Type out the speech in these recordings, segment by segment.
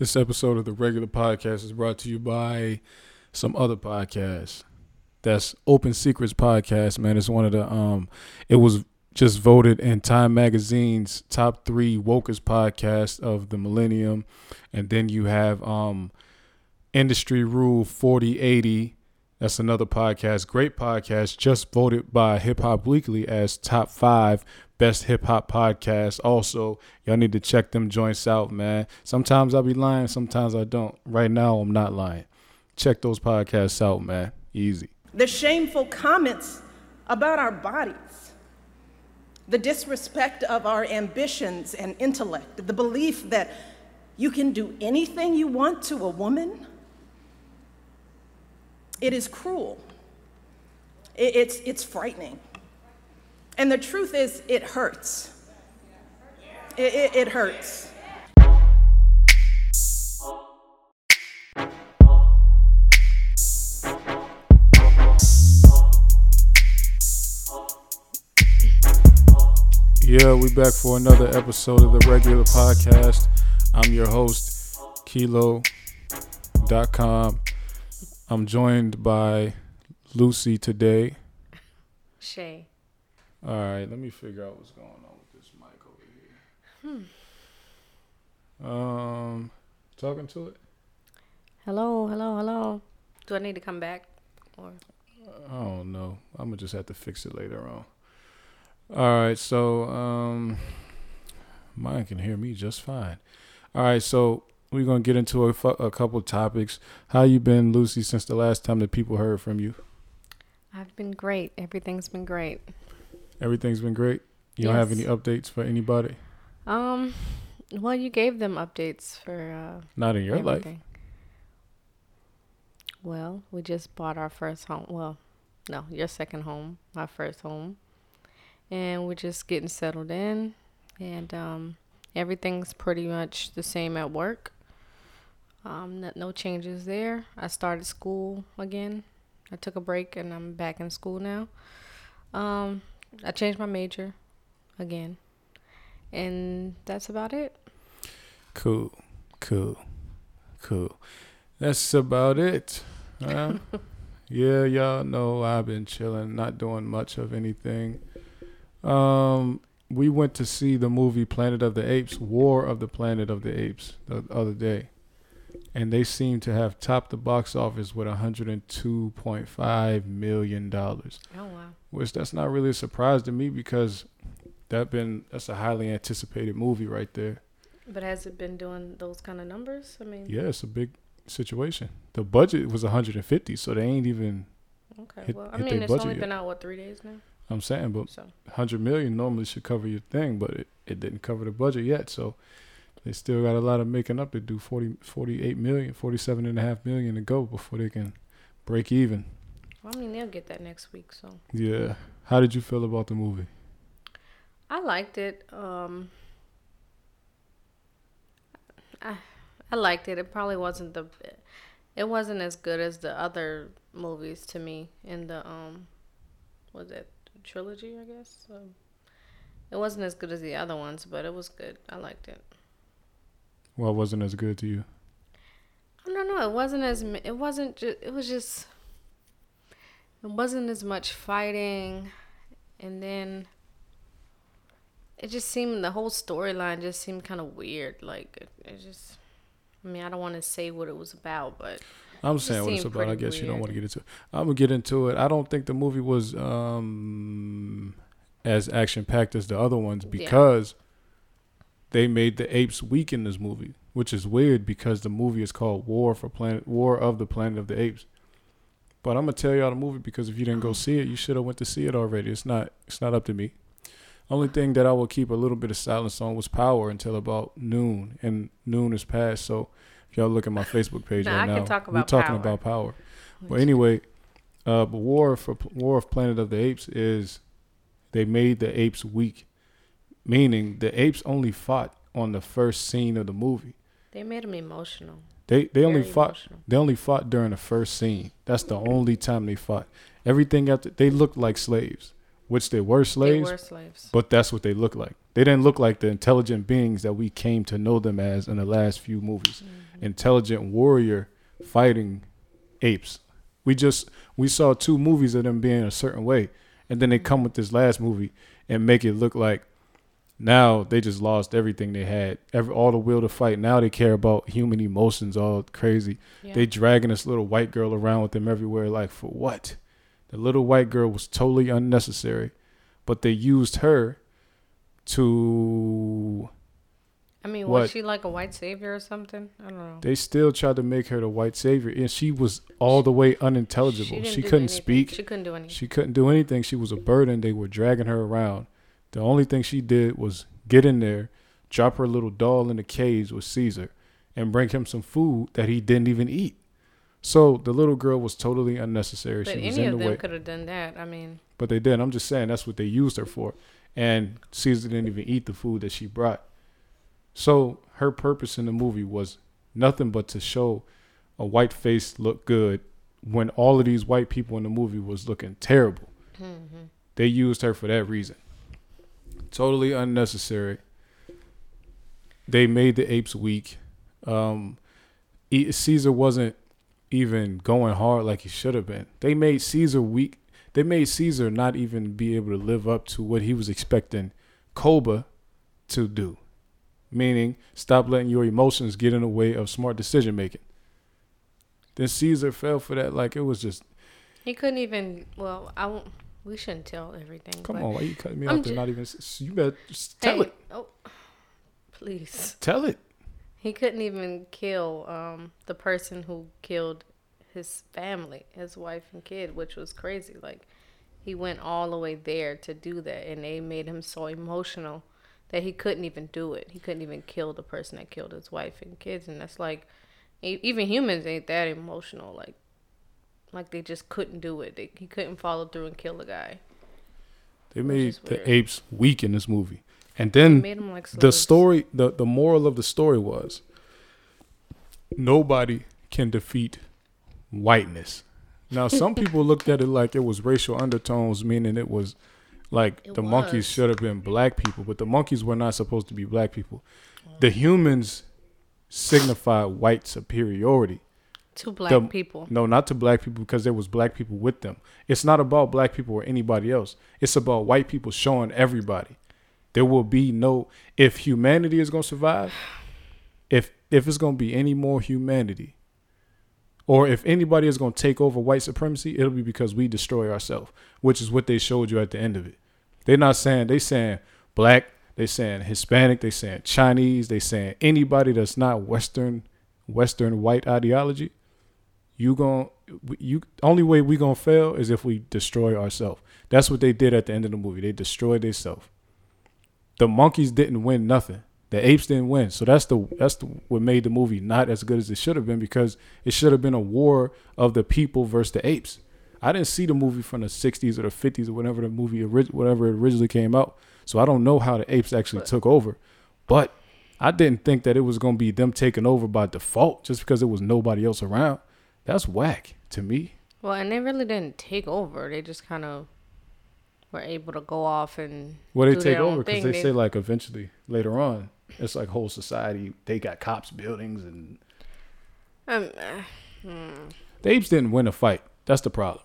This episode of the regular podcast is brought to you by some other podcasts. That's Open Secrets podcast, man. It's one of the um it was just voted in Time Magazine's top three wokest podcast of the millennium. And then you have um Industry Rule 4080. That's another podcast. Great podcast. Just voted by Hip Hop Weekly as top five best hip hop podcast. Also, y'all need to check them joints out, man. Sometimes I'll be lying, sometimes I don't. Right now, I'm not lying. Check those podcasts out, man. Easy. The shameful comments about our bodies, the disrespect of our ambitions and intellect, the belief that you can do anything you want to a woman. It is cruel. It's, it's frightening. And the truth is, it hurts. It, it, it hurts. Yeah, we back for another episode of the regular podcast. I'm your host, Kilo.com. I'm joined by Lucy today. Shay. All right, let me figure out what's going on with this mic over here. Hmm. Um, talking to it. Hello, hello, hello. Do I need to come back? Or I don't know. I'm gonna just have to fix it later on. All right, so um, mine can hear me just fine. All right, so we're gonna get into a, a couple topics. How you been, Lucy, since the last time that people heard from you? I've been great. Everything's been great. Everything's been great. You don't have any updates for anybody? Um, well, you gave them updates for uh, Not in your life. Well, we just bought our first home. Well, no, your second home, my first home, and we're just getting settled in, and um, everything's pretty much the same at work. Um, no, no changes there. I started school again. I took a break and I'm back in school now. Um, I changed my major again, and that's about it. Cool, cool, cool. That's about it. Huh? yeah, y'all know I've been chilling, not doing much of anything. Um, we went to see the movie Planet of the Apes, War of the Planet of the Apes, the other day, and they seem to have topped the box office with 102.5 million dollars Oh wow. which that's not really a surprise to me because that been that's a highly anticipated movie right there. But has it been doing those kind of numbers? I mean, Yeah, it's a big situation. The budget was 150, so they ain't even. okay. hit- well, I mean, it's only yet. been out what three days now. I'm saying, but So 100 million normally should cover your thing, but it, it didn't cover the budget yet. So they still got a lot of making up to do. 40, 48 million, 47 and a half million to go before they can break even. well, I mean, they'll get that next week. So Yeah. How did you feel about the movie? I liked it. Um, I I liked it. It probably wasn't the. It wasn't as good as the other movies to me in the um, was it trilogy? I guess. So it wasn't as good as the other ones, but it was good. I liked it. Well, it wasn't as good to you. I don't know. It wasn't as. It wasn't. Just, it was just. It wasn't as much fighting, and then. It just seemed the whole storyline just seemed kind of weird. Like it, it just. I mean, I don't want to say what it was about, but I'm saying what it's about. I guess you don't want to get into it. I'm gonna get into it. I don't think the movie was um as action packed as the other ones Yeah. They made the apes weak in this movie, which is weird because the movie is called War for Planet War of the Planet of the Apes. But I'm gonna tell y'all the movie because if you didn't go see it, you should have went to see it already. It's not it's not up to me. Only thing that I will keep a little bit of silence on was Power until about noon, and noon is past. So if y'all look at my Facebook page right I now, can talk we're talking Power. about Power. But anyway, uh, but War for War of Planet of the Apes is they made the apes weak, meaning the apes only fought on the first scene of the movie. they made him emotional. They they only fought emotional. they only fought during the first scene. That's the only time they fought. Everything after they looked like slaves, which they were slaves, They were slaves. but that's what they looked like. They didn't look like the intelligent beings that we came to know them as in the last few movies. Mm-hmm. Intelligent warrior fighting apes. We just we saw two movies of them being a certain way, and then they come with this last movie and make it look like now they just lost everything they had, every all the will to fight. Now they care about human emotions, all crazy. Yeah. They dragging this little white girl around with them everywhere, like for what? The little white girl was totally unnecessary, but they used her to. I mean, What? was she like a white savior or something? I don't know. They still tried to make her the white savior, and she was all the way unintelligible. didn't She, couldn't anything. speak. She couldn't do anything. She couldn't do anything. She was a burden. They were dragging her around. The only thing she did was get in there, drop her little doll in the cage with Caesar, and bring him some food that he didn't even eat. So the little girl was totally unnecessary. but she was any in of the them way. could have done that. I mean, But they didn't. I'm just saying that's what they used her for. And Caesar didn't even eat the food that she brought. So her purpose in the movie was nothing but to show a white face look good when all of these white people in the movie was looking terrible. Mm-hmm. They used her for that reason. Totally unnecessary. They made the apes weak. Um, Caesar wasn't even going hard like he should have been. They made Caesar weak. They made Caesar not even be able to live up to what he was expecting Koba to do. Meaning, stop letting your emotions get in the way of smart decision making. Then Caesar fell for that like it was just he couldn't even. Well, I won't. We shouldn't tell everything. come on, why you cutting me I'm off? They're not even. You better just tell Hey, it. Oh, please. Tell it. He couldn't even kill um, the person who killed his family, his wife and kid, which was crazy. Like he went all the way there to do that, and they made him so emotional that he couldn't even do it. He couldn't even kill the person that killed his wife and kids, and that's like even humans ain't that emotional. Like like they just couldn't do it. They, he couldn't follow through and kill the guy. They made the apes weak in this movie, and then like the story, the the moral of the story was nobody can defeat whiteness. Now, some people looked at it like it was racial undertones, meaning it was like It the monkeys should have been black people, but the monkeys were not supposed to be black people. The humans signify white superiority. To black the- people. No, not to black people because there was black people with them. It's not about black people or anybody else. It's about white people showing everybody. There will be no if humanity is going to survive, if if it's going to be any more humanity or if anybody is going to take over white supremacy, it'll be because we destroy ourselves, which is what they showed you at the end of it. They're not saying they saying black, they saying Hispanic, they saying Chinese, they saying anybody that's not western western white ideology you gon' you only way we gonna fail is if we destroy ourselves. That's what they did at the end of the movie. They destroyed themselves. The monkeys didn't win nothing. The apes didn't win. So that's the that's the, what made the movie not as good as it should have been because it should have been a war of the people versus the apes. I didn't see the movie from the '60s or the '50s or whenever the movie whatever it originally came out. So I don't know how the apes actually took over. But I didn't think that it was gonna be them taking over by default just because there was nobody else around. That's whack to me. Well, and they really didn't take over. They just kind of were able to go off and Well, they take over because thing. they say like eventually later on, it's like whole society. They got cops, buildings, and Um, uh, hmm. the apes didn't win a fight. That's the problem.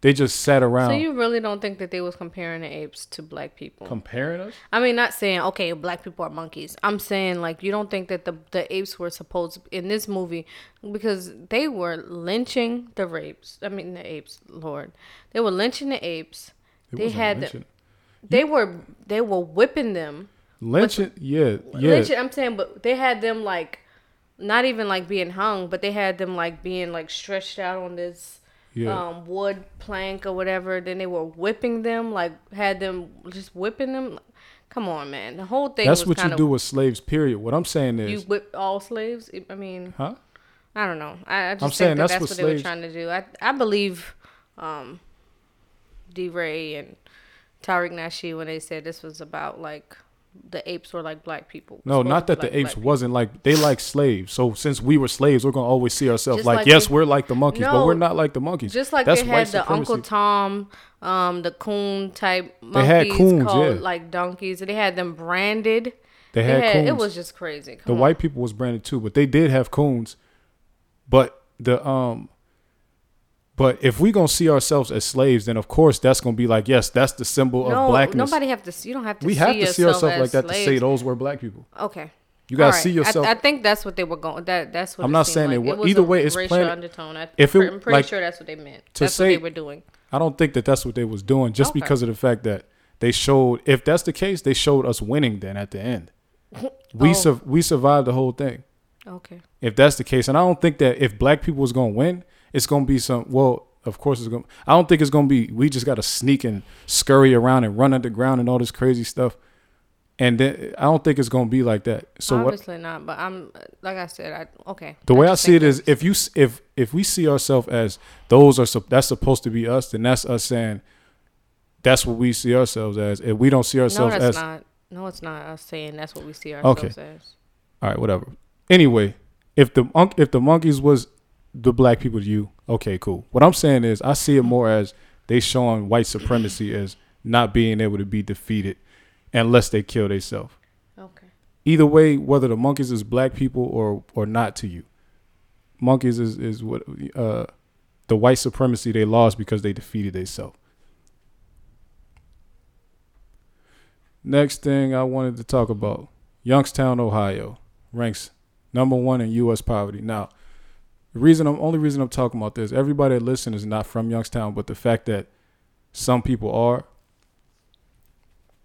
They just sat around So you really don't think that they was comparing the apes to black people? comparing us. I mean, not saying okay, black people are monkeys. I'm saying like you don't think that the the apes were supposed in this movie because they were lynching the rapes. I mean the apes, Lord, they were lynching the apes. It They had the-. They were they were whipping them. lynching. Yeah, yeah. Lynching, I'm saying, but they had them like not even like being hung, but they had them like being like stretched out on this yeah. um wood plank or whatever. Then they were whipping them, like had them just whipping them. Come on, man. The whole thing. That's what you do with slaves. Period. What I'm saying is, You whip all slaves. I mean, huh? I don't know. I, I just I'm think saying that that's that's, what what, they were trying to do. I I believe, um, D. Ray and Tariq Nasheed when they said this was about like the apes were like black people. No, not that be the like apes wasn't like they like slaves. So since we were slaves, we're gonna always see ourselves like, like yes, they- we're like the monkeys, but we're not like the monkeys. Just like That's they had the supremacy. Uncle Tom, um, the coon type They had coons, called yeah. like donkeys. They had them branded. They They had, had, coons. it was just crazy. the on. white people was branded too, but they did have coons. But the um but if we're gonna see ourselves as slaves, then of course that's gonna be like, yes, that's the symbol no, of blackness. nobody have to. You don't have to. we see have to see ourselves like that to say those were black people. Okay. You gotta right. see yourself. I, I think that's what they were going. That that's what I'm it not saying it like. wa- was either way, it's racial planted- undertone. I, if it- I'm pretty like, sure that's what they meant. to That's say- what they were doing. I don't think that that's what they was doing, just Okay. because of the fact that they showed. If that's the case, they showed us winning. Then at the end, we Oh. sur- we survived the whole thing. Okay. If that's the case, and I don't think that if black people was gonna win, it's gonna be some. Well, of course it's gonna. I don't think it's gonna be. We just gotta sneak and scurry around and run underground and all this crazy stuff. And then I don't think it's gonna be like that. So what? Obviously not. But I'm like I said. I okay. The way I see it is, if you if if we see ourselves as those are that's supposed to be us, then that's us saying that's what we see ourselves as. If we don't see ourselves as no, that's as not. No, it's not us saying that's what we see ourselves as. Okay. All right, whatever. Anyway, if the if the monkeys was the black people to you, okay, cool. What I'm saying is, I see it more as they showing white supremacy as not being able to be defeated unless they kill themselves. Okay. Either way, whether the monkeys is black people or or not to you, monkeys is is what uh the white supremacy they lost because they defeated themselves. Next thing I wanted to talk about, Youngstown, Ohio, ranks number one in U.S. poverty. Now, the reason I'm only reason I'm talking about this, everybody that listens is not from Youngstown, but the fact that some people are.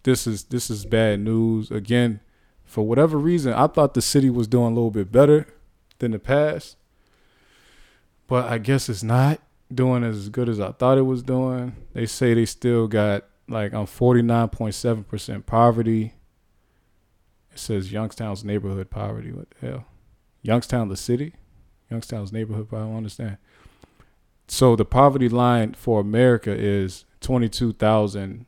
This is this is bad news. Again, for whatever reason, I thought the city was doing a little bit better than the past, but I guess it's not doing as good as I thought it was doing. They say they still got like I'm 49.7% poverty. It says Youngstown's neighborhood poverty. What the hell? Youngstown, the city? Youngstown's neighborhood poverty. I don't understand. So the poverty line for America is 22,000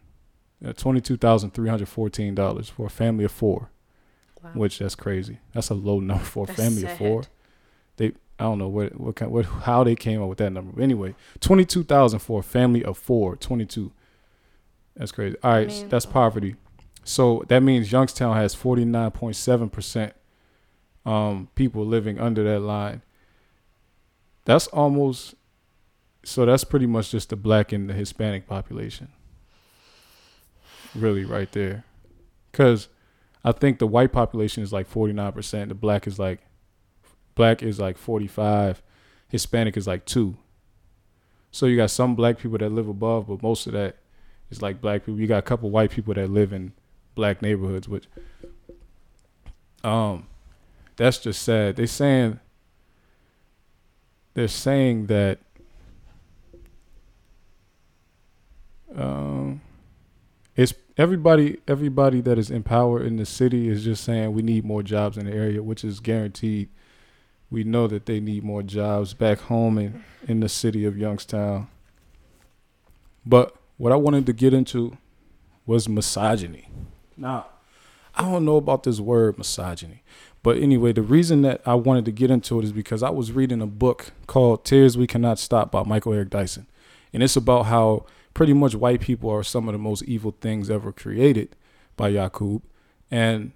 uh, $22,314 for a family of four, Wow. which that's crazy. That's a low number for a That's family of four. They I don't know what what kind what how they came up with that number. But anyway, 22,000 for a family of 4, 22. That's crazy. All right, mean- that's poverty. So that means Youngstown has 49.7% um people living under that line. That's almost so that's pretty much just the black and the Hispanic population. Really right there. Cuz I think the white population is like 49%, the black is like black is like 45, Hispanic is like 2. So you got some black people that live above, but most of that is like black people. You got a couple white people that live in black neighborhoods, which um that's just sad. They saying they're saying that um it's everybody everybody that is in power in the city is just saying we need more jobs in the area, which is guaranteed. We know that they need more jobs back home in, in the city of Youngstown. But what I wanted to get into was misogyny. Now, I don't know about this word misogyny. But anyway, the reason that I wanted to get into it is because I was reading a book called Tears We Cannot Stop by Michael Eric Dyson. And it's about how pretty much white people are some of the most evil things ever created by Yakub. And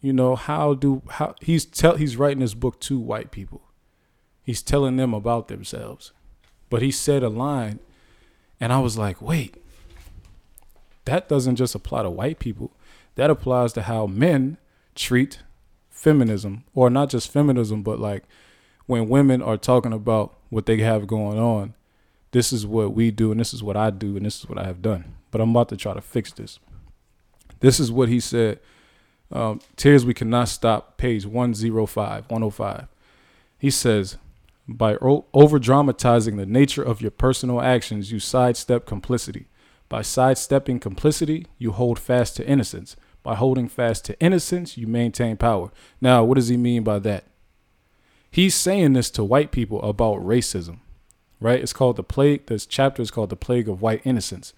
you know, how do how he's tell he's writing this book to white people. He's telling them about themselves. But he said a line and I was like, "Wait. That doesn't just apply to white people. That applies to how men treat feminism or not just feminism but like when women are talking about what they have going on this is what we do and this is what I do and this is what I have done. But I'm about to try to fix this. This is what he said. Um, Tears We Cannot Stop, page 105, 105. He says, by over dramatizing the nature of your personal actions, you sidestep complicity. By sidestepping complicity, you hold fast to innocence. By holding fast to innocence, you maintain power. Now, what does he mean by that? He's saying this to white people about racism right? It's called the plague. This chapter is called the plague of white innocence.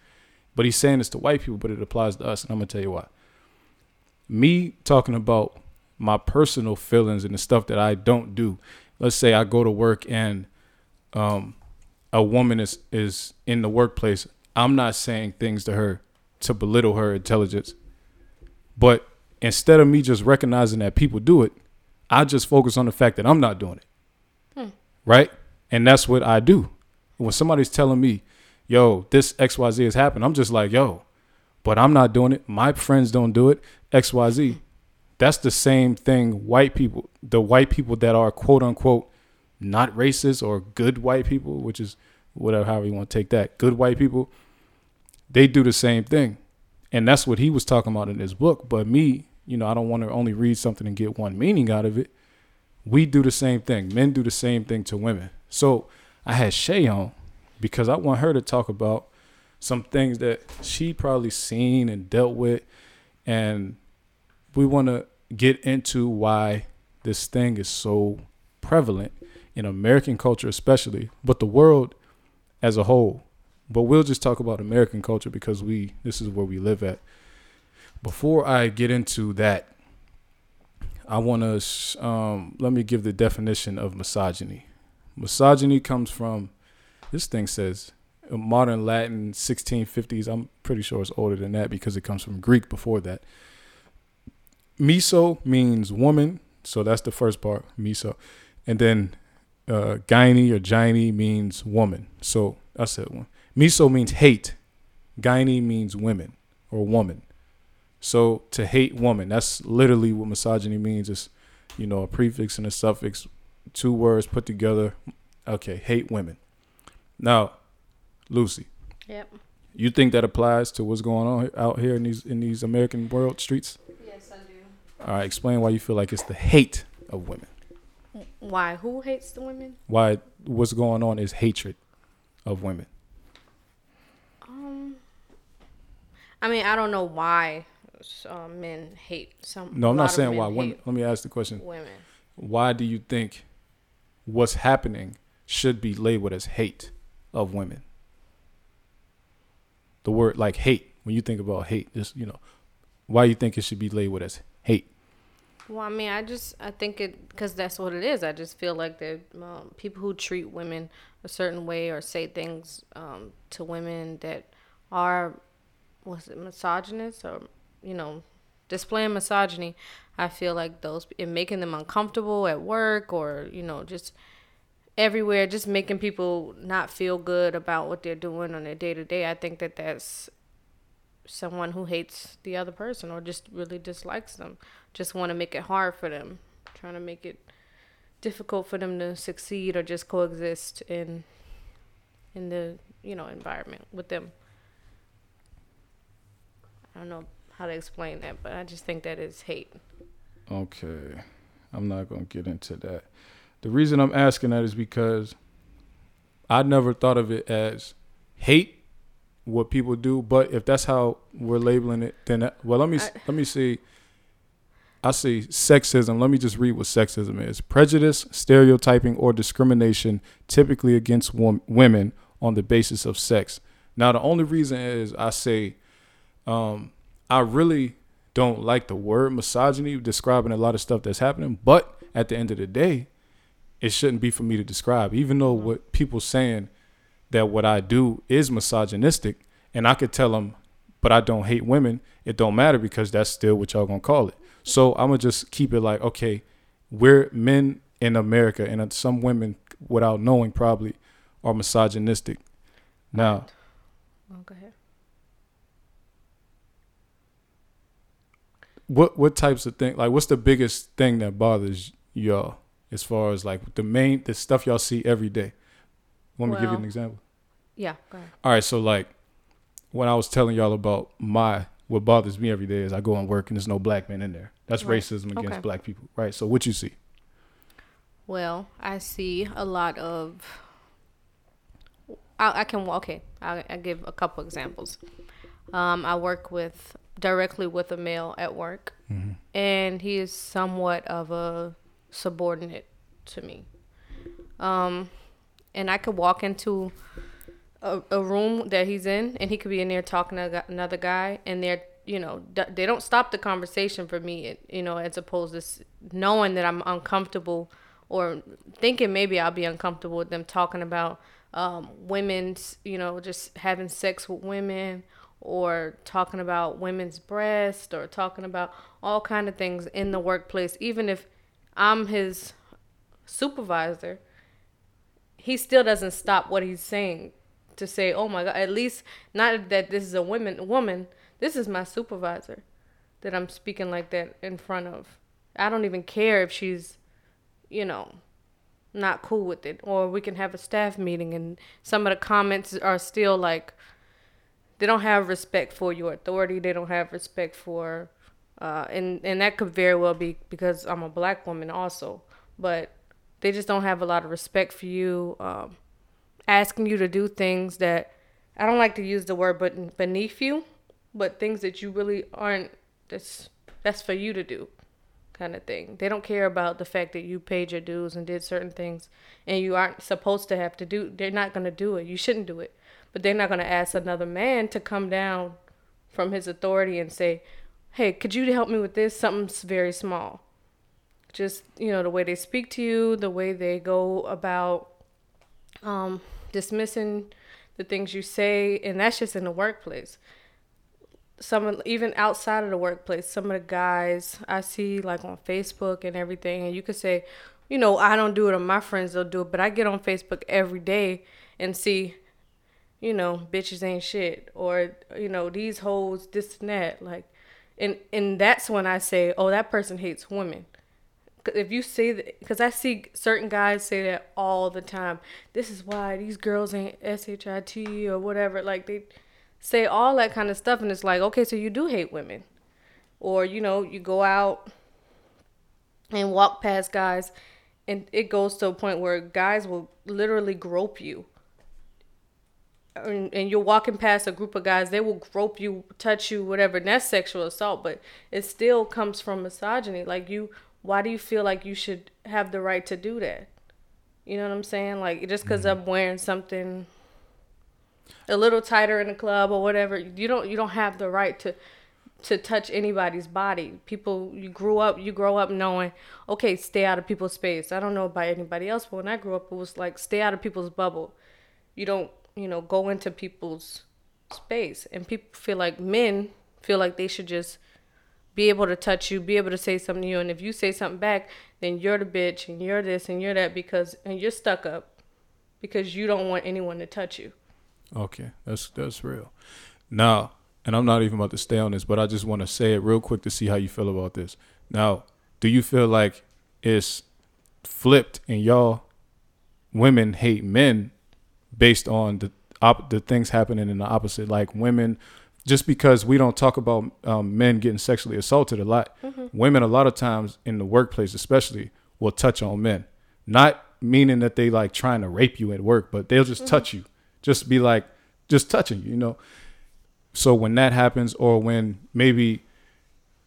But he's saying this to white people, but it applies to us, and I'm gonna tell you why. Me talking about my personal feelings and the stuff that I don't do. Let's say I go to work and um, a woman is is in the workplace. I'm not saying things to her to belittle her intelligence, but instead of me just recognizing that people do it, I just focus on the fact that I'm not doing it. Hmm. Right? And that's what I do. When somebody's telling me, yo, this XYZ has happened, I'm just like, yo, but I'm not doing it. My friends don't do it. XYZ. That's the same thing white people, the white people that are quote unquote not racist or good white people, which is whatever, however you want to take that, good white people, they do the same thing. And that's what he was talking about in his book. But me, you know, I don't want to only read something and get one meaning out of it. We do the same thing. Men do the same thing to women. So I had Shay on because I want her to talk about some things that she probably seen and dealt with. And we want to get into why this thing is so prevalent in American culture, especially, but the world as a whole. But we'll just talk about American culture because we this is where we live at. Before I get into that, I want to um, let me give the definition of misogyny. Misogyny comes from this thing says modern Latin 1650s. I'm pretty sure it's older than that because it comes from Greek before that. Miso means woman, so that's the first part, miso. And then uh, gyne or gyne means woman. So I said one. Miso means hate. Gyne means women or woman. So to hate woman, that's literally what misogyny means. It's, you know a prefix and a suffix, two words put together. Okay, hate women. Now, Lucy. Yep. You think that applies to what's going on out here in these in these American world streets? Yes, I do. All right, explain why you feel like it's the hate of women. Why? Who hates the women? Why what's going on is hatred of women. Um, I mean, I don't know why uh, men hate some. No, I'm not saying why. Women, let me ask the question. Women. Why do you think what's happening should be labeled as hate of women? The word like hate. When you think about hate, just you know, why you think it should be labeled as hate? Well, I mean, I just I think it because that's what it is. I just feel like the um, people who treat women a certain way or say things um, to women that are was it misogynist or you know displaying misogyny. I feel like those and making them uncomfortable at work or you know just everywhere, just making people not feel good about what they're doing on their day to day. I think that that's someone who hates the other person or just really dislikes them just want to make it hard for them, trying to make it difficult for them to succeed or just coexist in in the you know environment with them. I don't know how to explain that, but I just think that is hate. Okay. I'm not going to get into that. The reason I'm asking that is because I never thought of it as hate what people do, but if that's how we're labeling it, then that, well, let me I, let me see I see sexism. Let me just read what sexism is prejudice, stereotyping, or discrimination typically against wom- women on the basis of sex. Now, the only reason is I say um, I really don't like the word misogyny describing a lot of stuff that's happening, but at the end of the day, it shouldn't be for me to describe. Even though what people saying that what I do is misogynistic, and I could tell them, but I don't hate women, it don't matter because that's still what y'all gonna call it. So I'm gonna just keep it like, okay, we're men in America, and some women, without knowing, probably are misogynistic. Now, oh, go ahead. What what types of things? Like, what's the biggest thing that bothers y'all as far as like the main the stuff y'all see every day? Let me well, give you an example? Yeah, go ahead. All right, so like when I was telling y'all about my what bothers me every day is I go and work and there's no black men in there. That's right. racism against okay. black people, right? So what you see? Well, I see a lot of. I, I can okay. I, I give a couple examples. Um, I work with directly with a male at work, mm-hmm. and he is somewhat of a subordinate to me. Um, and I could walk into a, a room that he's in, and he could be in there talking to another guy, and they're you know, d- they don't stop the conversation for me, you know, as opposed to knowing that I'm uncomfortable or thinking maybe I'll be uncomfortable with them talking about um, women's, you know, just having sex with women or talking about women's breast or talking about all kind of things in the workplace even if i'm his supervisor he still doesn't stop what he's saying to say oh my god at least not that this is a woman woman this is my supervisor that i'm speaking like that in front of. I don't even care if she's you know not cool with it or we can have a staff meeting and some of the comments are still like they don't have respect for your authority. They don't have respect for, uh, and and that could very well be because I'm a black woman also, but they just don't have a lot of respect for you. Um, asking you to do things that I don't like to use the word, but beneath you, but things that you really aren't. That's that's for you to do, kind of thing. They don't care about the fact that you paid your dues and did certain things, and you aren't supposed to have to do. They're not gonna do it. You shouldn't do it but they're not going to ask another man to come down from his authority and say, "Hey, could you help me with this? Something's very small." Just you know the way they speak to you, the way they go about um, dismissing the things you say, and that's just in the workplace. Some even outside of the workplace, some of the guys I see like on Facebook and everything, and you could say, you know, I don't do it, or my friends don't do it, but I get on Facebook every day and see you know, bitches ain't shit, or you know, these hoes, this and that. Like, and and that's when I say, oh, that person hates women. If you say that, because I see certain guys say that all the time. This is why these girls ain't shit or whatever. Like they say all that kind of stuff, and it's like, okay, so you do hate women, or you know, you go out and walk past guys, and it goes to a point where guys will literally grope you and, and, you're walking past a group of guys, they will grope you, touch you, whatever. And that's sexual assault, but it still comes from misogyny. Like you, why do you feel like you should have the right to do that? You know what I'm saying? Like just because mm-hmm. I'm wearing something a little tighter in the club or whatever, you don't you don't have the right to to touch anybody's body. People, you grew up, you grow up knowing, okay, stay out of people's space. I don't know about anybody else, but when I grew up, it was like stay out of people's bubble. You don't you know, go into people's space. And people feel like men feel like they should just be able to touch you, be able to say something to you. And if you say something back, then you're the bitch and you're this and you're that because, and you're stuck up because you don't want anyone to touch you. Okay, that's that's real. Now, and I'm not even about to stay on this, but I just want to say it real quick to see how you feel about this. Now, do you feel like it's flipped and y'all women hate men based on the op- the things happening in the opposite, like women. Just because we don't talk about um, men getting sexually assaulted a lot, mm-hmm. women a lot of times in the workplace, especially, will touch on men. Not meaning that they like trying to rape you at work, but they'll just mm-hmm. touch you, just be like, just touching you, you know. So when that happens, or when maybe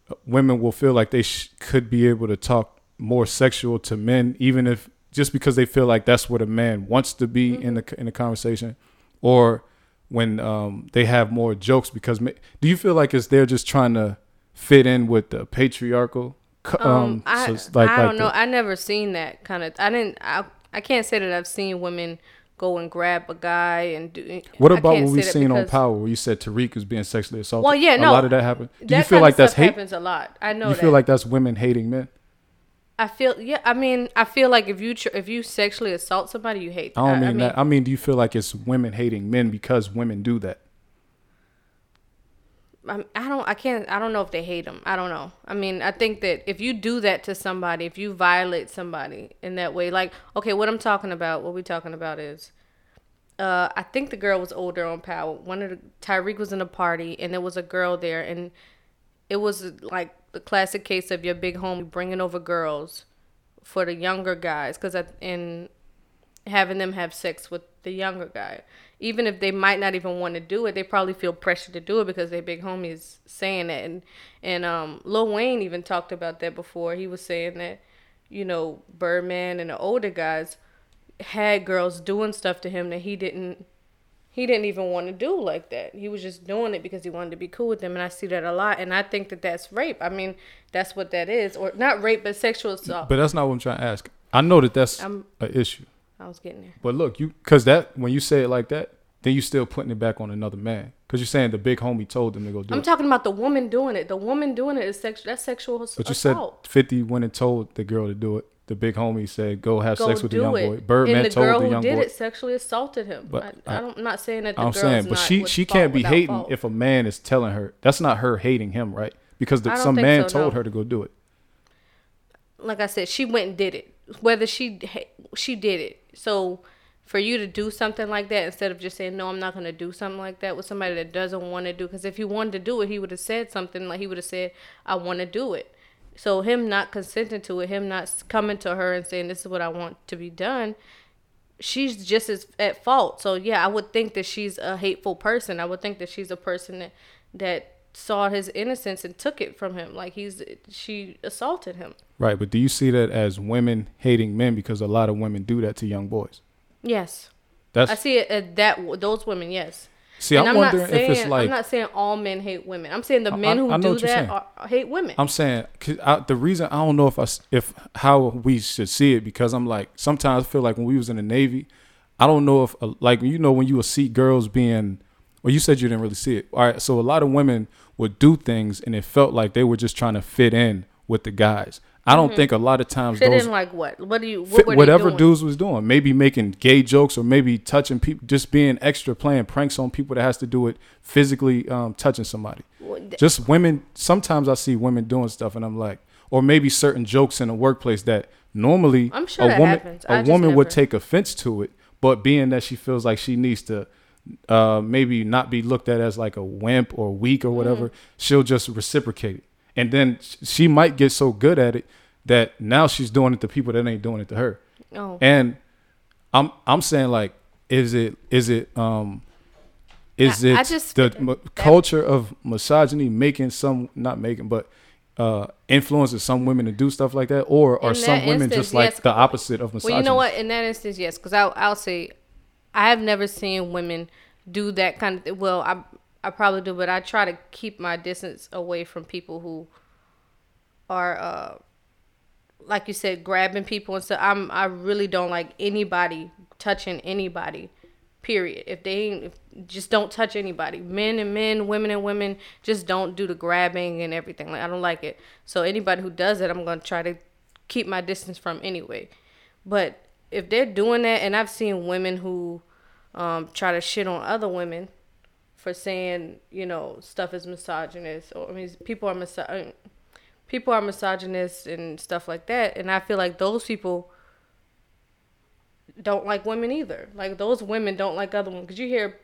uh, women will feel like they sh- could be able to talk more sexual to men, even if just because they feel like that's what a man wants to be mm-hmm. in the in the conversation, or when um, they have more jokes because do you feel like it's they're just trying to fit in with the patriarchal um, um I, so like, I don't like know. the, i never seen that kind of i didn't I, I can't say that i've seen women go and grab a guy and do what about what we've seen on power where you said tariq was being sexually assaulted? Well yeah no a lot of that happened do you feel like that's hate happens a lot. I know you that. feel like that's women hating men I feel yeah. I mean, I feel like if you if you sexually assault somebody, you hate. That. I don't mean, I mean that. I mean, do you feel like it's women hating men because women do that? I, I don't. I can't. I don't know if they hate them. I don't know. I mean, I think that if you do that to somebody, if you violate somebody in that way, like okay, what I'm talking about, what we talking about is, uh, I think the girl was older on Power. One of the Tariq was in a party, and there was a girl there, and it was like the classic case of your big homie bringing over girls for the younger guys because in having them have sex with the younger guy. Even if they might not even want to do it they probably feel pressure to do it because their big homie is saying that. And and um Lil Wayne even talked about that before. He was saying that you know Birdman and the older guys had girls doing stuff to him that he didn't he didn't even want to do like that. He was just doing it because he wanted to be cool with them, and I see that a lot. And I think that that's rape. I mean, that's what that is, or not rape, but sexual assault. But that's not what I'm trying to ask. I know that that's I'm- an issue. I was getting there. But look, you because that when you say it like that, then you're still putting it back on another man because you're saying the big homie told them to go do I'm it. talking about the woman doing it. The woman doing it is sexual. That's sexual ass- But you assault. said 50 went and told the girl to do it. The big homie said go have Go sex with the young it. boy. Birdman the told the who young did boy. it sexually assaulted him. But I, I- I don't, I'm not saying that the I'm saying, but she she can't be hating fault. if a man is telling her. That's not her hating him, right? Because the, some man so, told no. her to go do it. like I said, she went and did it. Whether she she did it. So for you to do something like that instead of just saying no, I'm not going to do something like that with somebody that doesn't want to do. Because if he wanted to do it, he would have said something like he would have said, "I want to do it." So him not consenting to it, him not coming to her and saying, "This is what I want to be done." She's just as at fault. So yeah, I would think that she's a hateful person. I would think that she's a person that that saw his innocence and took it from him. Like he's she assaulted him. Right, but do you see that as women hating men because a lot of women do that to young boys? Yes. That's I see it as that those women, yes. See. and I'm, I'm, wondering not saying if it's like I'm not saying all men hate women. I'm saying the men I- who I do that are, hate women. I'm saying 'cause I, the reason I don't know if I if how we should see it because I'm like sometimes I feel like when we was in the Navy, I don't know if uh, like you know when you would see girls being, well you said you didn't really see it. All right, so a lot of women would do things and it felt like they were just trying to fit in with the guys. I don't think a lot of times Mm-hmm. Fit those in like what? What do you? What fit whatever dudes was doing. Maybe making gay jokes or maybe touching people, just being extra, playing pranks on people that has to do with physically um, touching somebody. Well, th- Just women. Sometimes I see women doing stuff, and I'm like, or maybe certain jokes in the workplace that normally I'm sure a woman a I a just woman would take offense to it, but being that she feels like she needs to. Uh, maybe not be looked at as like a wimp or weak or whatever. Mm-hmm. She'll just reciprocate it, and then she might get so good at it that now she's doing it to people that ain't doing it to her. Oh, And I'm I'm saying like, is it is it um is I- it I just- the m- culture of misogyny making some not making but uh influences some women to do stuff like that, or are some women instance, just like yes. the opposite of misogyny? well, you know what? In that instance, yes, because I'll I'll say, I have never seen women do that kind of. Well, I I probably do, but I try to keep my distance away from people who are uh like you said, grabbing people and stuff. I'm I really don't like anybody touching anybody. Period. If they ain't, if, just don't touch anybody. Men and men, women and women, just don't do the grabbing and everything. Like I don't like it. So anybody who does it, I'm gonna try to keep my distance from anyway. But if they're doing that, and I've seen women who um, try to shit on other women for saying, you know, stuff is misogynist, or I mean, people are miso- people are misogynist and stuff like that, and I feel like those people don't like women either. Like those women don't like other women because you hear,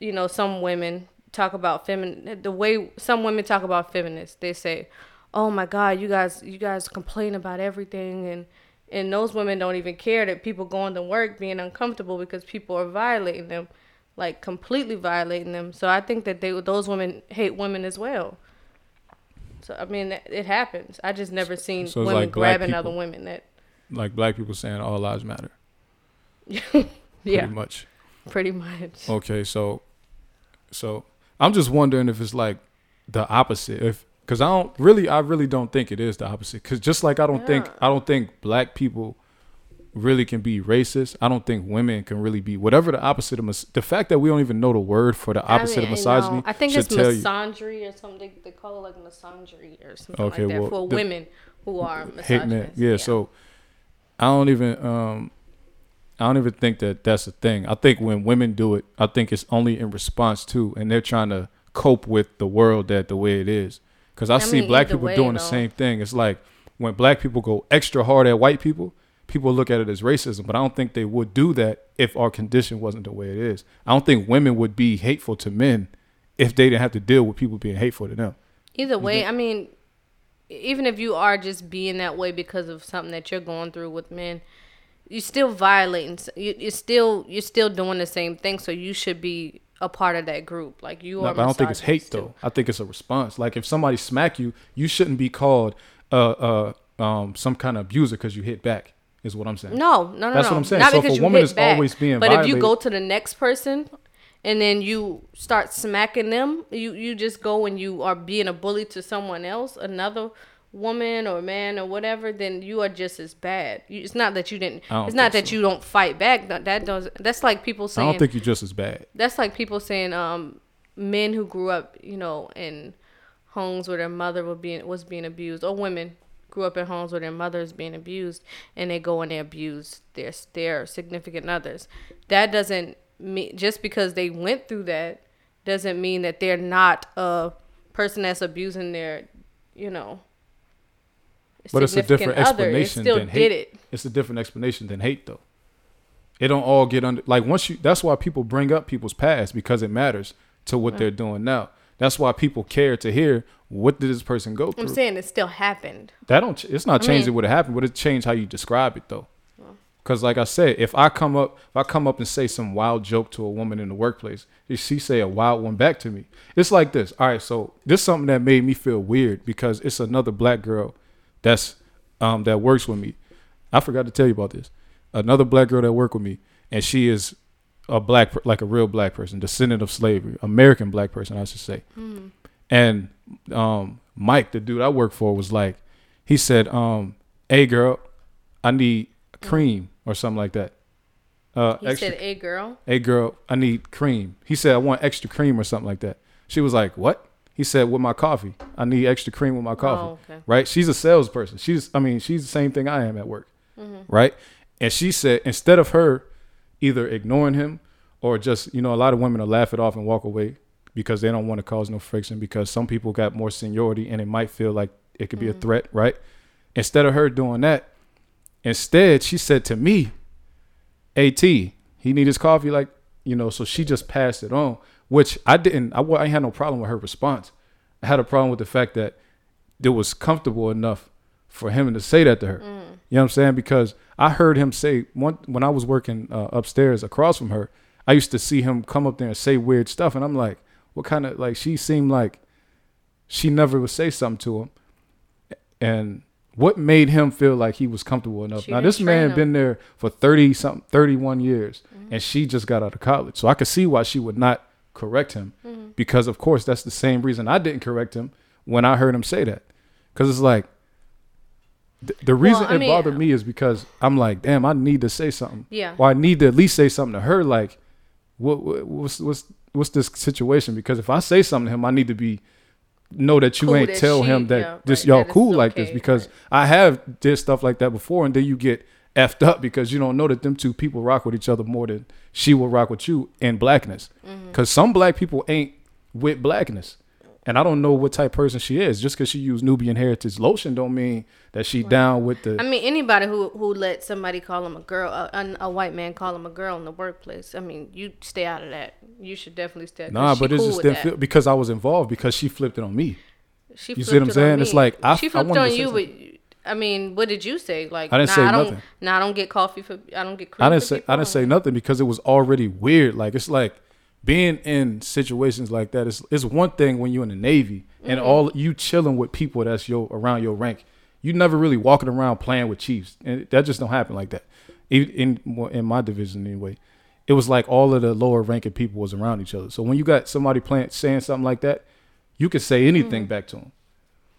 you know, some women talk about femin the way some women talk about feminists. They say, "Oh my God, you guys, you guys complain about everything," and and those women don't even care that people going to work being uncomfortable because people are violating them, like completely violating them. So I think that they those women hate women as well. So I mean, it happens. I just never seen So women like grabbing other women. That like black people saying all lives matter. yeah, Pretty much. pretty much. Okay, so so I'm just wondering if it's like the opposite. If because I don't really, I really don't think it is the opposite. Because just like I don't think, I don't think black people really can be racist. I don't think women can really be whatever the opposite of mis- the fact that we don't even know the word for the opposite I mean, of misogyny. no, I think it's misandry or something. They, they call it like misandry or something Okay, like that well, for the- women who are hitting misogynist. it. Yeah, so I don't even um I don't even think that that's a thing. I think when women do it, I think it's only in response to and they're trying to cope with the world that the way it is. Cuz I, I see mean, black people way, doing the same thing. It's like when black people go extra hard at white people, people look at it as racism, but I don't think they would do that if our condition wasn't the way it is. I don't think women would be hateful to men if they didn't have to deal with people being hateful to them. Either way, I mean, even if you are just being that way because of something that you're going through with men, you're still violating. You're still you're still doing the same thing. So you should be a part of that group. Like you No, are. but I don't think it's hate too. though. I think it's a response. Like if somebody smack you, you shouldn't be called uh uh um some kind of abuser because you hit back. Is what I'm saying. No, no, no, That's no. what I'm saying. Not So if because a you woman is back, always being but if you go to the next person and then you start smacking them, you you just go and you are being a bully to someone else, another woman or man or whatever, then you are just as bad. You, it's not that you didn't. Don't It's not that so. you don't fight back. That, that does. That's like people saying. I don't think you're just as bad. that's like people saying um men who grew up you know in homes where their mother was being was being abused or women grew up in homes where their mothers being abused and they go and they abuse their their significant others that doesn't mean just because they went through that doesn't mean that they're not a person that's abusing their you know But it's a different other. Explanation than hate. it It's a different explanation than hate, though. It don't all get under like once you. That's why people bring up people's past because it matters to what they're doing now. That's why people care to hear what did this person go through. i'm saying it still happened That don't. It's not I changing mean- what happened, but it changed how you describe it though. Because like I said, if I come up, if I come up and say some wild joke to a woman in the workplace, if she say a wild one back to me, it's like this. All right, so this is something that made me feel weird because it's another black girl that's um that works with me. I forgot to tell you about this. Another black girl that worked with me, and she is a black, like a real black person, descendant of slavery, American black person, I should say. And um, Mike, the dude I work for, was like, he said, um, "Hey, girl, I need cream or something like that." Uh, he extra, said hey girl "Hey, girl, I need cream." He said, "I want extra cream or something like that." She was like, "What?" He said, "With my coffee, I need extra cream with my coffee." Oh, okay. Right? She's a salesperson. She's, I mean, she's the same thing I am at work. Mm-hmm. Right? And she said, instead of her either ignoring him or just, you know, a lot of women will laugh it off and walk away because they don't want to cause no friction because some people got more seniority and it might feel like it could be Mm-hmm. a threat, right? Instead of her doing that, instead she said to me, "At, he need his coffee like, you know." So she just passed it on, which I didn't. I, I had no problem with her response. I had a problem with the fact that it was comfortable enough for him to say that to her. You know what I'm saying? Because I heard him say one when I was working uh, upstairs across from her. I used to see him come up there and say weird stuff, and I'm like, "What kind of like?" She seemed like she never would say something to him, and what made him feel like he was comfortable enough? She now this man him. Mm-hmm. been there for thirty something, thirty one years, and she just got out of college, so I could see why she would not correct him, Mm-hmm. because of course that's the same reason I didn't correct him when I heard him say that, because it's like. Th- The reason I it mean- bothered me is because I'm like, damn, I need to say something. Yeah. Or I need to at least say something to her, like, what, what what's what's what's this situation? Because if I say something to him, I need to be know that you Cool ain't that tell she- him that yeah, this right, y'all that cool like this because right. I have did stuff like that before, and then you get effed up because you don't know that them two people rock with each other more than she will rock with you in blackness. Mm-hmm. Because some black people ain't with blackness. And I don't know what type of person she is. Just because she used Nubian Heritage lotion don't mean that she down with the. I mean, anybody who who let somebody call him a girl, a, a, white man call him a girl in the workplace. I mean, you stay out of that. You should definitely stay. Nah, but it cool just with didn't feel because I was involved because she flipped it on me. She you see what I'm it saying? It's like, I- she flipped to on you, but. I mean, what did you say? Like, I didn't nah, say I don't, nothing. Nah, I don't get coffee for. I don't get cream. I didn't say. I didn't say nothing because it was already weird. Like it's like being in situations like that is is one thing when you're in the Navy and Mm-hmm. all you chilling with people that's your around your rank. You never really walking around playing with chiefs, and that just don't happen like that. In in my division anyway, it was like all of the lower ranking people was around each other. So when you got somebody playing saying something like that, you could say anything back to them.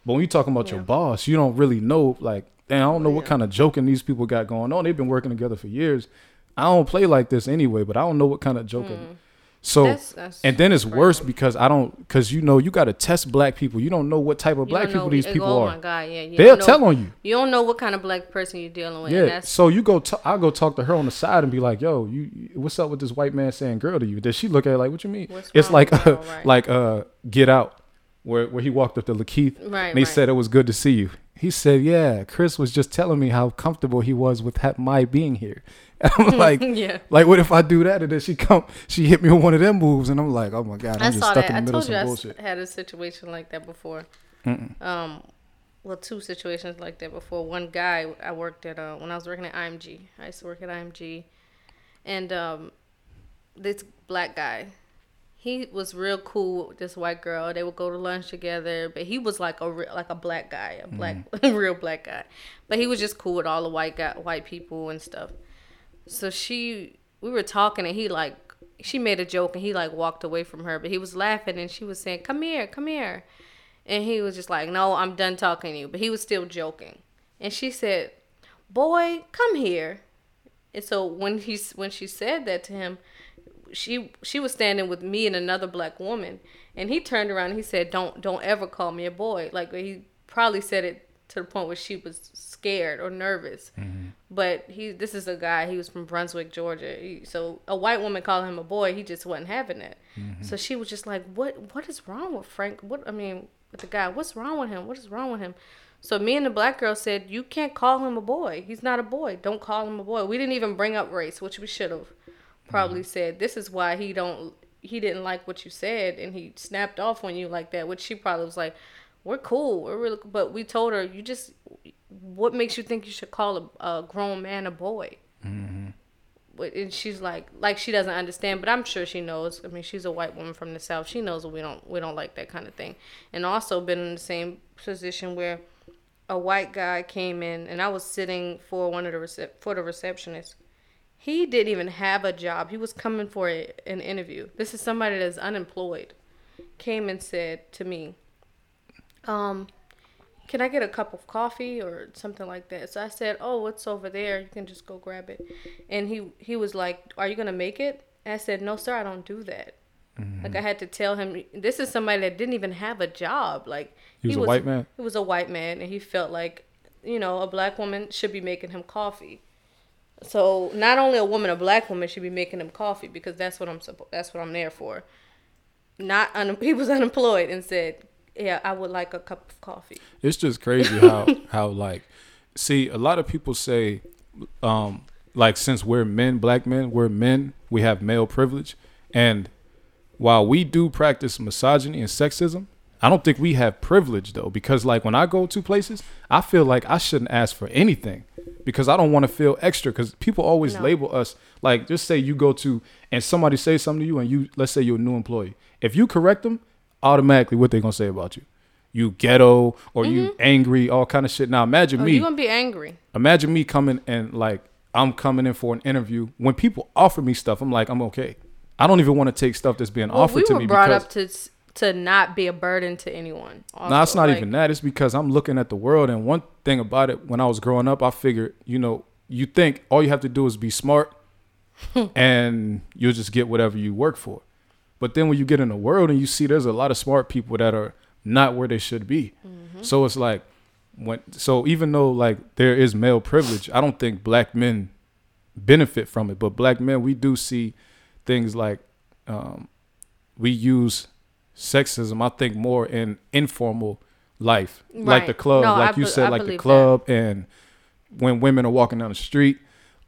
But when you talking about your Mm-hmm. Boss, you don't really know. Like, damn, I don't know what kind of joking these people got going on. They've been working together for years. I don't play like this anyway, but I don't know what kind of joking. So. That's- that's and then it's worse because I don't, because you know, you got to test black people. You don't know what type of You black people these oh people oh are. my god, yeah. You They'll know- tell on you. You don't know what kind of black person you're dealing with. and Yeah. So you go, t- I go talk to her on the side and be like, "Yo, you, what's up with this white man saying girl to you?" Does she look at it like, "What you mean?" What's it's like, uh, right. like, uh, Get Out, where where he walked up to Lakeith Right, and he right. said it was good to see you. He said, "Yeah, Chris was just telling me how comfortable he was with ha- my being here." I'm like, Yeah. like, what if I do that and then she come, she hit me with one of them moves, and I'm like, "Oh my god, I'm I just saw stuck that. in the I middle of told you some I bullshit." had a situation like that before. Um, well, two situations like that before. One guy I worked at uh, when I was working at IMG. I used to work at IMG, and um, this black guy, he was real cool with this white girl. They would go to lunch together, but he was like a re- like a black guy, a black real black guy. But he was just cool with all the white guy, white people and stuff. So she, we were talking, and he like she made a joke and he like walked away from her, but he was laughing and she was saying, "Come here, come here," and he was just like, "No, I'm done talking to you," but he was still joking. And she said, "Boy, come here." And so when he when she said that to him, she she was standing with me and another black woman, and he turned around and he said, "Don't don't ever call me a boy." Like he probably said it to the point where she was scared or nervous. Mm-hmm. But he this is a guy. He was from Brunswick, Georgia. He, so a white woman calling him a boy, he just wasn't having it. Mm-hmm. So she was just like, "What what is wrong with Frank? What I mean." With the guy, what's wrong with him? What is wrong with him? So me and the black girl said, "You can't call him a boy. He's not a boy. Don't call him a boy." We didn't even bring up race, which we should have probably mm-hmm. said. This is why he don't he didn't like what you said and he snapped off on you like that, which she probably was like, "We're cool. We're really." But we told her, "You just what makes you think you should call a, a grown man a boy?" Mm-hmm. And she's like, like she doesn't understand, but I'm sure she knows. I mean, she's a white woman from the south. She knows we don't we don't like that kind of thing, and also been in the same position where a white guy came in and I was sitting for one of the recep- for the receptionist. He didn't even have a job. He was coming for a, an interview. This is somebody that's unemployed. Came and said to me, um, can I get a cup of coffee or something like that? So I said, oh, it's over there. You can just go grab it. And he, he was like, are you going to make it? And I said, no, sir, I don't do that. Mm-hmm. Like I had to tell him this is somebody that didn't even have a job. Like he was, he was a white man. He was a white man, and he felt like you know a black woman should be making him coffee. So not only a woman, a black woman should be making him coffee because that's what I'm supposed that's what I'm there for. Not un- he was unemployed and said, "Yeah, I would like a cup of coffee." It's just crazy how how like see a lot of people say um like since we're men, black men, we're men, we have male privilege and while we do practice misogyny and sexism, I don't think we have privilege though, because like when I go to places, I feel like I shouldn't ask for anything because I don't want to feel extra. Because people always no. label us like, just say you go to and somebody say something to you, and you let's say you're a new employee. If you correct them, automatically what they gonna say about you? You ghetto or mm-hmm. you angry, all kind of shit. Now imagine oh, me. You gonna be angry? Imagine me coming and like I'm coming in for an interview. When people offer me stuff, I'm like I'm okay. I don't even want to take stuff that's being well, offered we to me. We were brought up to to not be a burden to anyone. No, it's not like, even that. It's because I'm looking at the world, and one thing about it, when I was growing up, I figured, you know, you think all you have to do is be smart, and you'll just get whatever you work for. But then when you get in the world and you see there's a lot of smart people that are not where they should be, mm-hmm. so it's like when so even though like there is male privilege, I don't think black men benefit from it, but black men we do see things like um, we use sexism. I think more in informal life, right. like the club, no, like I you be- said, I like the club, that. and when women are walking down the street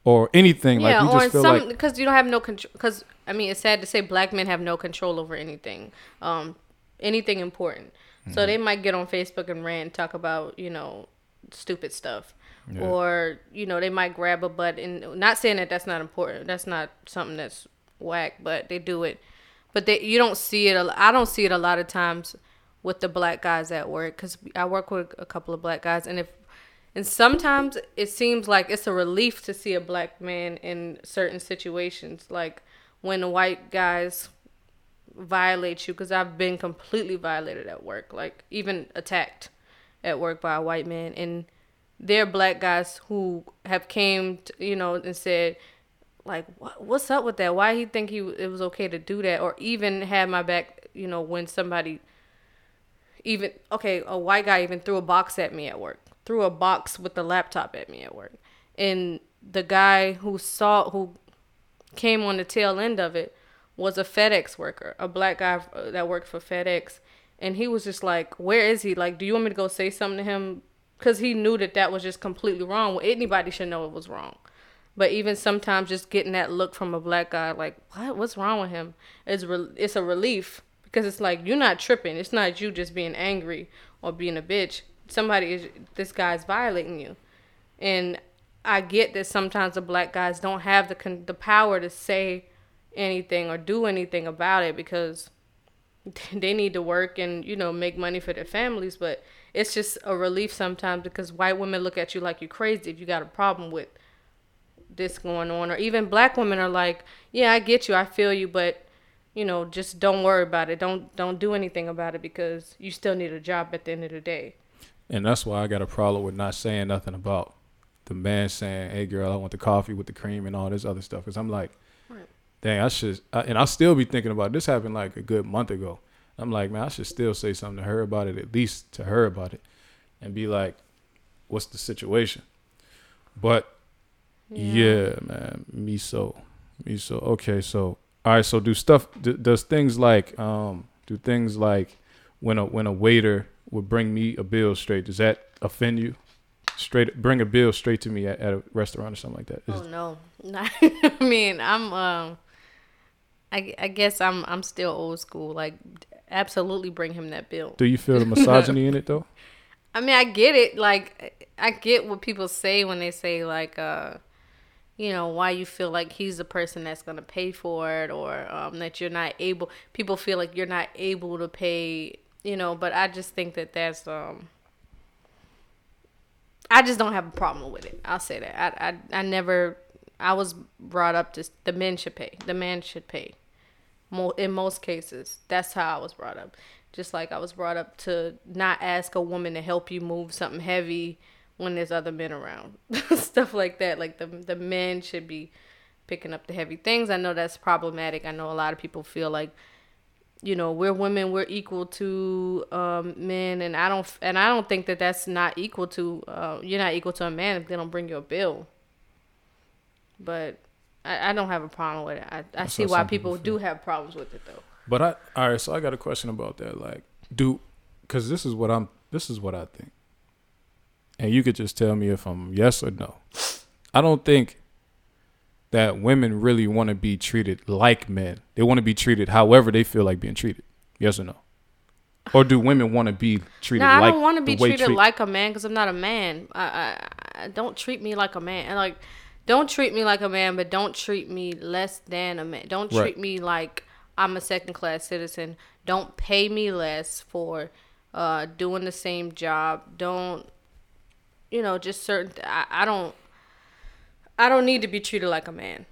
or anything. Yeah, like we just feel some, like because you don't have no control. Because I mean, it's sad to say black men have no control over anything, um, anything important. Mm-hmm. So they might get on Facebook and rant, talk about you know stupid stuff. Yeah. Or you know they might grab a butt and not saying that that's not important. That's not something that's whack, but they do it. But they you don't see it. I don't see it a lot of times with the black guys at work because I work with a couple of black guys, and if and sometimes it seems like it's a relief to see a black man in certain situations, like when white guys violate you. Because I've been completely violated at work, like even attacked at work by a white man, and they're black guys who have came, to, you know, and said, like what, what's up with that? Why he think he it was okay to do that? Or even had my back you know when somebody even okay a white guy even threw a box at me at work threw a box with the laptop at me at work. And the guy who saw who came on the tail end of it was a FedEx worker a black guy uh, that worked for FedEx and he was just like where is he like do you want me to go say something to him because he knew that that was just completely wrong well, anybody should know it was wrong but even sometimes just getting that look from a black guy, like, what? What's wrong with him? It's re- it's a relief because it's like you're not tripping. It's not you just being angry or being a bitch. Somebody is this guy's violating you, and I get that sometimes the black guys don't have the con- the power to say anything or do anything about it because they need to work and you know make money for their families. But it's just a relief sometimes because white women look at you like you're crazy if you got a problem with this going on or even black women are like yeah i get you i feel you but you know just don't worry about it don't don't do anything about it because you still need a job at the end of the day And that's why I got a problem with not saying nothing about the man saying, "Hey, girl, I want the coffee with the cream and all this other stuff." Because I'm like, Right. dang, I should, I, and I'll still be thinking about this. Happened like a good month ago. I'm like, man, I should still say something to her about it, at least to her about it, and be like, "What's the situation?" But yeah, man, me so, me so. Okay, so all right, so do stuff. D- does things like, um, do things like when a when a waiter would bring me a bill straight, does that offend you? Straight, bring a bill straight to me at, at a restaurant or something like that. Is- Oh no, I mean I'm um, I I guess I'm I'm still old school. Like absolutely bring him that bill. Do you feel the misogyny in it though? I mean I get it. Like I get what people say when they say like uh, you know why you feel like he's the person that's gonna pay for it or um that you're not able. People feel like you're not able to pay. You know, but I just think that that's um. I just don't have a problem with it. I'll say that. I I, I never. I was brought up to the men should pay. The man should pay. In most cases, that's how I was brought up. Just like I was brought up to not ask a woman to help you move something heavy when there's other men around. Stuff like that. Like the the men should be picking up the heavy things. I know that's problematic. I know a lot of people feel like you know we're women we're equal to um, men and i don't and i don't think that that's not equal to uh, you're not equal to a man if they don't bring you a bill but i, I don't have a problem with it i, I That's see why people people do have problems with it though But I all right, so I got a question about that. Like, do because this is what I'm this is what I think, and you could just tell me if I'm yes or no. I don't think that women really want to be treated like men. They want to be treated however they feel like being treated. Yes or no? Or do women want to be treated no, I like don't want to be treated treat- like a man because I'm not a man. I, I, I don't treat me like a man. And like, don't treat me like a man, but don't treat me less than a man. Don't Right. treat me like I'm a second class citizen. Don't pay me less for uh, doing the same job. Don't, you know, just certain. I, I don't. I don't need to be treated like a man.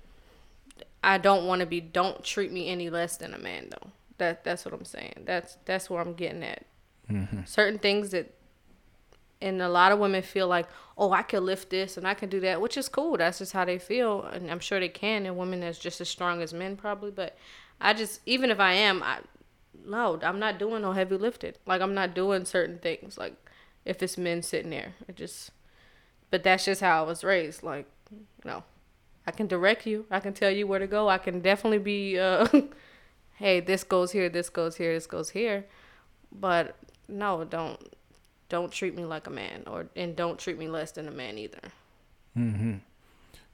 I don't want to be. Don't treat me any less than a man, though. That that's what I'm saying. That's that's where I'm getting at. Mm-hmm. Certain things that, and a lot of women feel like, oh, I can lift this and I can do that, which is cool. That's just how they feel, and I'm sure they can. And women that's just as strong as men probably, but I just even if I am, I no, I'm not doing no heavy lifting. Like I'm not doing certain things. Like if it's men sitting there, it just. But that's just how I was raised. Like, no, I can direct you. I can tell you where to go. I can definitely be, uh, hey, this goes here, this goes here, this goes here. But no, don't don't treat me like a man, or and don't treat me less than a man either. Hmm.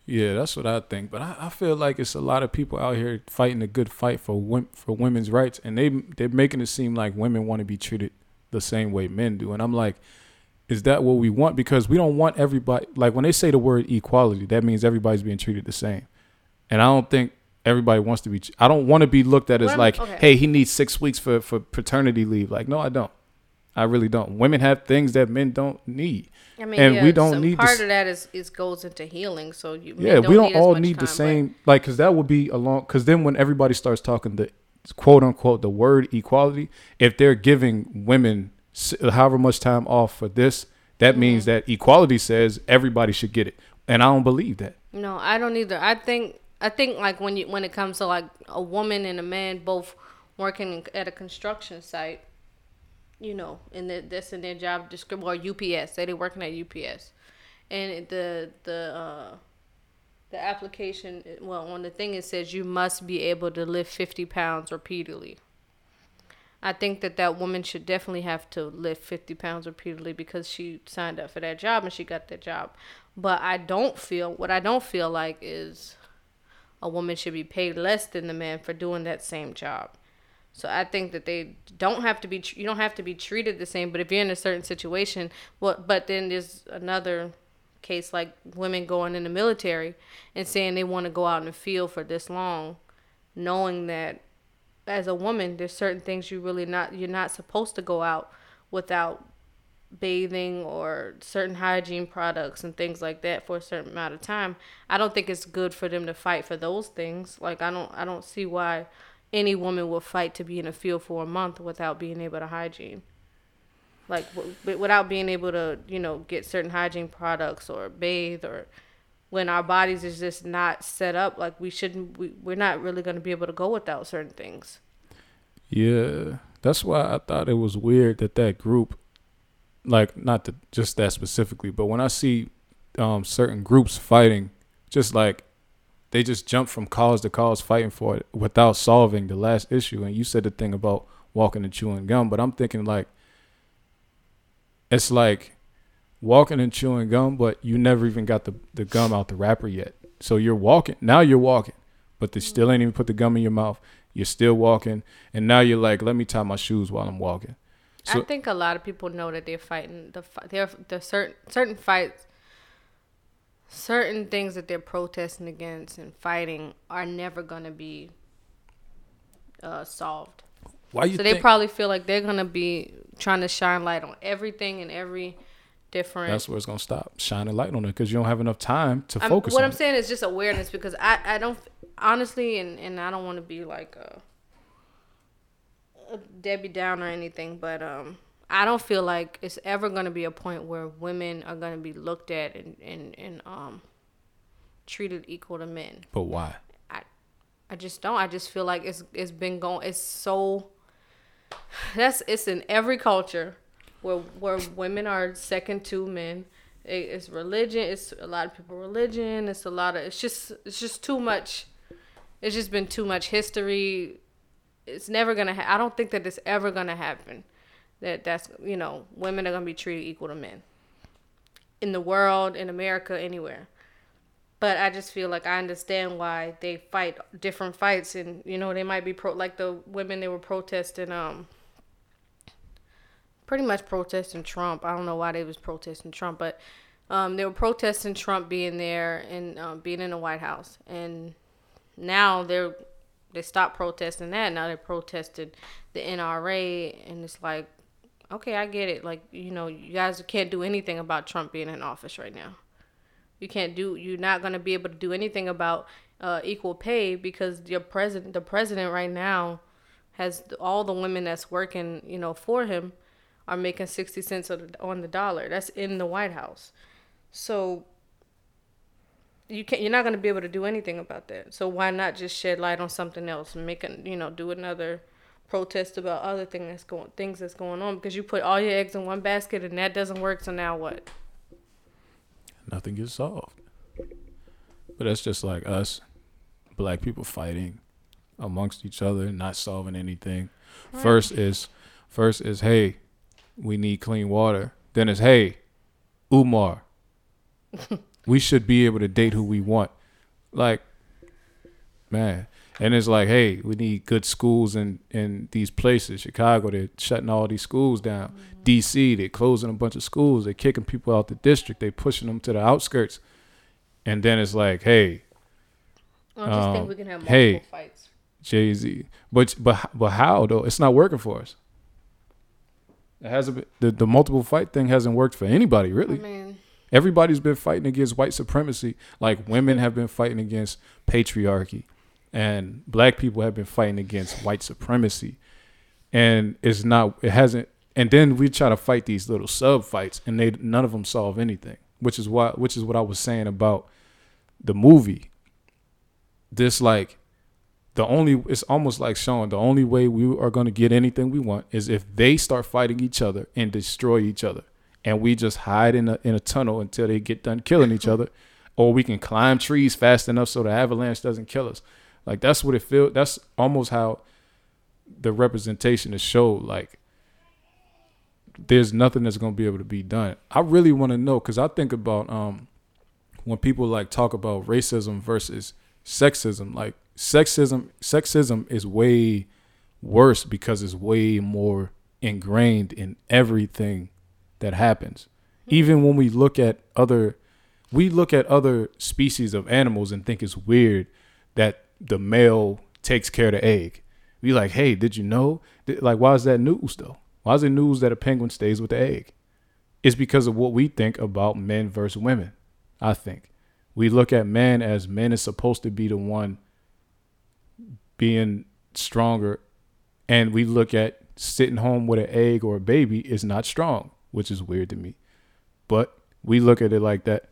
Yeah, that's what I think. But I, I feel like it's a lot of people out here fighting a good fight for for women's rights, and they they're making it seem like women want to be treated the same way men do. And I'm like, is that what we want? Because we don't want everybody. Like when they say the word equality, that means everybody's being treated the same. And I don't think everybody wants to be. I don't want to be looked at as like, okay. hey, he needs six weeks for for paternity leave. Like, no, I don't. I really don't. Women have things that men don't need. I mean, And yeah, we don't some need part s- of that is is goes into healing. So you Yeah, we don't need all need the time, but- same like because that would be a long because then when everybody starts talking the quote unquote the word equality, if they're giving women however much time off for this, that Mm-hmm. means that equality says everybody should get it, and I don't believe that. No, I don't either. I think I think like when you when it comes to like a woman and a man both working at a construction site, you know, and that that's in their job description or UPS. Say they're working at UPS, and the the uh, the application well on the thing it says you must be able to lift fifty pounds repeatedly. I think that that woman should definitely have to lift 50 pounds repeatedly because she signed up for that job and she got that job. But I don't feel, what I don't feel like is a woman should be paid less than the man for doing that same job. So I think that they don't have to be, you don't have to be treated the same. But if you're in a certain situation, what, but then there's another case like women going in the military and saying they want to go out in the field for this long, knowing that as a woman, there's certain things you really not you're not supposed to go out without bathing or certain hygiene products and things like that for a certain amount of time. I don't think it's good for them to fight for those things. Like i don't i don't see why any woman will fight to be in a field for a month without being able to hygiene. Like w- without being able to you know get certain hygiene products or bathe or when our bodies is just not set up like we shouldn't we, we're not really going to be able to go without certain things Yeah, that's why I thought it was weird that that group, like not the, just that specifically, but when I see um, certain groups fighting, just like they just jump from cause to cause fighting for it without solving the last issue. And you said the thing about walking and chewing gum, but I'm thinking like it's like walking and chewing gum, but you never even got the, the gum out the wrapper yet. So you're walking now you're walking, but they still ain't even put the gum in your mouth. You're still walking, and now you're like, let me tie my shoes while I'm walking. So I think a lot of people know that they're fighting the they're the certain certain fights, certain things that they're protesting against and fighting are never gonna be uh, solved. why you so think they probably feel like they're gonna be trying to shine light on everything and every different. that's where it's gonna stop shining light on it because you don't have enough time to I'm- focus what I'm it. saying is just awareness because I I don't honestly and and I don't want to be like a, a Debbie Down or anything, but um I don't feel like it's ever gonna be a point where women are gonna be looked at and and and um treated equal to men. But why? I I just don't. I just feel like it's it's been going. It's so. That's it's in every culture where where women are second to men. It, it's religion. It's a lot of people religion. It's a lot of. It's just it's just too much. It's just been too much history. It's never gonna. Ha- I don't think that it's ever gonna happen. That that's you know women are gonna be treated equal to men. In the world, in America, anywhere but I just feel like I understand why they fight different fights, and you know they might be pro like the women they were protesting, um, pretty much protesting Trump. I don't know why they was protesting Trump, but um, they were protesting Trump being there and um, being in the White House, and now they're they stopped protesting that. Now they protested the NRA, and it's like, okay, I get it. Like you know, you guys can't do anything about Trump being in office right now. You can't do. You're not gonna be able to do anything about uh, equal pay because your president, the president right now, has all the women that's working, you know, for him, are making sixty cents on the dollar. That's in the White House. So you can't. You're not gonna be able to do anything about that. So why not just shed light on something else and make a, you know, do another protest about other thing that's going things that's going on because you put all your eggs in one basket and that doesn't work. So now what? Nothing gets solved. But that's just like us, black people fighting amongst each other, not solving anything. First is, first is, hey, we need clean water. Then it's, hey, Umar, we should be able to date who we want. Like, man. And it's like, hey, we need good schools in, in these places. Chicago, they're shutting all these schools down. DC, they're closing a bunch of schools. They're kicking people out the district. They're pushing them to the outskirts. And then it's like, hey, I just Um, think we can have multiple hey. fights. Jay Z. But but but how though? It's not working for us. It hasn't been, the the multiple fight thing hasn't worked for anybody I really. mean, Everybody's been fighting against white supremacy. Like women have been fighting against patriarchy, and black people have been fighting against white supremacy. And it's not. It hasn't. And then we try to fight these little sub fights, and they none of them solve anything. Which is why. Which is what I was saying about the movie. This like the only it's almost like showing the only way we are going to get anything we want is if they start fighting each other and destroy each other. And we just hide in a in a tunnel until they get done killing each other. Or we can climb trees fast enough so the avalanche doesn't kill us. Like that's what it feels that's almost how the representation is showed. Like there's nothing that's going to be able to be done. I really want to know because i think about um when people like talk about racism versus sexism like sexism sexism is way worse because it's way more ingrained in everything that happens. Even when we look at other we look at other species of animals and think it's weird that the male takes care of the egg. We like hey did you know? Like why is that news though? Why is it news that a penguin stays with the egg? It's because of what we think about men versus women. I think. We look at men as men is supposed to be the one being stronger, and we look at sitting home with an egg or a baby is not strong, which is weird to me. But we look at it like that.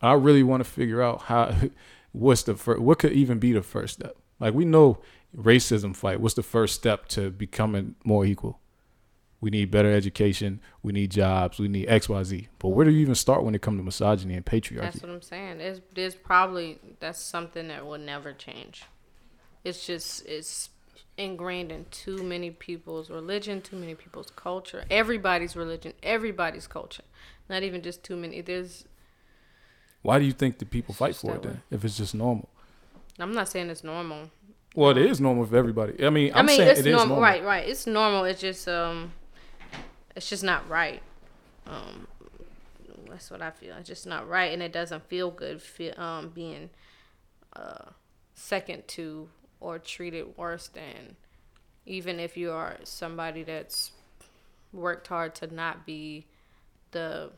I really want to figure out how what's the first what could even be the first step. Like we know racism fight. What's the first step to becoming more equal? We need better education. We need jobs. We need X, Y, Z. But where do you even start when it comes to misogyny and patriarchy? That's what I'm saying. There's, there's probably that's something that will never change. It's just it's ingrained in too many people's religion, too many people's culture, everybody's religion, everybody's culture. Not even just too many. There's. Why do you think the people fight for it then? If it's just normal. I'm not saying it's normal. Well, it is normal for everybody. I mean, I'm I mean, saying it's it is normal, normal. right? Right. It's normal. It's just um, it's just not right. Um, that's what I feel. It's just not right, and it doesn't feel good. Feel, um, being uh, second to or treated worse than, even if you are somebody that's worked hard to not be the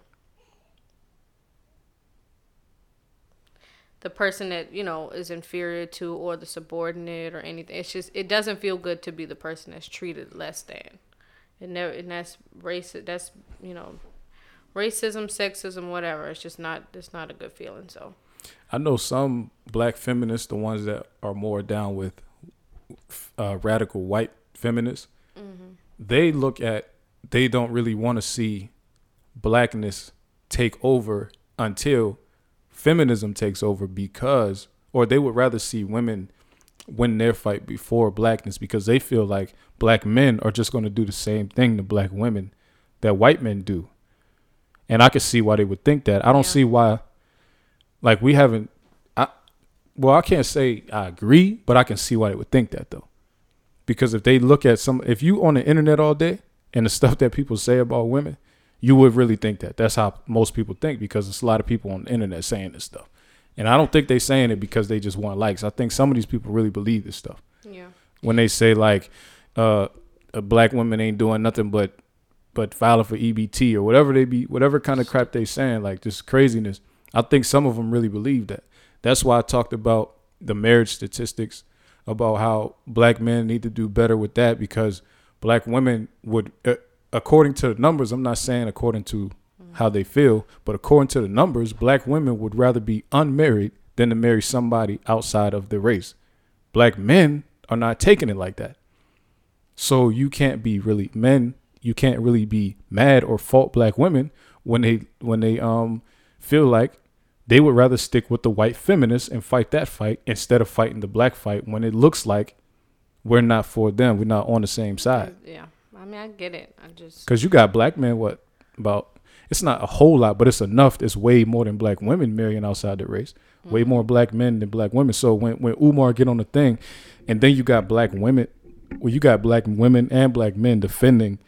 the person that you know is inferior to or the subordinate or anything. It's just it doesn't feel good to be the person that's treated less than. And that's race that's you know racism sexism whatever. It's just not it's not a good feeling so I know some black feminists, the ones that are more down with uh, radical white feminists, they look at, they don't really want to see blackness take over until feminism takes over because, or they would rather see women win their fight before blackness because they feel like black men are just going to do the same thing to black women that white men do. And I can see why they would think that. I don't Yeah. see why like we haven't I well, I can't say I agree, but I can see why they would think that though. Because if they look at some if you on the internet all day and the stuff that people say about women, you would really think that. That's how most people think because there's a lot of people on the internet saying this stuff. And I don't think they're saying it because they just want likes. I think some of these people really believe this stuff yeah when they say like uh, black women ain't doing nothing but but filing for EBT or whatever they be whatever kind of crap they saying like this craziness. I think some of them really believe that. That's why I talked about the marriage statistics about how black men need to do better with that because black women would uh, according to the numbers, I'm not saying according to how they feel, but according to the numbers, black women would rather be unmarried than to marry somebody outside of their race. Black men are not taking it like that. So you can't be really men, you can't really be mad or fault black women when they when they um feel like they would rather stick with the white feminists and fight that fight instead of fighting the black fight when it looks like we're not for them, we're not on the same side. Uh, yeah i mean i get it i just Cause you got black men, what about? It's not a whole lot, but it's enough. It's way more than black women marrying outside the race. Way mm-hmm. more black men than black women. So when when Umar get on the thing, and then you got black women, well, you got black women and black men defending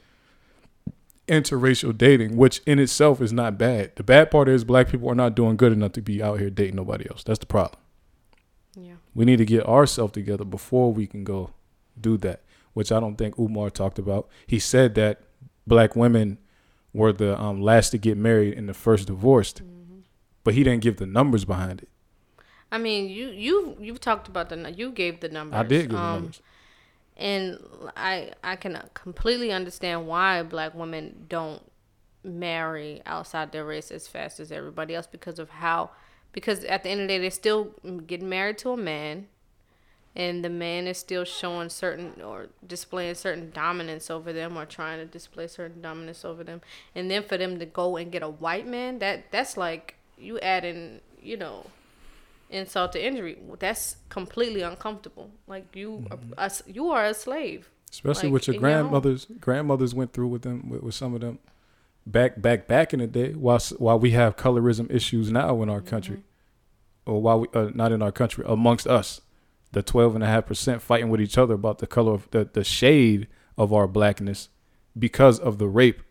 interracial dating, which in itself is not bad. The bad part is black people are not doing good enough to be out here dating nobody else. That's the problem. yeah We need to get ourselves together before we can go do that, which I don't think Umar talked about. He said that black women were the um, last to get married and the first divorced, but he didn't give the numbers behind it. i mean you you you've talked about the you gave the numbers I did give the um, numbers. And I I can completely understand why black women don't marry outside their race as fast as everybody else because of how because at the end of the day they're still getting married to a man and the man is still showing certain or displaying certain dominance over them or trying to display certain dominance over them. And then for them to go and get a white man that that's like you adding you know insult to injury that's completely uncomfortable. Like you are, a, mm-hmm. you are a slave. Especially like, what your in your grandmothers grandmothers went through with them with, with some of them back back back in the day. While while we have colorism issues now in our country, mm-hmm. or while we uh, not in our country amongst us, the twelve and a half percent fighting with each other about the color of the the shade of our blackness because of the rape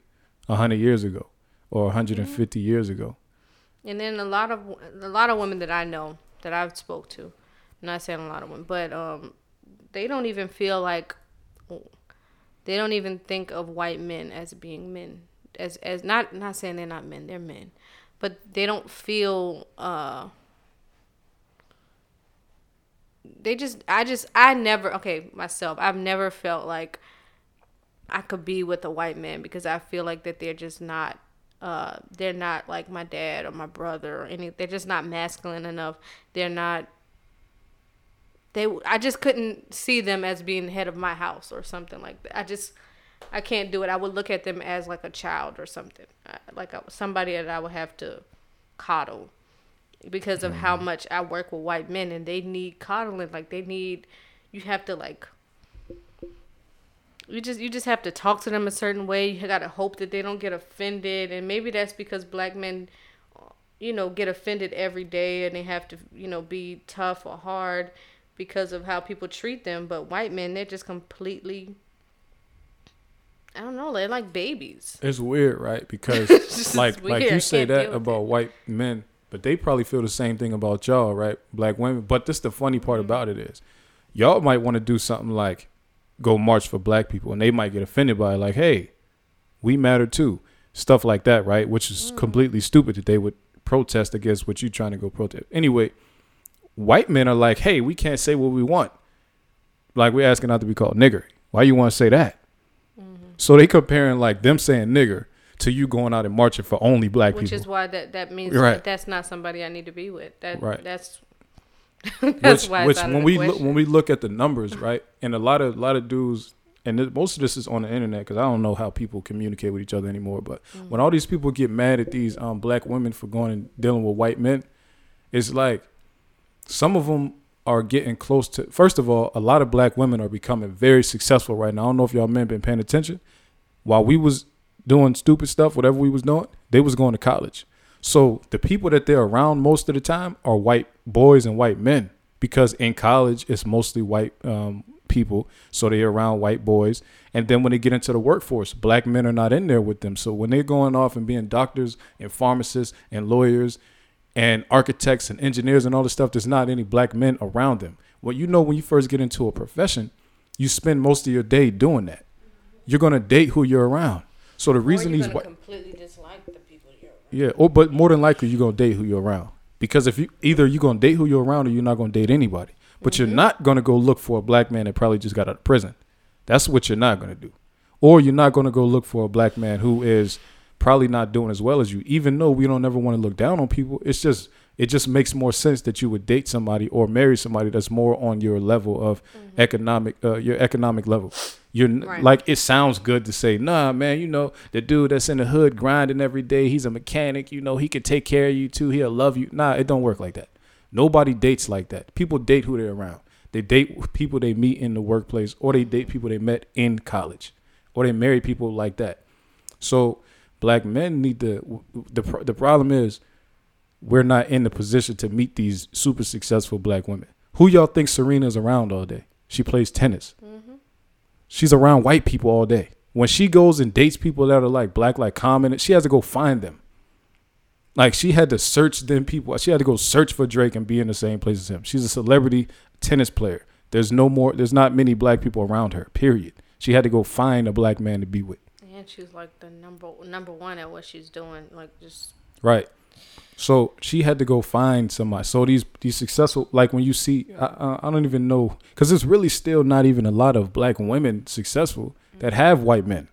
a hundred years ago or 150 mm-hmm. years ago. And then a lot of a lot of women that I know that I've spoke to, I'm not saying a lot of women, but um, they don't even feel like they don't even think of white men as being men. as as not not saying they're not men, they're men, but they don't feel. uh they just I just I never okay myself I've never felt like I could be with a white man because I feel like that they're just not uh they're not like my dad or my brother or any they're just not masculine enough they're not they I just couldn't see them as being head of my house or something like that I just I can't do it I would look at them as like a child or something like a, somebody that I would have to coddle because of how Mm-hmm. much I work with white men and they need coddling. Like they need, you have to like, you just you just have to talk to them a certain way. You gotta hope that they don't get offended, and maybe that's because black men, you know, get offended every day and they have to you know be tough or hard because of how people treat them. But white men, they're just completely. I don't know. They're like babies. It's weird, right? Because like like you say that about white men, but they probably feel the same thing about y'all, right? Black women. But this the funny part Mm-hmm. about it is, y'all might want to do something like go march for black people, and they might get offended by it, like, hey, we matter too, stuff like that, right? Which is Mm. completely stupid that they would protest against what you're trying to go protest. Anyway, white men are like, hey, we can't say what we want. Like we're asking not to be called nigger. Why you want to say that? Mm-hmm. So they comparing like them saying nigger to you going out and marching for only black Which people. Which is why that that means Right. that that's not somebody I need to be with. That Right. that's that's which, why which when we look, when we look at the numbers, right, and a lot of a lot of dudes, and this, most of this is on the internet because I don't know how people communicate with each other anymore. But Mm-hmm. when all these people get mad at these um, black women for going and dealing with white men, it's like some of them are getting close to. First of all, a lot of black women are becoming very successful right now. I don't know if y'all men been paying attention. While we was doing stupid stuff, whatever we was doing, they was going to college. So the people that they're around most of the time are white boys and white men because in college it's mostly white um, people. So they're around white boys. And then when they get into the workforce, black men are not in there with them. So when they're going off and being doctors and pharmacists and lawyers and architects and engineers and all this stuff, there's not any black men around them. Well, you know, when you first get into a profession, you spend most of your day doing that. You're gonna date who you're around. So the reason these white completely dislike the people you're yeah, or but more than likely you're gonna date who you're around. Because if you either you're gonna date who you're around or you're not gonna date anybody. But you're not gonna go look for a black man that probably just got out of prison. That's what you're not gonna do. Or you're not gonna go look for a black man who is probably not doing as well as you. Even though we don't ever want to look down on people, it's just it just makes more sense that you would date somebody or marry somebody that's more on your level of economic uh, your economic level. You're Right. like it sounds good to say, nah, man, you know, the dude that's in the hood grinding every day, he's a mechanic, you know, he can take care of you too, he'll love you. Nah, it don't work like that. Nobody dates like that. People date who they're around. They date people they meet in the workplace, or they date people they met in college, or they marry people like that. So black men need to. the The problem is we're not in the position to meet these super successful black women. Who y'all think Serena's around all day? She plays tennis. Mm. She's around white people all day. When she goes and dates people that are like black, like Common, she has to go find them. Like she had to search them people. She had to go search for Drake and be in the same place as him. She's a celebrity tennis player. There's no more. There's not many black people around her. Period. She had to go find a black man to be with. and she's like the number number one at what she's doing. Like just Right. So she had to go find somebody. So these these successful, like when you see, I, I don't even know, because there's really still not even a lot of black women successful that mm-hmm. have white men.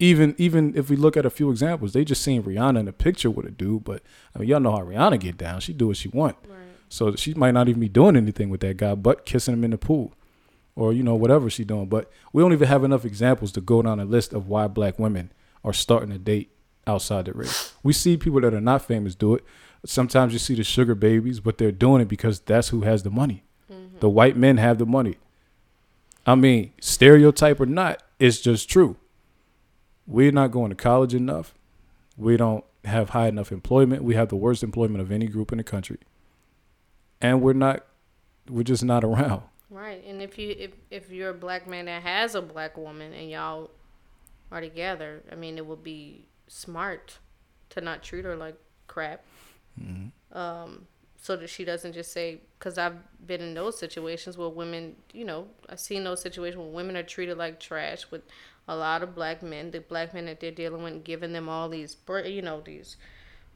Even even if we look at a few examples, they just seen Rihanna in a picture with a dude, but I mean y'all know how Rihanna get down. She do what she want. right. So she might not even be doing anything with that guy, but kissing him in the pool, or you know whatever she doing. But we don't even have enough examples to go down a list of why black women are starting to date outside the race. We see people that are not famous do it. Sometimes you see the sugar babies, but they're doing it because that's who has the money. Mm-hmm. The white men have the money. I mean, stereotype or not, it's just true. We're not going to college enough. We don't have high enough employment. We have the worst employment of any group in the country. And we're not we're just not around. Right. And if you if if you're a black man that has a black woman and y'all are together, I mean, it would be smart to not treat her like crap. Um, so that she doesn't just say, because I've been in those situations where women, you know, I've seen those situations where women are treated like trash with a lot of black men, the black men that they're dealing with, giving them all these, you know, these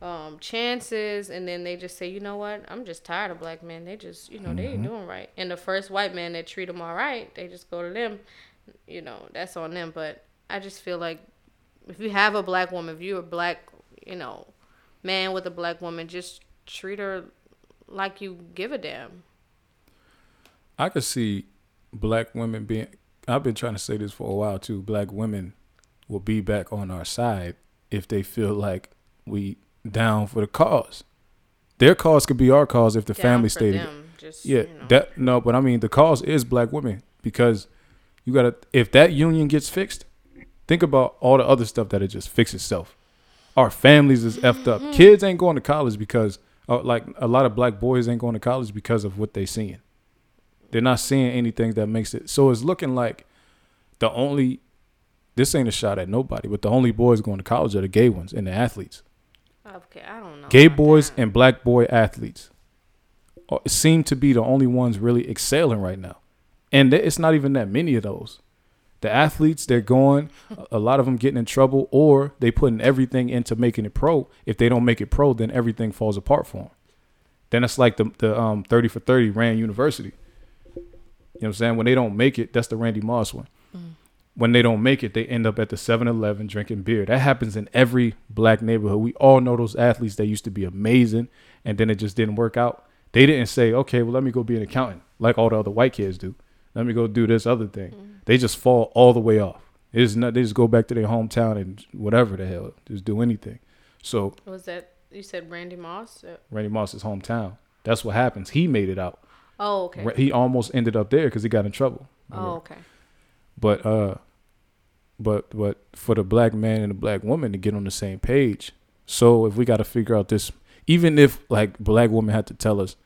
um, chances, and then they just say, you know what, I'm just tired of black men. They just, you know, mm-hmm. they ain't mm-hmm. doing right. And the first white man that treat them all right, they just go to them. You know, that's on them. But I just feel like if you have a black woman, if you're a black, you know, man with a black woman, just treat her like you give a damn. I could see black women being. I've been trying to say this for a while too. Black women will be back on our side if they feel like we down for the cause. Their cause could be our cause if the down family stayed. Just, yeah, you know. that no, but I mean the cause is black women because you gotta. If that union gets fixed, think about all the other stuff that it just fix itself. Our families is effed up. Mm-hmm. Kids ain't going to college because, uh, like, a lot of black boys ain't going to college because of what they seeing. They're not seeing anything that makes it. So it's looking like the only. This ain't a shot at nobody, but the only boys going to college are the gay ones and the athletes. Okay, I don't know. Gay boys that. and black boy athletes uh, seem to be the only ones really excelling right now, and it's not even that many of those the athletes they're going a lot of them getting in trouble or they putting everything into making it pro. If they don't make it pro then everything falls apart for them then it's like the, the um, 30 for 30 Rand University. You know what i'm saying? When they don't make it that's the randy moss one. Mm. when they don't make it they end up at the 7-eleven drinking beer. That happens in every black neighborhood. We all know those athletes that used to be amazing and then it just didn't work out. They didn't say okay well let me go be an accountant like all the other white kids do. Let me go do this other thing. Mm-hmm. They just fall all the way off. It's not. They just go back to their hometown and whatever the hell, just do anything. So was that you said Randy Moss? Randy Moss's hometown. That's what happens. He made it out. Oh, okay. He almost ended up there because he got in trouble. Oh, okay. But uh, but but for the black man and the black woman to get on the same page. So if we got to figure out this, even if like black woman had to tell us,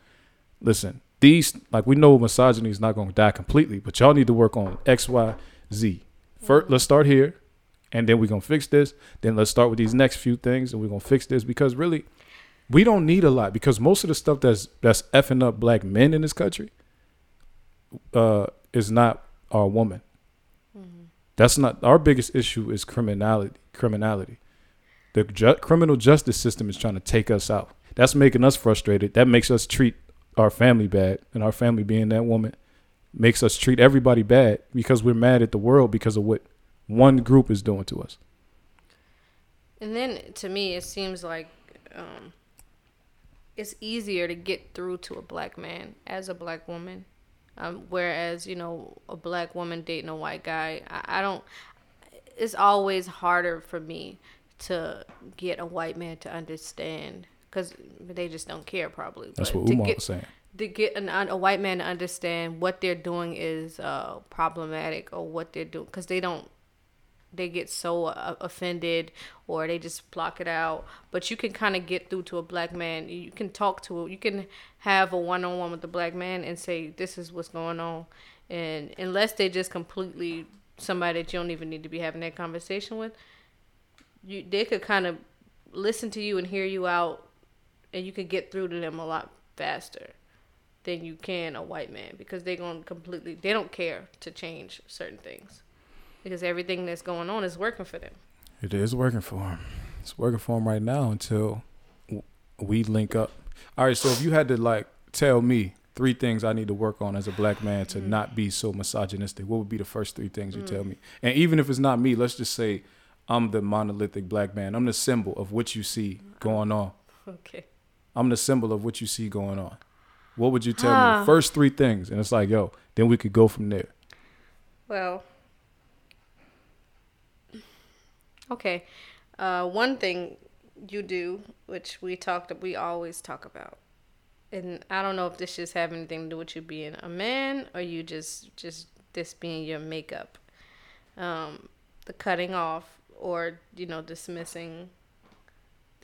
listen, these like we know misogyny is not going to die completely, but y'all need to work on X, Y, Z. First, let's start here, and then we're gonna fix this. Then let's start with these next few things, and we're gonna fix this because really, we don't need a lot because most of the stuff that's that's effing up black men in this country, uh, is not our woman. Mm-hmm. That's not our biggest issue. Is criminality. Criminality. The ju- criminal justice system is trying to take us out. That's making us frustrated. That makes us treat our family bad, and our family being that woman makes us treat everybody bad because we're mad at the world because of what one group is doing to us. And then to me, it seems like um, it's easier to get through to a black man as a black woman. Um, whereas, you know, a black woman dating a white guy, I, I don't, it's always harder for me to get a white man to understand because they just don't care probably. That's but what Umar get, was saying. To get an, a white man to understand what they're doing is uh, problematic or what they're doing because they don't they get so uh, offended or they just block it out but you can kind of get through to a black man you can talk to a you can have a one-on-one with the black man and say this is what's going on and unless they just completely somebody that you don't even need to be having that conversation with you they could kind of listen to you and hear you out and you can get through to them a lot faster than you can a white man because they're going to completely they don't care to change certain things because everything that's going on is working for them. It is working for them it's working for them right now until we link up. All right so if you had to like tell me three things i need to work on as a black man to mm. not be so misogynistic what would be the first three things you mm. tell me? And even if it's not me let's just say i'm the monolithic black man. I'm the symbol of what you see going on. Okay I'm the symbol of what you see going on. What would you tell huh. me? First three things, and it's like, yo, then we could go from there. Well, okay. Uh, one thing you do, which we talked, we always talk about, and I don't know if this just have anything to do with you being a man or you just just this being your makeup, um, the cutting off or you know dismissing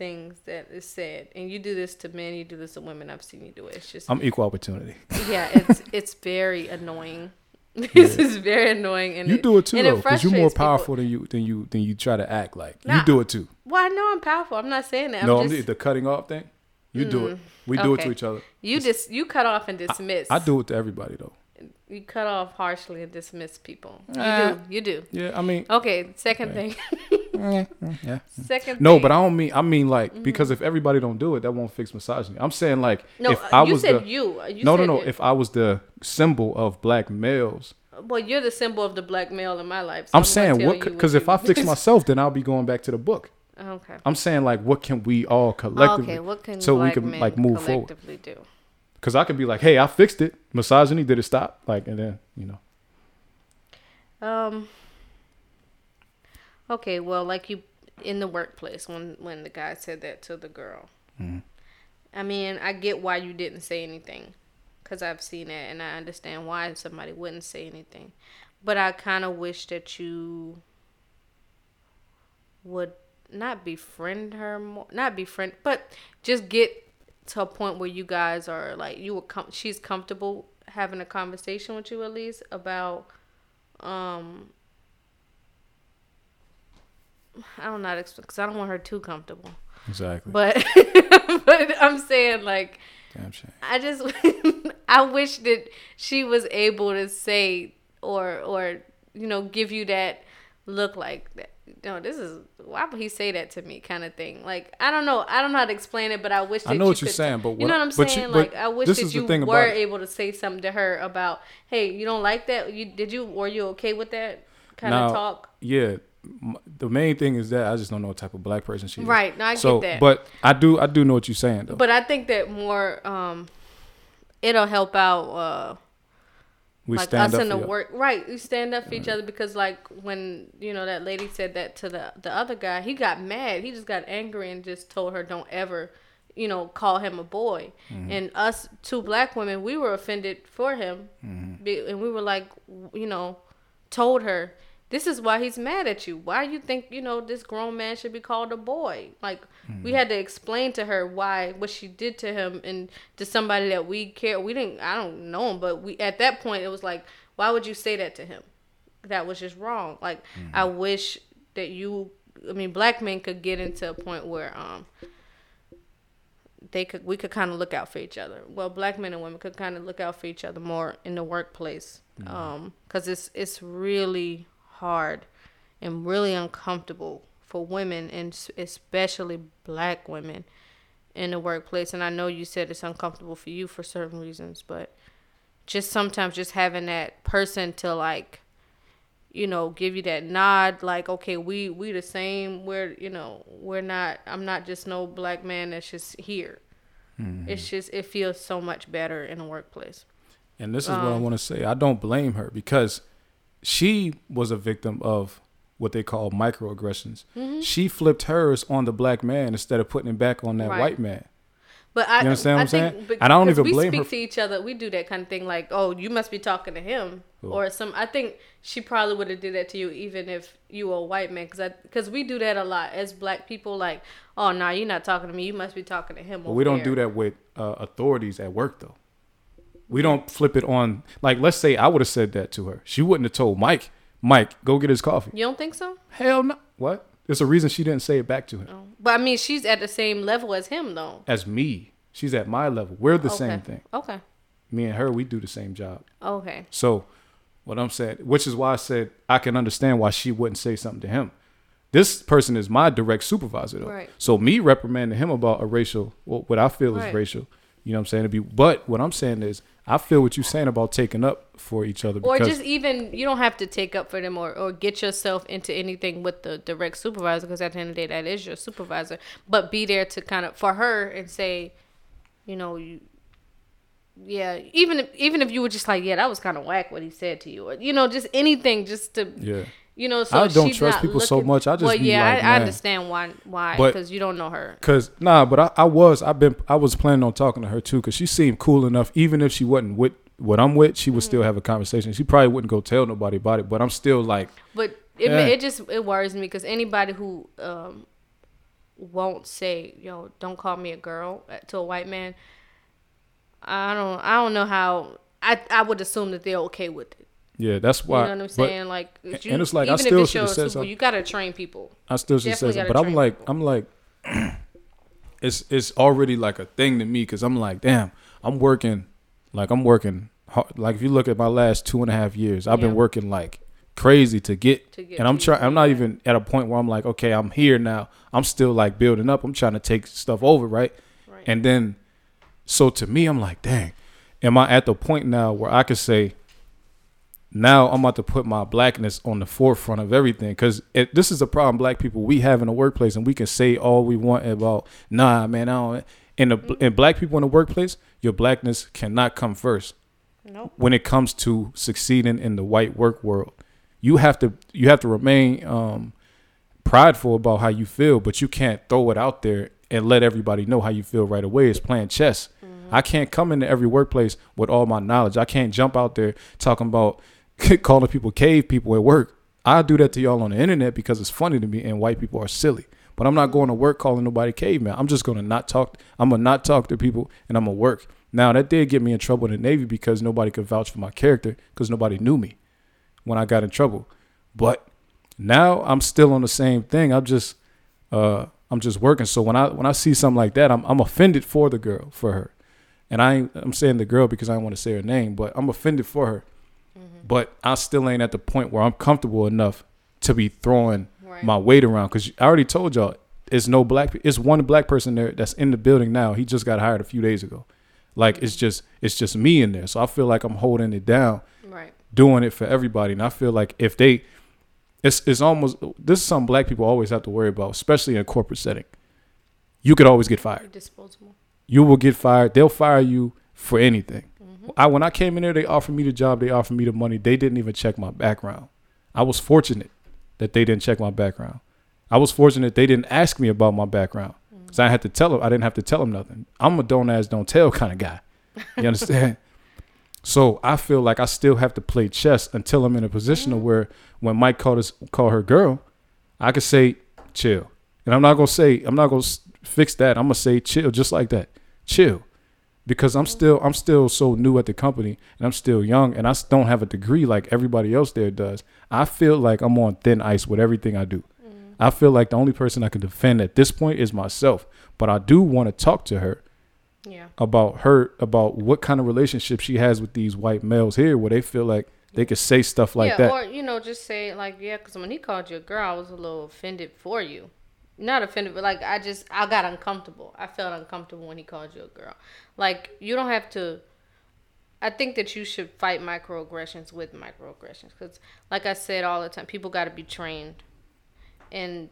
things that is said, and you do this to men, you do this to women. I've seen you do it. It's just I'm equal opportunity. Yeah, it's it's very annoying. this yeah. is very annoying, and you it, do it too though, because you're more powerful people. than you than you than you try to act like. Nah, you do it too. Well, I know I'm powerful. I'm not saying that. No, I'm just, the cutting off thing. You mm, do it. Mm, we do it to each other. You just you cut off and dismiss. I, I, do it to everybody though. you cut off harshly and dismiss people. You Uh, do. You do. Yeah, I mean, Okay. Second thing. yeah. Second. No, thing. but I don't mean I mean like because if everybody don't do it, that won't fix misogyny. I'm saying like no. if uh, I you was said the you. Uh, you no no said no it. if I was the symbol of black males, Well, you're the symbol of the black male in my life. so I'm gonna saying what because if I fix myself, then I'll be going back to the book. okay. I'm saying like what can we all collectively Okay. What can so we can, men like, move forward. collectively do? because I could be like, hey, I fixed it. Misogyny did it stop? Like and then you know Um. Okay, well, like you in the workplace when when the guy said that to the girl. I mean, I get why you didn't say anything, cause I've seen it and I understand why somebody wouldn't say anything, but I kind of wish that you would not befriend her more, not befriend, but just get to a point where you guys are like you were com- she's comfortable having a conversation with you at least about um I don't know because I don't want her too comfortable. exactly. But but I'm saying like. I just I wish that she was able to say or or you know give you that look like that. No, this is why would he say that to me kind of thing. Like I don't know, I don't know how to explain it, but I wish that I know you what you're could- saying, but what, you know what I'm but you- saying. like I wish that you were able to say something to her about, hey, you don't like that. You did you were you okay with that kind of talk? Yeah, the main thing is that I just don't know what type of black person she is. Right, no, I so, get that. but I do I do know what you're saying though. But I think that more um it'll help out uh we like stand us up in the work right we stand up for each other because like when you know that lady said that to the the other guy he got mad he just got angry and just told her don't ever you know call him a boy Mm-hmm. and us two black women we were offended for him Mm-hmm. And we were like you know told her this is why he's mad at you. Why you think you know this grown man should be called a boy? Like Mm-hmm. we had to explain to her why what she did to him and to somebody that we care we didn't i don't know him but we at that point it was like why would you say that to him? That was just wrong. Like i wish that you i mean black men could get into a point where um they could we could kind of look out for each other. Well black men and women could kind of look out for each other more in the workplace um because it's it's really hard and really uncomfortable for women and especially black women in the workplace. And i know you said it's uncomfortable for you for certain reasons but just sometimes just having that person to like you know give you that nod like okay we we the same we're you know we're not i'm not just no black man that's just here. It's just it feels so much better in the workplace. And this is what I Um, want to say. I don't blame her because she was a victim of what they call microaggressions. Mm-hmm. She flipped hers on the black man instead of putting it back on that Right. white man. But I, You understand what I I'm saying? think And I don't even we blame speak her to each other. We do that kind of thing, like, "Oh, you must be talking to him," Cool. or some. I think she probably would have did that to you, even if you were a white man, because because we do that a lot as black people. Like, "Oh, no, you're not talking to me. You must be talking to him." But we don't do that with uh, authorities at work, though. We don't flip it on. Like, let's say I would have said that to her. She wouldn't have told Mike, Mike, go get his coffee. You don't think so? Hell no. What? There's a reason she didn't say it back to him. No. But I mean, she's at the same level as him, though. As me. She's at my level. We're the okay. same thing. Okay. Me and her, we do the same job. Okay. So, what I'm saying, which is why I said I can understand why she wouldn't say something to him. This person is my direct supervisor, though. Right. So me reprimanding him about a racial, well, what I feel is Right. racial. You know what I'm saying? Be, but what I'm saying is, I feel what you're saying about taking up for each other. Or just even you don't have to take up for them or, or get yourself into anything with the direct supervisor because at the end of the day that is your supervisor. But be there to kind of for her and say, you know, you yeah, even if even if you were just like, yeah, that was kind of whack what he said to you, or you know, just anything, just to yeah. You know. So I don't trust people so much. I just well, yeah, like, I, I understand why why because you don't know her. Cause nah, but I, I was I've been I was planning on talking to her too because she seemed cool enough. Even if she wasn't with what I'm with, she would Mm-hmm. still have a conversation. She probably wouldn't go tell nobody about it. But I'm still like, But it Yeah. it just it worries me because anybody who um won't say yo don't call me a girl uh, to a white man, I don't I don't know how I I would assume that they're okay with it. Yeah, that's why. You know what I'm but saying? Like you, and it's like, I still if should've said something. you gotta train people. I still should say something, but I'm like, people. I'm like, it's it's already like a thing to me because I'm like, damn, I'm working, like I'm working hard. Like if you look at my last two and a half years, I've Yeah. been working like crazy to get, To get and I'm trying. I'm not even at a point where I'm like, okay, I'm here now. I'm still like building up. I'm trying to take stuff over, right? Right. And then, so to me, I'm like, dang, am I at the point now where I could say, now I'm about to put my blackness on the forefront of everything? Because this is a problem black people we have in the workplace, and we can say all we want about, nah, man, I don't. In the in black people in the workplace, your blackness cannot come first Nope. when it comes to succeeding in the white work world. You have to you have to remain um, prideful about how you feel, but you can't throw it out there and let everybody know how you feel right away. It's playing chess. I can't come into every workplace with all my knowledge. I can't jump out there talking about calling people cave people at work. I do that to y'all on the internet because it's funny to me and white people are silly. But I'm not going to work calling nobody caveman. I'm just gonna not talk. I'm gonna not talk to people and I'm gonna work. Now that did get me in trouble in the Navy because nobody could vouch for my character because nobody knew me when I got in trouble. But now I'm still on the same thing. I'm just uh I'm just working. So when I when I see something like that, I'm I'm offended for the girl, for her. And I I'm saying the girl because I don't want to say her name, but I'm offended for her. Mm-hmm. But I still ain't at the point where I'm comfortable enough to be throwing Right. my weight around because I already told y'all it's no black. It's one black person there that's in the building now. He just got hired a few days ago. Like it's just it's just me in there. So I feel like I'm holding it down Right. doing it for everybody. And I feel like if they, it's it's almost this is something black people always have to worry about, especially in a corporate setting. You could always get You're fired. disposable. You will get fired. They'll fire you for anything. Mm-hmm. I when I came in there, they offered me the job. They offered me the money. They didn't even check my background. I was fortunate that they didn't check my background. I was fortunate they didn't ask me about my background mm. because I had to tell them. I didn't have to tell them nothing. I'm a don't ask, don't tell kind of guy. You understand? So I feel like I still have to play chess until I'm in a position of mm-hmm. where when Mike called us call her girl, I could say chill, and I'm not gonna say I'm not gonna fix that. I'm gonna say chill, just like that, chill, because I'm still I'm still so new at the company and I'm still young and I don't have a degree like everybody else there does. I feel like I'm on thin ice with everything I do. Mm. I feel like the only person I can defend at this point is myself, but I do want to talk to her Yeah. about her about what kind of relationship she has with these white males here where they feel like they could say stuff like yeah, that or you know, just say like, yeah, because when he called you a girl, I was a little offended for you. Not offended, but like I just I got uncomfortable. I felt uncomfortable when he called you a girl. Like you don't have to. I think that you should fight microaggressions with microaggressions because, like I said all the time, people got to be trained, and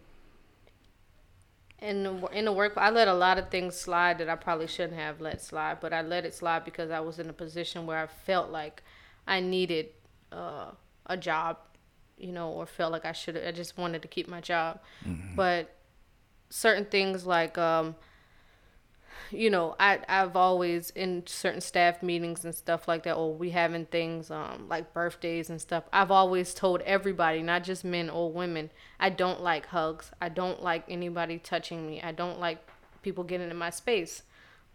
in the, in the work, I let a lot of things slide that I probably shouldn't have let slide, but I let it slide because I was in a position where I felt like I needed uh, a job, you know, or felt like I should. I just wanted to keep my job, but certain things like um, you know, I I've always in certain staff meetings and stuff like that, or we having things um like birthdays and stuff. I've always told everybody, not just men or women, I don't like hugs. I don't like anybody touching me. I don't like people getting in my space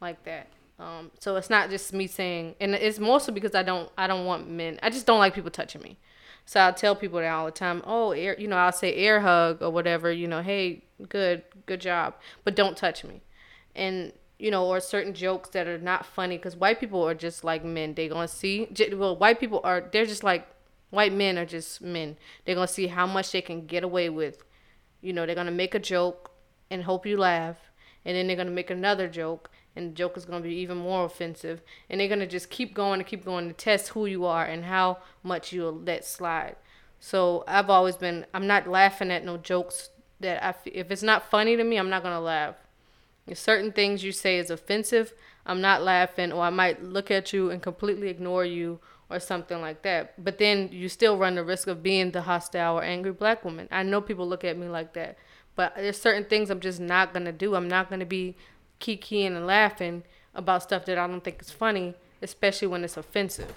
like that. Um, so it's not just me saying, and it's mostly because I don't I don't want men. I just don't like people touching me. So I'll tell people that all the time. Oh, air, you know, I'll say air hug or whatever. You know, hey, good, good job, but don't touch me. And you know, or certain jokes that are not funny because white people are just like men. They gonna see. Well, white people are. They're just like white men are just men. They're gonna see how much they can get away with. You know, they're gonna make a joke and hope you laugh, and then they're gonna make another joke, and the joke is gonna be even more offensive, and they're gonna just keep going and keep going to test who you are and how much you'll let slide. So I've always been. I'm not laughing at no jokes that I. If it's not funny to me, I'm not gonna laugh. If certain things you say is offensive, I'm not laughing, or I might look at you and completely ignore you, or something like that. But then you still run the risk of being the hostile or angry black woman. I know people look at me like that, but there's certain things I'm just not gonna do. I'm not gonna be kikiing and laughing about stuff that I don't think is funny, especially when it's offensive.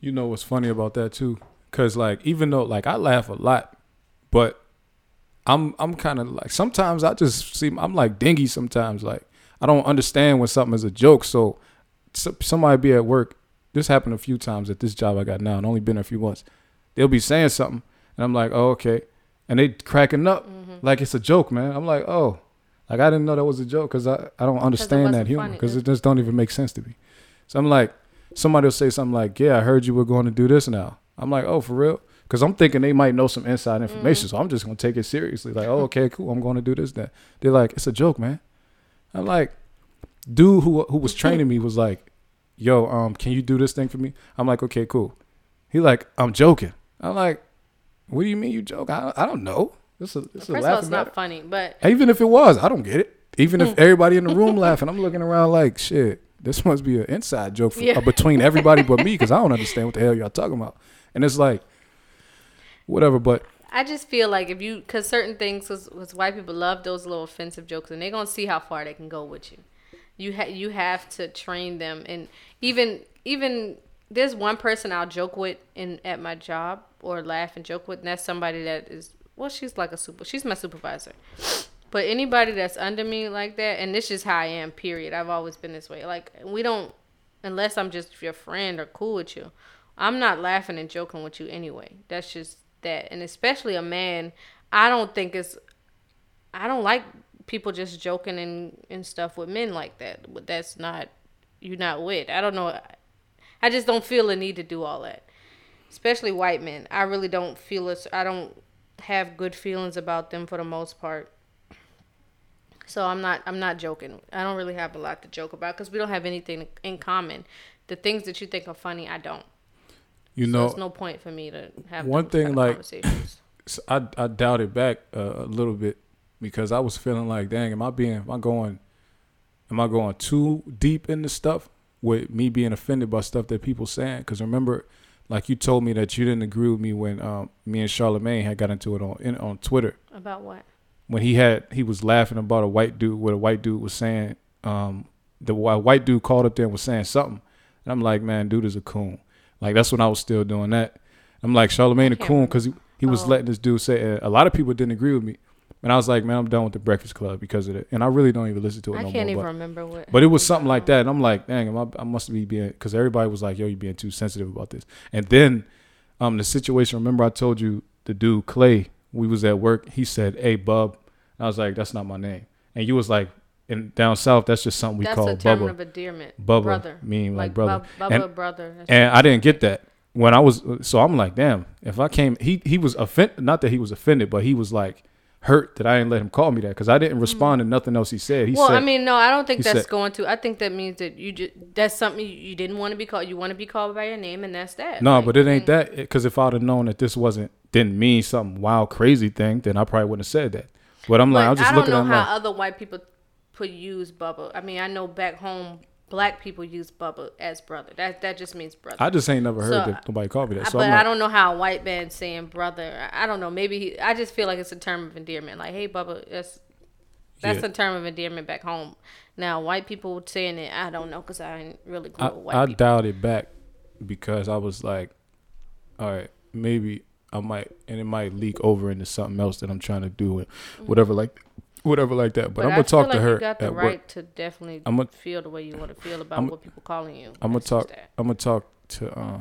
you know what's funny about that too? Because like even though like i laugh a lot but i'm i'm kind of like sometimes i just see i'm like dingy sometimes. Like i don't understand when something is a joke. So, so somebody be at work this happened a few times at this job i got now and only been there a few months. They'll be saying something and i'm like oh okay. And they cracking up mm-hmm. like it's a joke man. I'm like oh like i didn't know that was a joke because I, I don't understand that humor because It- just don't even make sense to me so i'm like somebody will say something like, "Yeah, I heard you were going to do this now." I'm like, "Oh, for real?" Because I'm thinking they might know some inside information, so I'm just gonna take it seriously. Like, "Oh, okay, cool. I'm going to do this." Then they're like, "It's a joke, man." I'm like, dude who who was training me was like, "Yo, um, can you do this thing for me?" I'm like, "Okay, cool." He like, "I'm joking." I'm like, "What do you mean you joke?" I, I don't know. This is this is First of all, laughing it's not funny, but Even if it was, I don't get it. Even if everybody in the room laughing, I'm looking around like, shit, this must be an inside joke for, Yeah. uh, between everybody but me because I don't understand what the hell y'all talking about. And it's like, whatever. But I just feel like if you, because certain things, because white people love those little offensive jokes, and they're gonna see how far they can go with you. You ha- you have to train them, and even even there's one person I'll joke with in at my job or laugh and joke with, and that's somebody that is well, she's like a super, she's my supervisor. But anybody that's under me like that, and this is how I am. Period. I've always been this way. Like we don't, unless I'm just your friend or cool with you. I'm not laughing and joking with you anyway. That's just that. And especially a man, I don't think it's I don't like people just joking and, and stuff with men like that. But that's not you're not with. I don't know. I just don't feel the need to do all that. Especially white men. I really don't feel it. I don't have good feelings about them for the most part. So I'm not I'm not joking. I don't really have a lot to joke about because we don't have anything in common. The things that you think are funny, I don't. you So know, it's no point for me to have one thing, like- I I doubted back uh, a little bit because I was feeling like, dang, am I being, am I going, am I going too deep into stuff with me being offended by stuff that people saying? Because remember, like you told me that you didn't agree with me when um, me and Charlemagne had got into it on in, on Twitter. About what? when he had he was laughing about a white dude what a white dude was saying um the whi- white dude called up there and was saying something. And i'm like man dude is a coon. Like that's when i was still doing that. I'm like charlemagne a coon because he, he was Oh. letting this dude say uh, a lot of people didn't agree with me and i was like man i'm done with the breakfast club because of it and i really don't even listen to it I no can't more even but, remember what. but it was something like that and i'm like dang I, I must be being because everybody was like yo you're being too sensitive about this and then um the situation remember i told you the dude clay we was at work he said hey bub and i was like that's not my name and you was like and down south that's just something we That's call a term bubba of endearment. bubba brother. mean like, Like, brother Bub- And- brother. That's and i didn't get that when i was so i'm like damn if i came he he was offended not that he was offended but he was like hurt that i didn't let him call me that because i didn't respond to nothing else he said he Mm. well, said I mean, no, I don't think that's said- going to. I think that means that you just that's something you, you didn't want to be called. You want to be called by your name, and that's that. No, Like, but it ain't that. Because if I'd have known that this wasn't didn't mean some wild crazy thing, then I probably wouldn't have said that. But I'm like, I'm just I don't looking know at how like, other white people put use Bubba. I mean, I know back home, black people use Bubba as brother. That that just means brother. I just ain't never heard So, that nobody called me that. So but I'm I don't know how a white man saying brother. I don't know. Maybe he, I just feel like it's a term of endearment. Like, hey, Bubba, that's that's Yeah. a term of endearment back home. Now, white people saying it, I don't know because I ain't really grew I, with white I people. dialed it back because I was like, all right, maybe I might, and it might leak over into something else that I'm trying to do, and mm-hmm. whatever like, whatever like that. But, I'm gonna talk feel to like her You got the right work. to definitely I'ma- feel the way you want to feel about I'm- what people calling you. I'm gonna talk. I'm gonna talk to uh,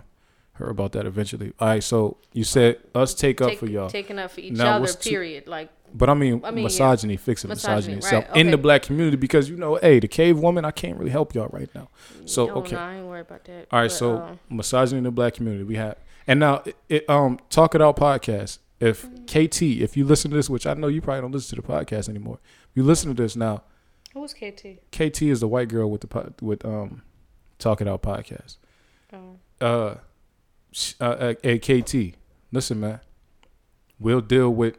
her about that eventually. All right. So you said us take up for y'all. taking up for each Now, other. Period. Like But I mean, I mean, yeah. misogyny, fixing Misogyny, misogyny, itself right, in the black community because you know, hey, the cave woman, I can't really help y'all right now. So no, okay, no, I ain't worried about that. all right. But, So uh, misogyny in the black community, we have, and now it, it um talk it out podcast. If. KT, if you listen to this, which I know you probably don't listen to the podcast anymore, if you listen to this now, who's KT? KT is the white girl with the po- with um talking it out podcast. Oh. Uh, uh, uh, hey KT, listen, man, we'll deal with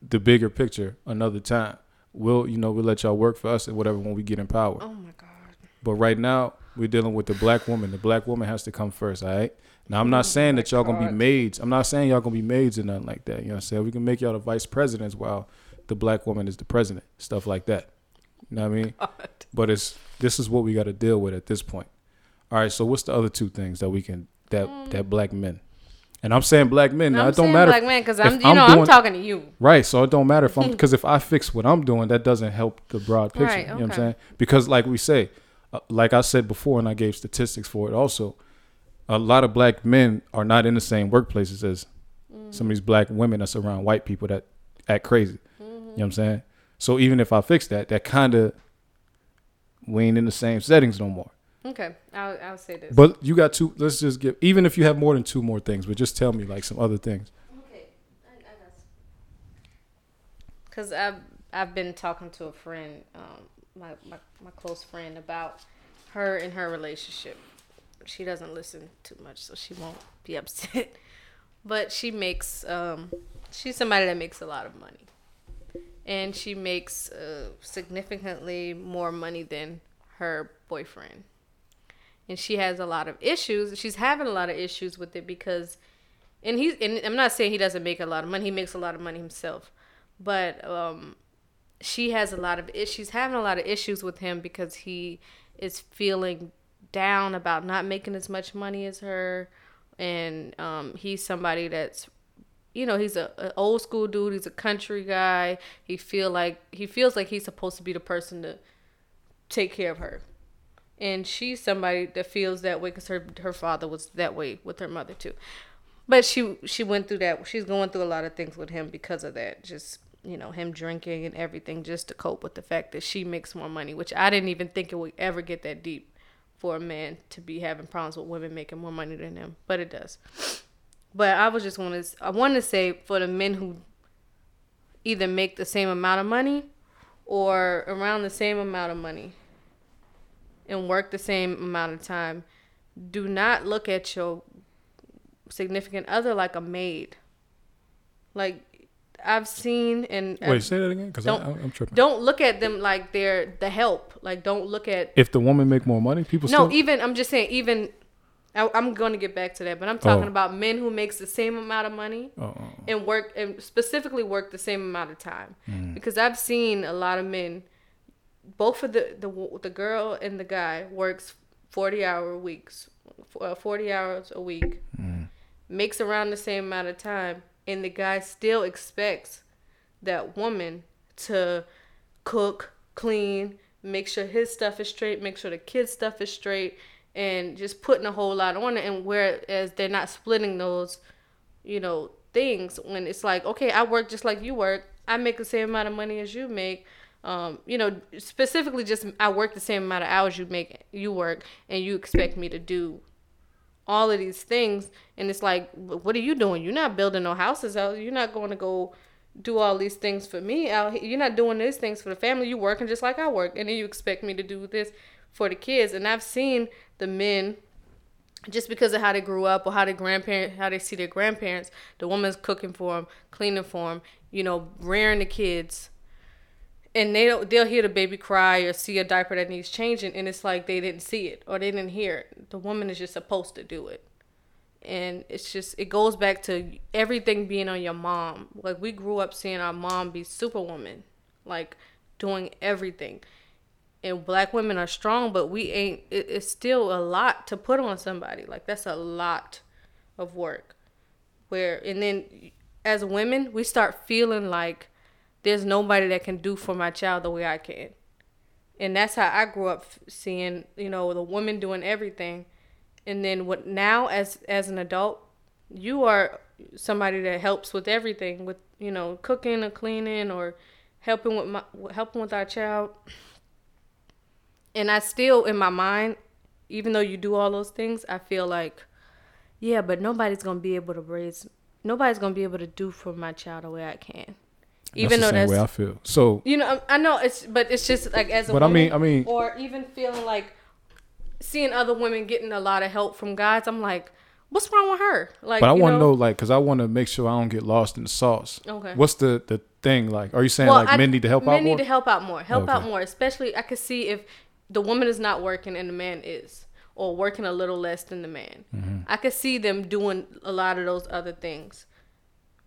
the bigger picture another time. We'll, you know, we'll let y'all work for us and whatever when we get in power. oh my God. But right now, we're dealing with the black woman. The black woman has to come first, all right? Now, I'm not saying that y'all gonna be maids. I'm not saying y'all gonna be maids or nothing like that. You know what I'm saying? We can make y'all the vice presidents while the black woman is the president, stuff like that. You know what I mean? But it's this is what we got to deal with at this point. All right. So what's the other two things that we can that that black men? And I'm saying black men. Now, I'm it don't matter. black man because I'm, you I'm know, I'm talking to you. Right. So it don't matter if I'm because if I fix what I'm doing, that doesn't help the broad picture. Right, You know what I'm saying? Because like we say, uh, like I said before, and I gave statistics for it also, a lot of black men are not in the same workplaces as some of these black women that's around white people that act crazy. You know what I'm saying? So even if I fix that, that kind of we ain't in the same settings no more. Okay, I'll I'll say this. But you got two. Let's just give. Even if you have more than two more things, but just tell me like some other things. Okay, I, I got. Cause I've I've been talking to a friend, um, my, my my close friend about her and her relationship. She doesn't listen too much, so she won't be upset. but she makes um, she's somebody that makes a lot of money, and she makes uh, significantly more money than her boyfriend. And she has a lot of issues. She's having a lot of issues with it because, and he's and I'm not saying he doesn't make a lot of money. He makes a lot of money himself, but um, she has a lot of issues. Having a lot of issues with him because he is feeling down about not making as much money as her. And um, he's somebody that's you know he's a, a, old school dude. He's a country guy. He feel like he feels like he's supposed to be the person to take care of her. And she's somebody that feels that way because her her father was that way with her mother too. But she she went through that. She's going through a lot of things with him because of that. Just you know him drinking and everything just to cope with the fact that she makes more money which i didn't even think it would ever get that deep for a man to be having problems with women making more money than him, but it does. But I was just want to I want to say for the men who either make the same amount of money or around the same amount of money and work the same amount of time, do not look at your significant other like a maid. Like I've seen and wait, I've, say that again because I'm tripping. Don't look at them like they're the help. Like don't look at if the woman make more money, people. No, still... even I'm just saying even. I, am going to get back to that, but I'm talking oh. about men who makes the same amount of money oh, oh, oh. and work and specifically work the same amount of time. Mm. Because I've seen a lot of men, both of the the the girl and the guy works 40 hour weeks, uh, 40 hours a week, mm. makes around the same amount of time, and the guy still expects that woman to cook, clean, make sure his stuff is straight, make sure the kids' stuff is straight, and just putting a whole lot on it. And whereas they're not splitting those, you know, things when it's like, okay, I work just like you work, I make the same amount of money as you make. Um, you know, specifically just I work the same amount of hours you make, you work, and you expect me to do all of these things and it's like what are you doing? You're not building no houses out. You're not going to go do all these things for me out here. you're not doing these things for the family. You working just like i work and then you expect me to do this for the kids. And i've seen the men just because of how they grew up or how their grandparents how they see their grandparents the woman's cooking for them cleaning for them you know rearing the kids and they don't they'll hear the baby cry or see a diaper that needs changing and it's like they didn't see it or they didn't hear it. The woman is just supposed to do it. And it's just it goes back to everything being on your mom. Like we grew up seeing our mom be superwoman like doing everything. And black women are strong but we ain't it, it's still a lot to put on somebody. Like that's a lot of work. Where and then as women we start feeling like there's nobody that can do for my child the way I can. And that's how I grew up seeing, you know, the woman doing everything. And then what now as as an adult, you are somebody that helps with everything with, you know, cooking or cleaning or helping with my helping with our child. And I still in my mind, even though you do all those things, I feel like yeah, but nobody's going to be able to raise nobody's going to be able to do for my child the way I can even that's though that's the way I feel. So you know, I know it's, but it's just like as a but woman, I mean, I mean, or even feeling like seeing other women getting a lot of help from guys. I'm like, what's wrong with her? Like, but I want to know, like, because I want to make sure I don't get lost in the sauce. Okay. What's the the thing like? Are you saying well, like I, men need to help men out more? Men need to help out more. Help okay. out more, especially I could see if the woman is not working and the man is, or working a little less than the man. Mm-hmm. I could see them doing a lot of those other things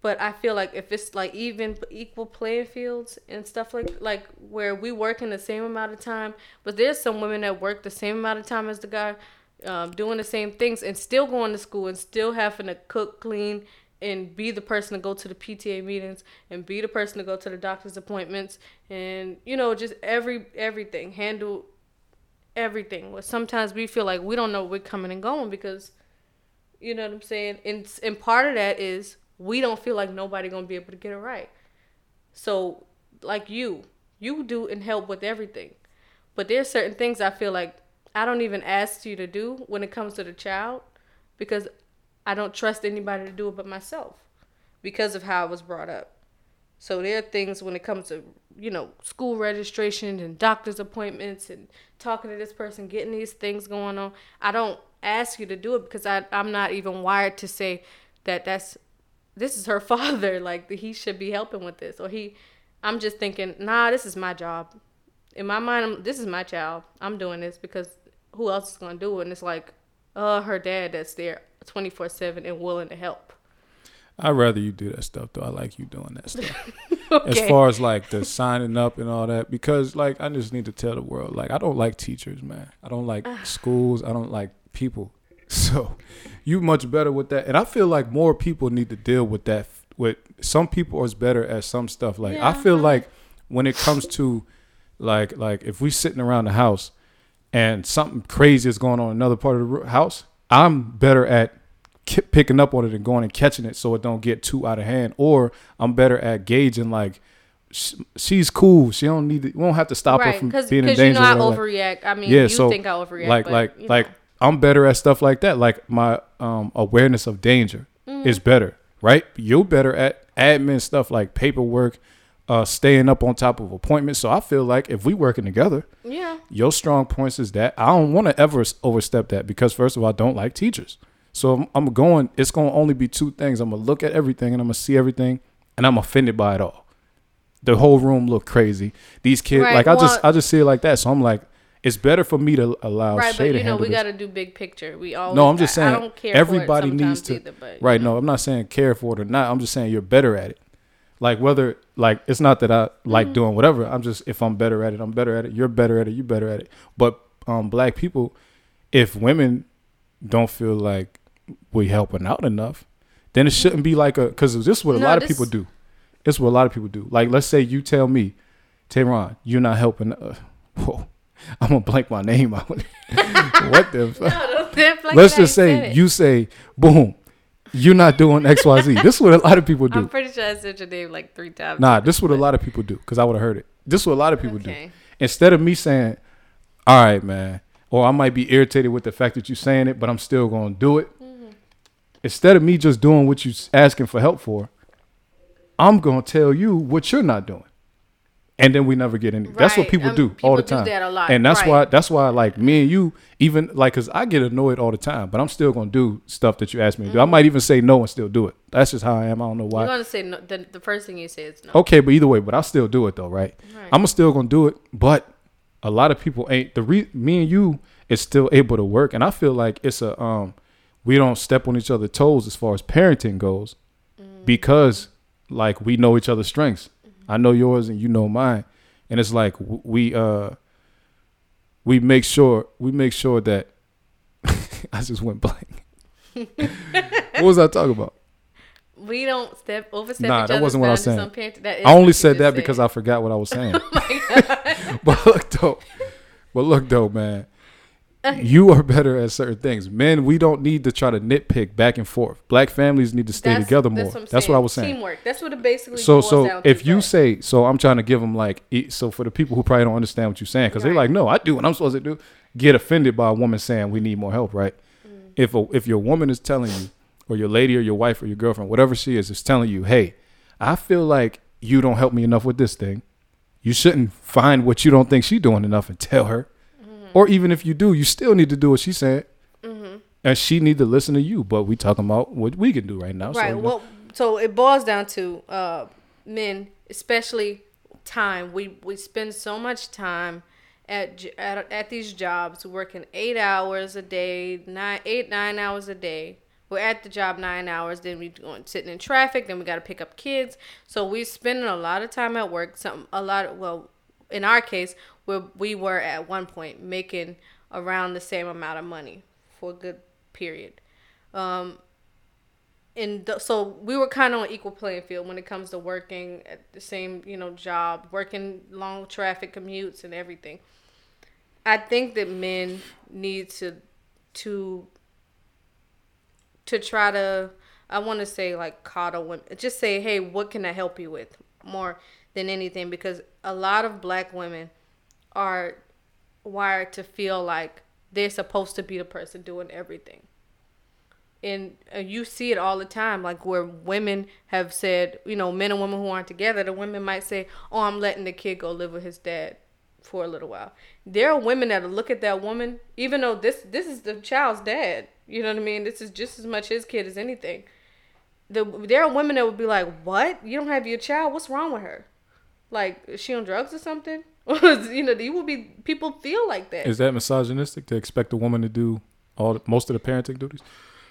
but I feel like if it's like even equal playing fields and stuff like like where we work in the same amount of time, but there's some women that work the same amount of time as the guy, um, doing the same things and still going to school and still having to cook, clean, and be the person to go to the PTA meetings and be the person to go to the doctor's appointments and you know just every everything handle everything. Well, sometimes we feel like we don't know we're coming and going because you know what I'm saying. And and part of that is we don't feel like nobody gonna be able to get it right. So like you, you do and help with everything. But there's certain things I feel like I don't even ask you to do when it comes to the child because I don't trust anybody to do it but myself because of how I was brought up. So there are things when it comes to, you know, school registration and doctor's appointments and talking to this person, getting these things going on. I don't ask you to do it because I, I'm not even wired to say that that's, this is her father. Like he should be helping with this. Or he, I'm just thinking, nah, this is my job. In my mind, I'm, this is my child. I'm doing this because who else is going to do it? And it's like, uh, her dad that's there 24 7 and willing to help. I'd rather you do that stuff though. I like you doing that stuff. okay. As far as like the signing up and all that, because like I just need to tell the world, like I don't like teachers, man. I don't like schools. I don't like people. So you much better with that. And I feel like more people need to deal with that. With some people is better at some stuff. Like I feel uh-huh. like when it comes to like like if we sitting around the house and something crazy is going on in another part of the house, I'm better at ki- picking up on it and going and catching it so it don't get too out of hand. Or I'm better at gauging like she's cool. She don't need to, we don't have to stop her from because being in you danger. know I or whatever. overreact. I mean, Yeah, you so, think I overreact, like but, like you like know. I'm better at stuff like that. Like my um awareness of danger Mm-hmm. is better, right? You're better at admin stuff like paperwork, uh staying up on top of appointments. So I feel like if we working together, yeah, your strong points is that I don't want to ever overstep that because first of all, I don't like teachers. So I'm, going. It's going to only be two things. I'm gonna look at everything and I'm gonna see everything, and I'm offended by it all. The whole room looked crazy. These kids, Right, like I just, I just see it like that. So I'm like, it's better for me to allow right. Shay But you know, we got to do big picture. We all No, I'm just saying I don't care everybody needs to. Either, but, right? know. No, I'm not saying care for it or not. I'm just saying you're better at it. Like whether like it's not that I like Mm-hmm. doing whatever. I'm just if I'm better at it, I'm better at it. You're better at it. You're better at it. But um, black people, if women don't feel like we helping out enough, then it shouldn't be like a because this is what a No, lot of people do. It's what a lot of people do. Like let's say you tell me, Tehran, you're not helping. Uh, whoa, I'm gonna blank my name out. what the? fuck? No, don't dip like Let's just say you say, boom, you're not doing X, Y, Z. This is what a lot of people do. I'm pretty sure I said your name like three times. Nah, this is what a lot of people do because I would have heard it. This is what a lot of people do. Instead of me saying, all right, man, or I might be irritated with the fact that you're saying it, but I'm still going to do it. Mm-hmm. Instead of me just doing what you're asking for help for, I'm going to tell you what you're not doing. And then we never get any. That's what people um, do people all the time. that And that's right. why that's why like me and you even like cuz I get annoyed all the time, but I'm still going to do stuff that you ask me to do. I might even say no and still do it. That's just how I am. I don't know why. You're gonna say no. The, the first thing you say is no. Okay, but either way, but I'll still do it though, right? Right. I'm still gonna do it, but a lot of people ain't. The re- me and you is still able to work, and I feel like it's a um, we don't step on each other's toes as far as parenting goes, because like we know each other's strengths. I know yours and you know mine, and it's like we uh, we make sure we make sure that I just went blank. what was I talking about? We don't step overstep Nah, each that wasn't what I was saying. on parenting. That is I only said that because I forgot what I was saying. but look though, but look though, man, you are better at certain things. Men, we don't need to try to nitpick back and forth. Black families need to stay That's- together more. That's what, That's what I was saying. Teamwork. That's what it basically So, so if you but- say, so I'm trying to give them like, so for the people who probably don't understand what you're saying, because they're like, no, I do what I'm supposed to do. Get offended by a woman saying we need more help, right? Mm. If a, if your woman is telling you, or your lady or your wife or your girlfriend, whatever she is, is telling you, hey, I feel like you don't help me enough with this thing. You shouldn't find what you don't think she's doing enough and tell her. Mm-hmm. Or even if you do, you still need to do what she said. And she need to listen to you. But we talking about what we can do right now. so, right. know. well, so it boils down to uh, men, especially time. We we spend so much time at at, at these jobs, working eight hours a day, nine eight nine hours a day. We're at the job nine hours, then we going sitting in traffic, then we got to pick up kids. So we spending a lot of time at work. Some a lot of well, in our case, where we were at one point making around the same amount of money for a good period. Um, and th- so we were kind of on equal playing field when it comes to working at the same you know job working long traffic commutes and everything i think that men need to to to try to i want to say like coddle women just say hey what can i help you with more than anything because a lot of black women are wired to feel like they're supposed to be the person doing everything. And uh, you see it all the time, like where women have said, you know, men and women who aren't together, the women might say, "Oh, I'm letting the kid go live with his dad for a little while." There are women that'll look at that woman, even though this this is the child's dad. You know what I mean? This is just as much his kid as anything. The there are women that would be like, "What? You don't have your child? What's wrong with her? Like, is she on drugs or something?" you know, you will be people feel like that. Is that misogynistic to expect a woman to do all the, most of the parenting duties?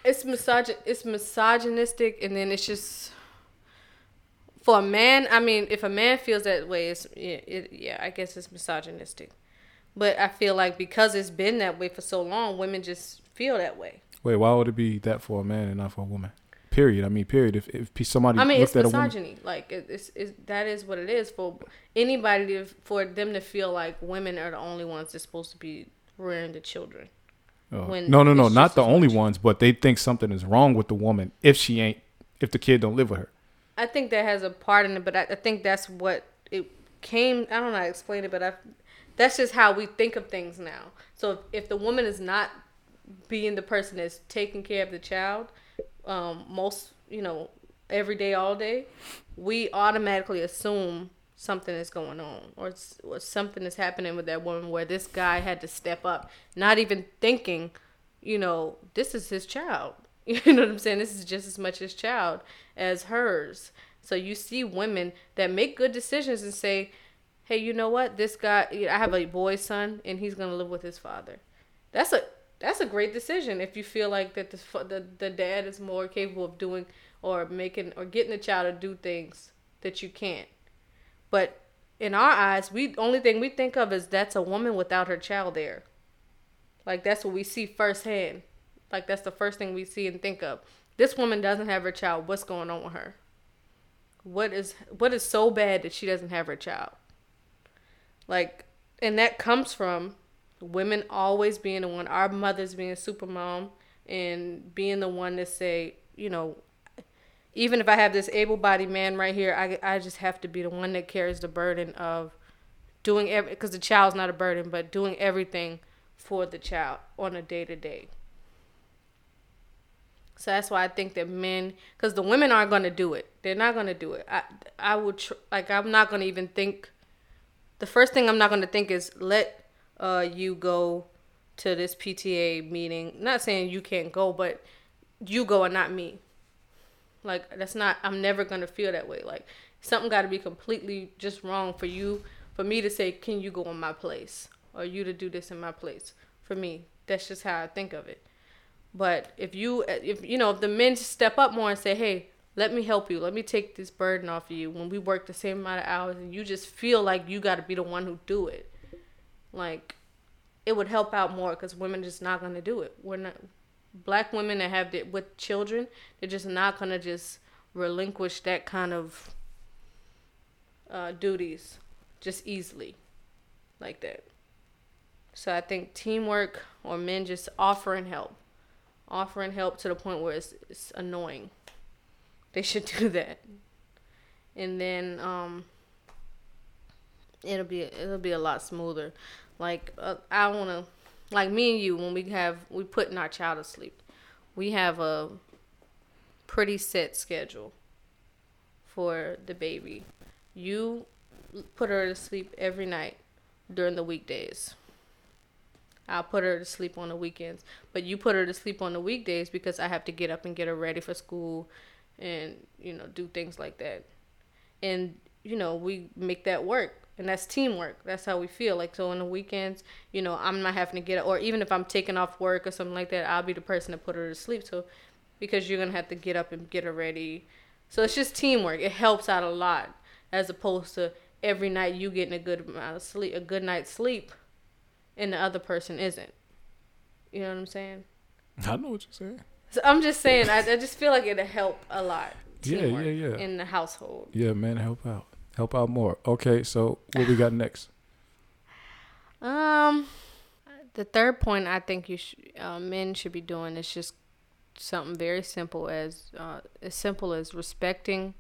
It's misogyn it's misogynistic and then it's just for a man, I mean, if a man feels that way, it's it, it, yeah, I guess it's misogynistic. But I feel like because it's been that way for so long, women just feel that way. Wait, why would it be that for a man and not for a woman? Period. I mean, period. If if somebody I mean, it's misogyny. woman, Like it, it's, it's that is what it is for anybody to for them to feel like women are the only ones that's supposed to be rearing the children. Oh. when no, no, no, not the only much. ones, but they think something is wrong with the woman if she ain't, if the kid don't live with her. I think that has a part in it, but I, I think that's what it came. I don't know how to explain it, but I, that's just how we think of things now. So if, if the woman is not being the person that's taking care of the child, um, most you know every day, all day, we automatically assume something is going on or, or something is happening with that woman where this guy had to step up, not even thinking, you know, this is his child. You know what I'm saying? This is just as much his child as hers. So you see women that make good decisions and say, "Hey, you know what? This guy, I have a boy son, and he's gonna live with his father." That's a that's a great decision if you feel like that the the, the dad is more capable of doing or making or getting the child to do things that you can't. But in our eyes, we only thing we think of is that's a woman without her child there. Like that's what we see firsthand. Like that's the first thing we see and think of. This woman doesn't have her child. What's going on with her? What is what is so bad that she doesn't have her child? Like and that comes from women always being the one our mothers being super mom and being the one to say, you know, even if I have this able-bodied man right here, I, I just have to be the one that carries the burden of doing every because the child's not a burden, but doing everything for the child on a day to day. So that's why I think that men, because the women aren't going to do it. They're not going to do it. I I would tr- like I'm not going to even think. The first thing I'm not going to think is let uh you go to this PTA meeting. Not saying you can't go, but you go and not me. Like that's not. I'm never gonna feel that way. Like something got to be completely just wrong for you, for me to say, "Can you go in my place?" or you to do this in my place. For me, that's just how I think of it. But if you, if you know, if the men step up more and say, "Hey, let me help you. Let me take this burden off of you." When we work the same amount of hours, and you just feel like you got to be the one who do it, like it would help out more because women just not gonna do it. We're not black women that have it with children. They're just not gonna just relinquish that kind of uh, duties just easily like that. So I think teamwork or men just offering help, offering help to the point where it's, it's annoying. They should do that, and then um, it'll be it'll be a lot smoother. Like uh, I want to, like me and you when we have we putting our child to sleep, we have a pretty set schedule for the baby. You put her to sleep every night during the weekdays. I'll put her to sleep on the weekends, but you put her to sleep on the weekdays because I have to get up and get her ready for school and you know do things like that. And you know, we make that work. And that's teamwork. That's how we feel. Like so on the weekends, you know, I'm not having to get or even if I'm taking off work or something like that, I'll be the person to put her to sleep. So because you're gonna have to get up and get her ready. So it's just teamwork. It helps out a lot as opposed to every night you getting a good amount of sleep, a good night's sleep, and the other person isn't. You know what I'm saying? I know what you're saying. So I'm just saying, I, I just feel like it'll help a lot. Yeah, yeah, yeah. In the household. Yeah, man, help out, help out more. Okay, so what we got next? Um, the third point I think you sh- uh, men should be doing is just something very simple as uh, as simple as respecting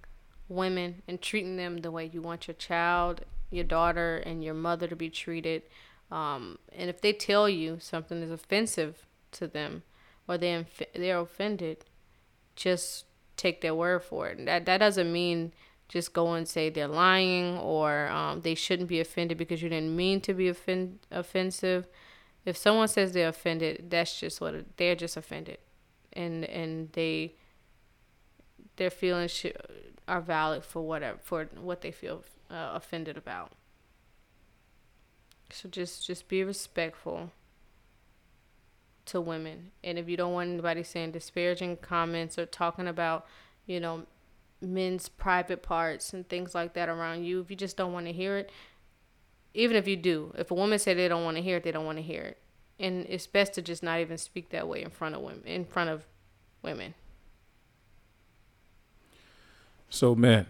women and treating them the way you want your child, your daughter, and your mother to be treated. Um, and if they tell you something is offensive to them or they inf- they're offended, just take their word for it. That that doesn't mean just go and say they're lying or um, they shouldn't be offended because you didn't mean to be offend- offensive. If someone says they're offended, that's just what it, they're just offended, and and they their feelings should, are valid for whatever for what they feel uh, offended about. So just just be respectful to women. And if you don't want anybody saying disparaging comments or talking about, you know, men's private parts and things like that around you, if you just don't want to hear it, even if you do, if a woman say they don't want to hear it, they don't want to hear it. And it's best to just not even speak that way in front of women, in front of women. So men,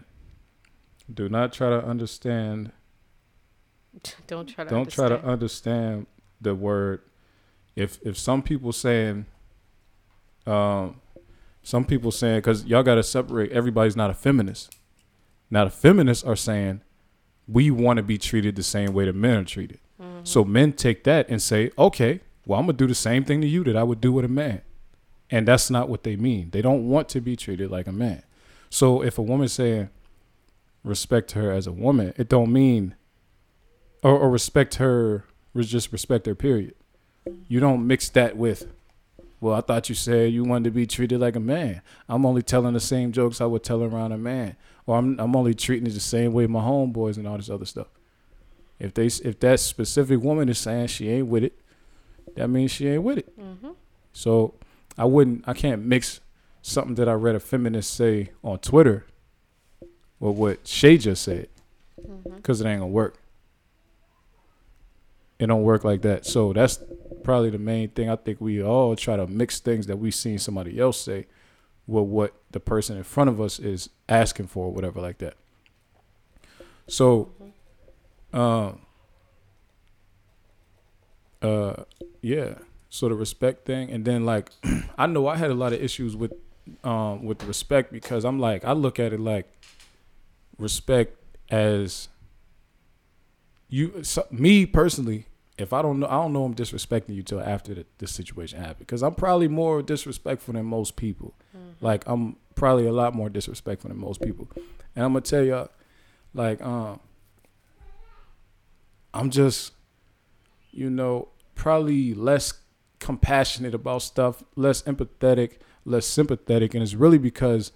do not try to understand don't try to don't understand. try to understand the word if if some people saying um some people saying because y'all got to separate everybody's not a feminist now the feminists are saying we want to be treated the same way that men are treated mm-hmm. so men take that and say okay well i'm gonna do the same thing to you that i would do with a man and that's not what they mean. They don't want to be treated like a man. So if a woman saying respect her as a woman it don't mean or, or respect her just respect her period. You don't mix that with well i thought you said you wanted to be treated like a man. I'm only telling the same jokes i would tell around a man. Or i'm, I'm only treating it the same way my homeboys and all this other stuff. If they if that specific woman is saying she ain't with it that means she ain't with it. Mm-hmm. so i wouldn't i can't mix something that i read a feminist say on twitter with what shay just said. Mm-hmm. because it ain't gonna work. It don't work like that. So that's probably the main thing i think we all try to mix things that we've seen somebody else say with what the person in front of us is asking for or whatever like that. So um uh yeah. So the respect thing and then like i know i had a lot of issues with um with respect because i'm like i look at it like respect as you so, me personally if i don't know i don't know i'm disrespecting you till after the, the situation happened because i'm probably more disrespectful than most people. Like i'm probably a lot more disrespectful than most people. And i'm gonna tell y'all like um i'm just you know probably less compassionate about stuff less empathetic less sympathetic. And it's really because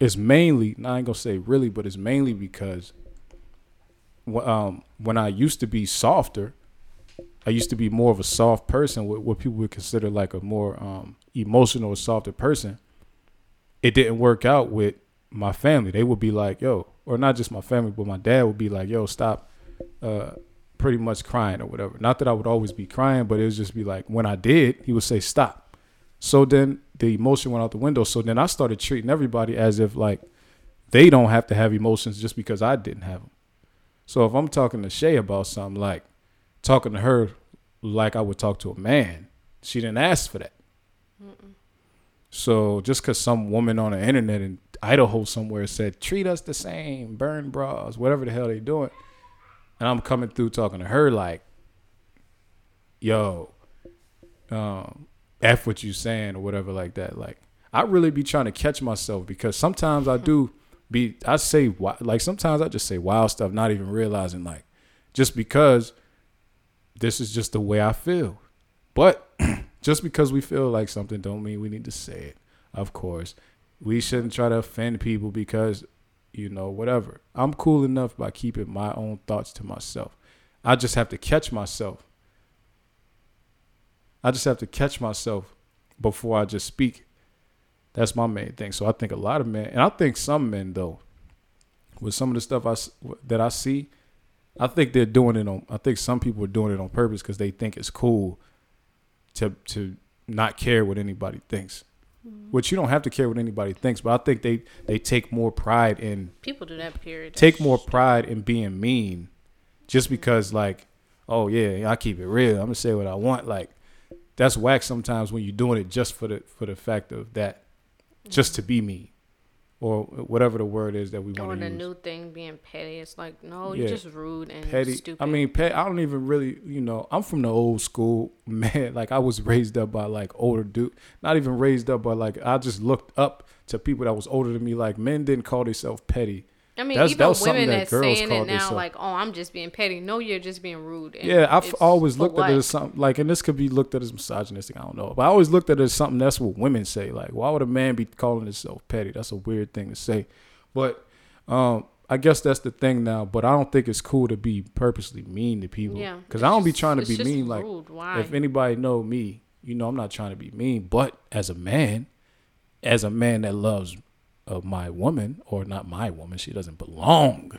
it's mainly not I ain't gonna say really, but it's mainly because um, when I used to be softer, I used to be more of a soft person, what, what people would consider like a more um, emotional or softer person. It didn't work out with my family. They would be like, "Yo," or not just my family, but my dad would be like, "Yo, stop." Uh, pretty much crying or whatever. Not that I would always be crying, but it would just be like when I did, he would say stop. So then the emotion went out the window. So then I started treating everybody as if like they don't have to have emotions just because I didn't have them. So if I'm talking to Shay about something, like talking to her like I would talk to a man, she didn't ask for that. So just because some woman on the internet in Idaho somewhere said treat us the same, burn bras, whatever the hell they doing, and I'm coming through talking to her like, yo, um, f what you saying or whatever like that. Like I really be trying to catch myself because sometimes I do be I say like sometimes I just say wild stuff, not even realizing like just because this is just the way I feel. But just because we feel like something don't mean we need to say it. Of course, we shouldn't try to offend people because you know whatever. I'm cool enough by keeping my own thoughts to myself. I just have to catch myself. I just have to catch myself before I just speak. That's my main thing. So I think a lot of men, and I think some men though, with some of the stuff I that I see, I think they're doing it on. I think some people are doing it on purpose because they think it's cool to to not care what anybody thinks. Mm-hmm. Which you don't have to care what anybody thinks, but I think they they take more pride in People do that. Period. take more pride in being mean, just because like, oh yeah, I keep it real. I'm gonna say what I want. Like that's whack sometimes when you're doing it just for the for the fact of that, just to be mean. Or whatever the word is that we want to use. Or the new thing being petty. It's like, no, Yeah. you're just rude and petty. stupid. I mean, pet. I don't even really, you know, I'm from the old school, man. Like I was raised up by like older dude. Not even raised up, but like I just looked up to people that was older than me. Like men didn't call themselves petty. I mean, that's- that even was women that that's saying it now, themselves. like, oh, I'm just being petty. No, you're just being rude. Yeah, I've always looked at it as something like, and this could be looked at as misogynistic. I don't know, but I always looked at it as something that's what women say. Like, why would a man be calling himself petty? That's a weird thing to say. But um, I guess that's the thing now. But I don't think it's cool to be purposely mean to people. Yeah, because I don't be trying to be just mean. Like. If anybody know me, you know I'm not trying to be mean. But as a man, as a man that loves uh, my woman or not my woman, she doesn't belong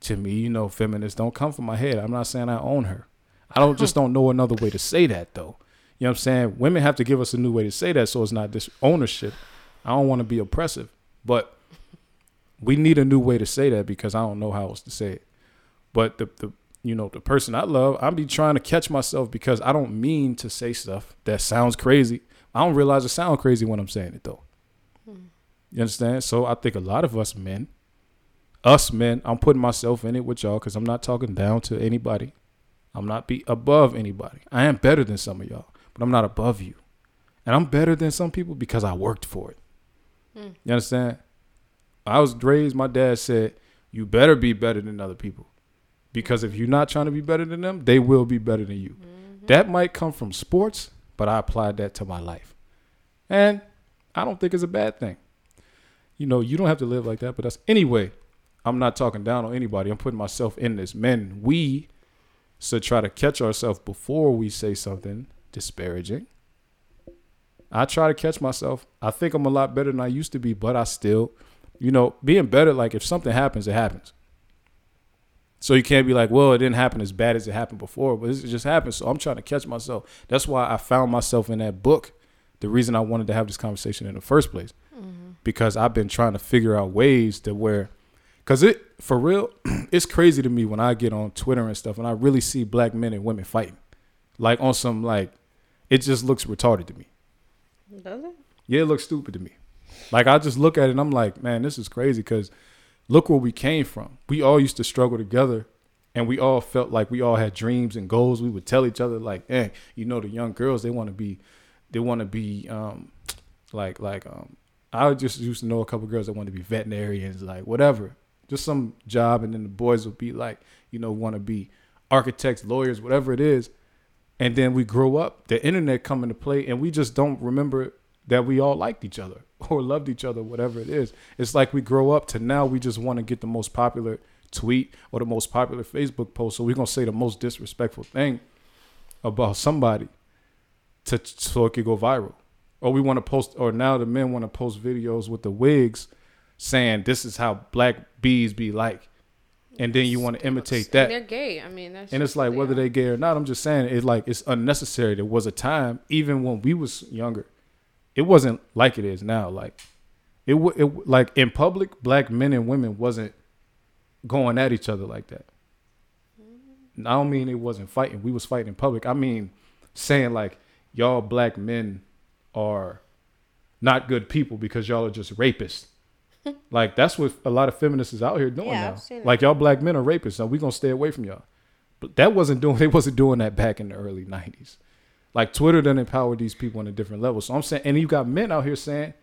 to me. You know, feminists don't come from my head. I'm not saying I own her. I don't just don't know another way to say that though. You know what I'm saying? Women have to give us a new way to say that so it's not this ownership. I don't want to be oppressive, but we need a new way to say that because I don't know how else to say it. But the the you know the person I love, I be trying to catch myself because I don't mean to say stuff that sounds crazy. I don't realize it sounds crazy when I'm saying it though. You understand? So I think a lot of us men, us men, I'm putting myself in it with y'all because I'm not talking down to anybody. I'm not be above anybody. I am better than some of y'all, but I'm not above you. And I'm better than some people because I worked for it. Hmm. You understand? I was raised, my dad said, you better be better than other people. Because if you're not trying to be better than them, they will be better than you. Mm-hmm. That might come from sports, but I applied that to my life. And I don't think it's a bad thing. You know, you don't have to live like that, but that's anyway. I'm not talking down on anybody. I'm putting myself in this. Men, we should try to catch ourselves before we say something disparaging. I try to catch myself. I think I'm a lot better than I used to be, but I still, you know, being better, like if something happens, it happens. So you can't be like, well, it didn't happen as bad as it happened before, but it just happened. So I'm trying to catch myself. That's why I found myself in that book. The reason I wanted to have this conversation in the first place, because I've been trying to figure out ways to where, because it for real, it's crazy to me when I get on Twitter and stuff and I really see black men and women fighting, like on some like, it just looks retarded to me. Does it? Yeah, it looks stupid to me. Like I just look at it and I'm like, man, this is crazy because look where we came from. We all used to struggle together and we all felt like we all had dreams and goals. We would tell each other like, hey, you know, the young girls, they want to be, they want to be, um, like, like, um, I just used to know a couple girls that wanted to be veterinarians, like whatever, just some job. And then the boys would be like, you know, want to be architects, lawyers, whatever it is. And then we grow up, the internet come into play, and we just don't remember that we all liked each other or loved each other, whatever it is. It's like we grow up to now we just want to get the most popular tweet or the most popular Facebook post. So we're gonna say the most disrespectful thing about somebody to so it could go viral. Or we want to post or now the men want to post videos with the wigs saying this is how black bees be like. And then you want to imitate that. And they're gay. I mean, that's and it's like whether are. they gay or not i'm just saying it's like it's unnecessary. There was a time even when we was younger it wasn't like it is now. Like it, it like in public black men and women wasn't going at each other like that. I don't mean it wasn't fighting. We was fighting in public. I mean saying like y'all black men are not good people because y'all are just rapists. Like that's what a lot of feminists is out here doing Yeah, now. I've seen it. like y'all black men are rapists so we gonna stay away from y'all. But that wasn't doing they wasn't doing that back in the early 90s like twitter done empowered these people on a different level. So i'm saying and you got men out here saying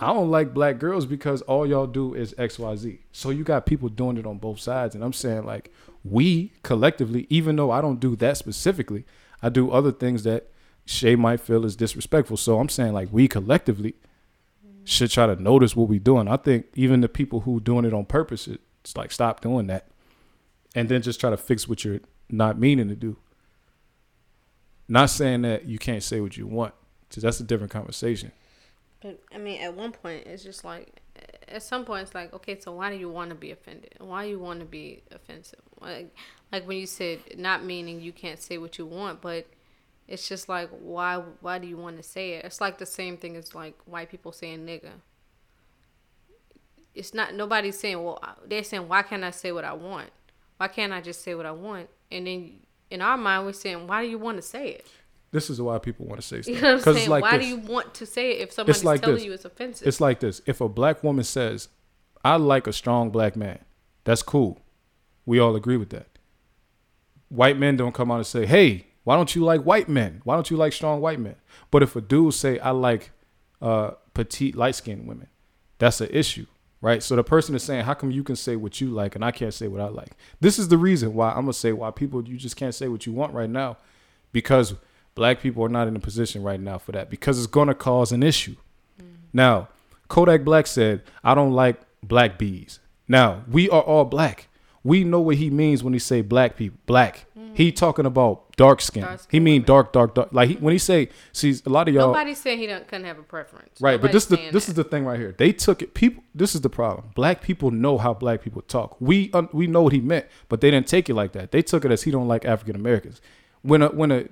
i don't like black girls because all y'all do is xyz so you got people doing it on both sides and i'm saying like we collectively even though i don't do that specifically i do other things that shay might feel is disrespectful so i'm saying like we collectively should try to notice what we're doing i think even the people who doing it on purpose it's like stop doing that and then just try to fix what you're not meaning to do. Not saying that you can't say what you want, because that's a different conversation. But I mean, at one point, it's just like, at some point, it's like, okay, so why do you want to be offended? Why you want to be offensive? Like, like when you said not meaning you can't say what you want, but it's just like, why? Why do you want to say it? It's like the same thing as like white people saying nigga. It's not nobody's saying. Well, they're saying, why can't I say what I want? Why can't I just say what I want? And then in our mind, we're saying, why do you want to say it? this is why people want to say stuff. You know 'Cause like Why this. do you want to say it if somebody's like telling this. you it's offensive? It's like this. If a black woman says, I like a strong black man, that's cool. We all agree with that. White men don't come out and say, Hey, why don't you like white men? Why don't you like strong white men? But if a dude say, I like uh, petite, light skinned women, that's an issue, right? So the person is saying, How come you can say what you like and I can't say what I like? This is the reason why I'm gonna say why people you just can't say what you want right now, because black people are not in a position right now for that, because it's gonna cause an issue. Now, Kodak Black said, I don't like black bees. Now, we are all black. We know what he means when he say black people, black. He talking about dark skin. Dark skin he mean women. dark, dark, dark. Like he, when he say, see, a lot of y'all, Nobody said he don't, couldn't have a preference. right? But this is the this that. is the thing right here. They took it. People, this is the problem. Black people know how black people talk. We un, we know what he meant, but they didn't take it like that. They took it as he don't like African Americans. When a when a,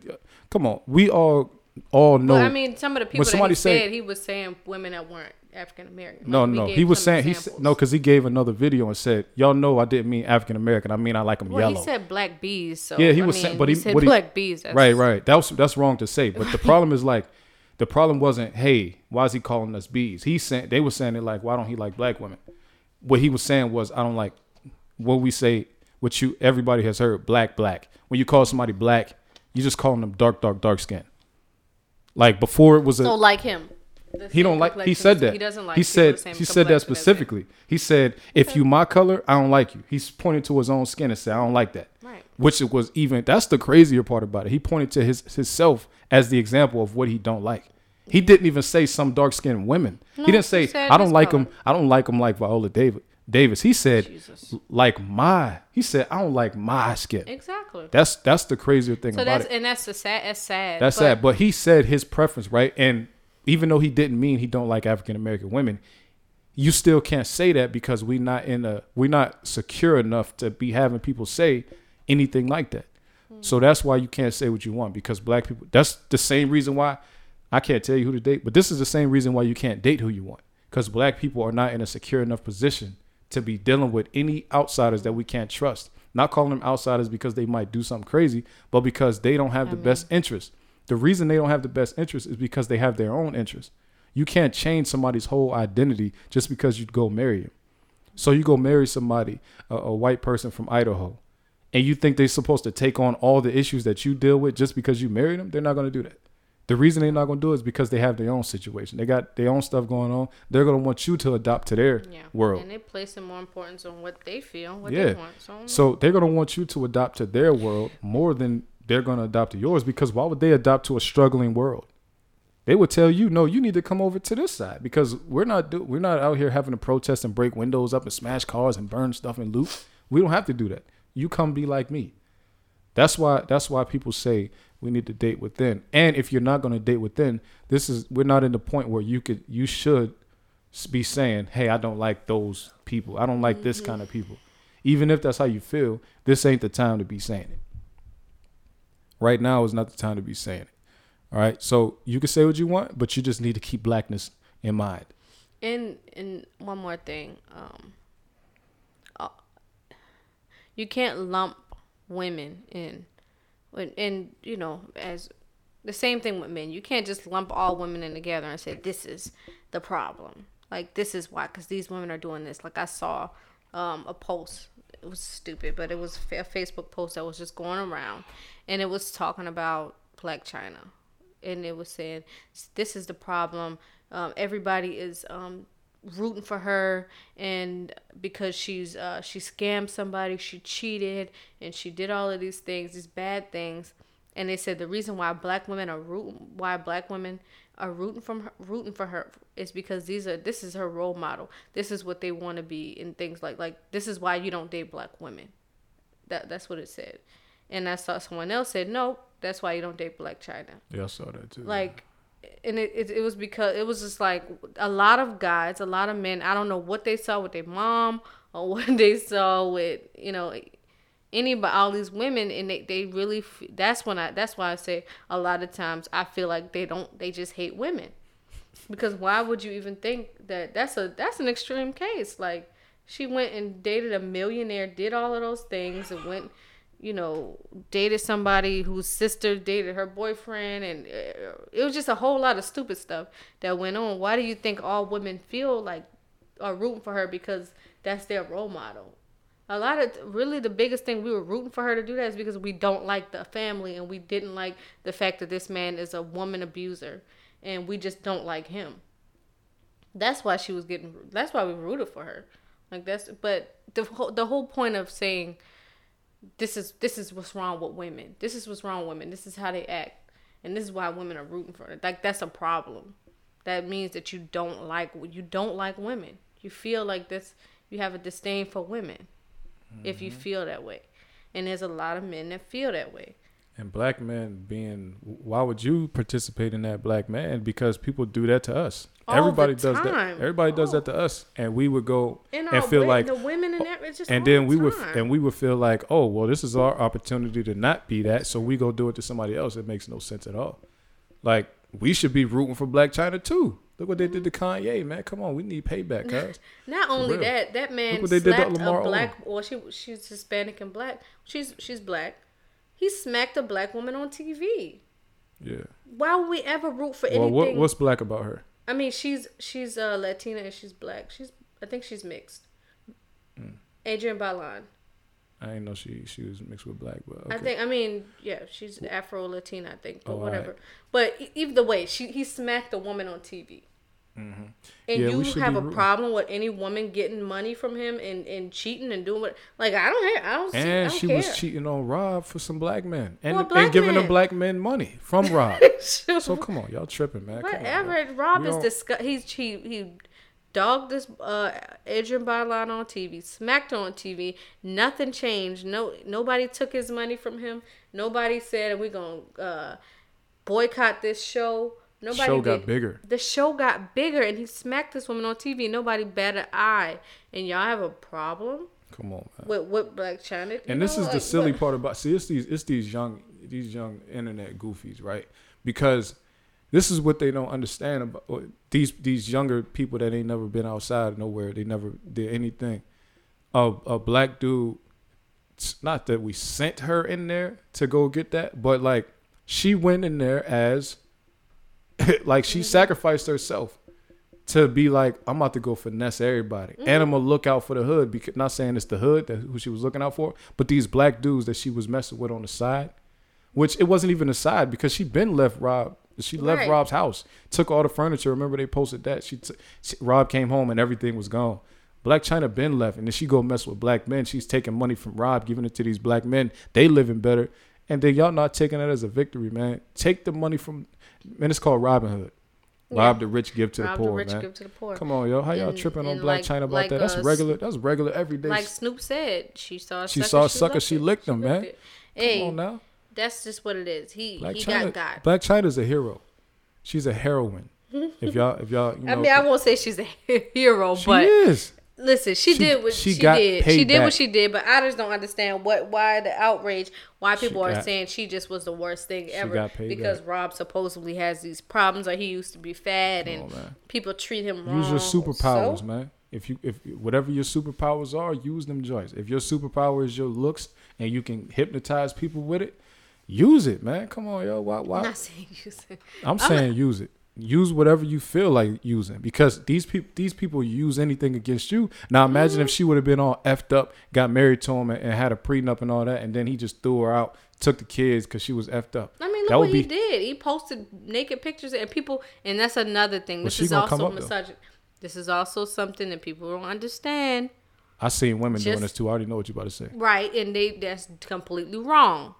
come on, we all all know. Well, I mean, some of the people that somebody he say- said he was saying women that weren't African American. No, Like, no, he was saying he said, no because he gave another video and said, "Y'all know I didn't mean African American. I mean I like them Well, yellow." he said black bees. So Yeah, he I was mean, saying- but he- said what he- black bees. That's, right, right. That was that's wrong to say. But the problem is like, the problem wasn't, "Hey, why is he calling us bees?" He said they were saying it like, "Why don't he like black women?" What he was saying was, "I don't like what we say, what you everybody has heard, black, black. When you call somebody black, you just calling them dark, dark, dark skin. Like before, it was a So like him. He don't like. He said that. He doesn't like. He said. He said that complexion as him. specifically. He said, "If you my color, I don't like you." He's pointing to his own skin and said, "I don't like that." Right. Which it was even. That's the crazier part about it. He pointed to his himself as the example of what he don't like. He didn't even say some dark skinned women. No, he didn't say said I don't like color. him. I don't like him like Viola David Davis. He said Jesus. like my. He said I don't like my skin. Exactly. That's that's the crazier thing So about that's it. and that's the sad. That's sad. That's but, sad. But he said his preference, right? And even though he didn't mean he don't like African American women, you still can't say that because we're not in a we're not secure enough to be having people say anything like that. Hmm. So that's why you can't say what you want because black people. That's the same reason why I can't tell you who to date. But this is the same reason why you can't date who you want because black people are not in a secure enough position to be dealing with any outsiders that we can't trust. Not calling them outsiders because they might do something crazy, but because they don't have the best interest. The reason they don't have the best interest is because they have their own interest. You can't change somebody's whole identity just because you go marry him. So you go marry somebody, a, a white person from Idaho, and you think they're supposed to take on all the issues that you deal with just because you married them? They're not going to do that. The reason they're not going to do it is because they have their own situation. They got their own stuff going on. They're going to want you to adopt to their Yeah. world. And they placing more importance on what they feel, what Yeah. they want. So, So they're gonna want you to adopt to their world more than they're gonna adopt to yours because why would they adopt to a struggling world? They would tell you, no, you need to come over to this side because we're not do- we're not out here having to protest and break windows up and smash cars and burn stuff and loot. We don't have to do that. You come be like me. That's why that's why people say we need to date within. And if you're not going to date within, this is we're not in the point where you could you should be saying, "Hey, I don't like those people. I don't like this mm-hmm. kind of people." Even if that's how you feel, this ain't the time to be saying it. Right now is not the time to be saying it. All right? So, you can say what you want, but you just need to keep blackness in mind. And and one more thing, um, uh, you can't lump women in, when- and you know as the same thing with men. You can't just lump all women in together and say this is the problem. Like this is why, because these women are doing this. Like I saw um, a post. It was stupid, but it was a Facebook post that was just going around, and it was talking about Blac Chyna and it was saying this is the problem. Um, everybody is um, rooting for her, and because she's uh, she scammed somebody, she cheated, and she did all of these things, these bad things. And they said the reason why black women are rooting, why black women are rooting from her, rooting for her is because these are this is her role model. This is what they want to be, and things like like this is why you don't date black women. That that's what it said. And I saw someone else said, no, that's why you don't date Blac Chyna. Yeah, I saw that too. Like, and it, it, it was because it was just like a lot of guys, a lot of men, I don't know what they saw with their mom or what they saw with, you know, any but all these women and they, they really that's when I that's why I say a lot of times I feel like they don't they just hate women because why would you even think that that's a that's an extreme case like she went and dated a millionaire did all of those things and went you know, dated somebody whose sister dated her boyfriend, and uh, it was just a whole lot of stupid stuff that went on. Why do you think all women feel like are rooting for her because that's their role model? A lot of really the biggest thing we were rooting for her to do that is because we don't like the family and we didn't like the fact that this man is a woman abuser and we just don't like him. That's why she was getting. That's why we rooted for her. Like that's. But the whole the whole point of saying this is this is what's wrong with women. This is what's wrong with women. This is how they act, and this is why women are rooting for it. Like that's a problem. That means that you don't like you don't like women. You feel like this. You have a disdain for women, mm-hmm. if you mm-hmm. feel that way, and there's a lot of men that feel that way. And black men being, why would you participate in that black man? Because people do that to us. All Everybody does that. Everybody oh. does that to us, and we would go and, and feel like the women and that. Just and then we would and we would feel like, oh well, this is our opportunity to not be that, so we go do it to somebody else. It makes no sense at all. Like we should be rooting for Blac Chyna too. Look what they did to mm-hmm. Kanye, man. Come on, we need payback, guys. Not only that, that man Look what they did to Lamar a black. Well, she she's Hispanic and black. She's she's black. He smacked a black woman on TV. Yeah. Why would we ever root for anything? Well, what, what's black about her? I mean, she's she's uh, Latina and she's black. She's I think she's mixed. Mm. Adrienne Bailon. I didn't know she she was mixed with black, but okay. I think I mean yeah, she's Afro Latina, I think, but oh, whatever. Right. But either way, she he smacked a woman on TV. Mm-hmm. And yeah, you have a problem with any woman getting money from him and, and cheating and doing what? Like I don't hear, I don't. And I don't she care. was cheating on Rob for some black men and, and giving the black men money from Rob. so come on, y'all tripping, man. Whatever. On, Rob is disgust. He's he he dogged this uh Adrienne Bailon on TV, smacked on TV. Nothing changed. No nobody took his money from him. Nobody said we're gonna uh, boycott this show Nobody show did. got bigger. The show got bigger, and he smacked this woman on TV. Nobody bat an eye, and y'all have a problem. Come on, man. With with Blac Chyna. And know, this is like, the silly what? part about. See, it's these it's these young these young internet goofies, right? Because this is what they don't understand about uh, these these younger people that ain't never been outside nowhere. They never did anything. A a black dude. Not that we sent her in there to go get that, but like she went in there as like she mm-hmm. sacrificed herself to be like, I'm about to go finesse everybody, mm-hmm. and I'm gonna look out for the hood. Because not saying it's the hood that who she was looking out for, but these black dudes that she was messing with on the side, which it wasn't even a side because she been left Rob. She left right. Rob's house, took all the furniture. Remember they posted that she, t- she Rob came home and everything was gone. Blac Chyna been left, and then she go mess with black men. She's taking money from Rob, giving it to these black men. They living better, and then y'all not taking that as a victory, man. Take the money from man, it's called Robin Hood. Yeah. Rob the rich, give to Rob the poor, the rich, man. Give to the poor. Come on, yo, how y'all and, tripping on Black like, Chyna about like that? That's regular. That's regular every day. Like Snoop said, she saw. She sucker, saw a sucker. She licked, him, man. Hey, Come on now. That's just what it is. He Black he China, got got. Blac Chyna's a hero. She's a heroine. if y'all, if y'all, you know, I mean, I won't say she's a hero, but she but is. Listen, she, she did what she, she did. She did back. what she did, but I just don't understand what why the outrage, why people are saying she just was the worst thing ever because back. Rob supposedly has these problems or he used to be fat Come and on, people treat him wrong. Use your superpowers, so? man. If you if whatever your superpowers are, use them, Joyce. If your superpower is your looks and you can hypnotize people with it, use it, man. Come on, yo. Why? why? I'm not saying use it. I'm, I'm saying not, use it use whatever you feel like using because these people these people use anything against you. Now imagine mm-hmm. if she would have been all effed up, got married to him, and, and, had a prenup and all that, and then he just threw her out, took the kids because she was effed up. I mean, look that what he be, did. He posted naked pictures, and people, and that's another thing. This is also misogyny. This is also something that people don't understand. I seen women just, doing this too. I already know what you're about to say. Right, and they that's completely wrong.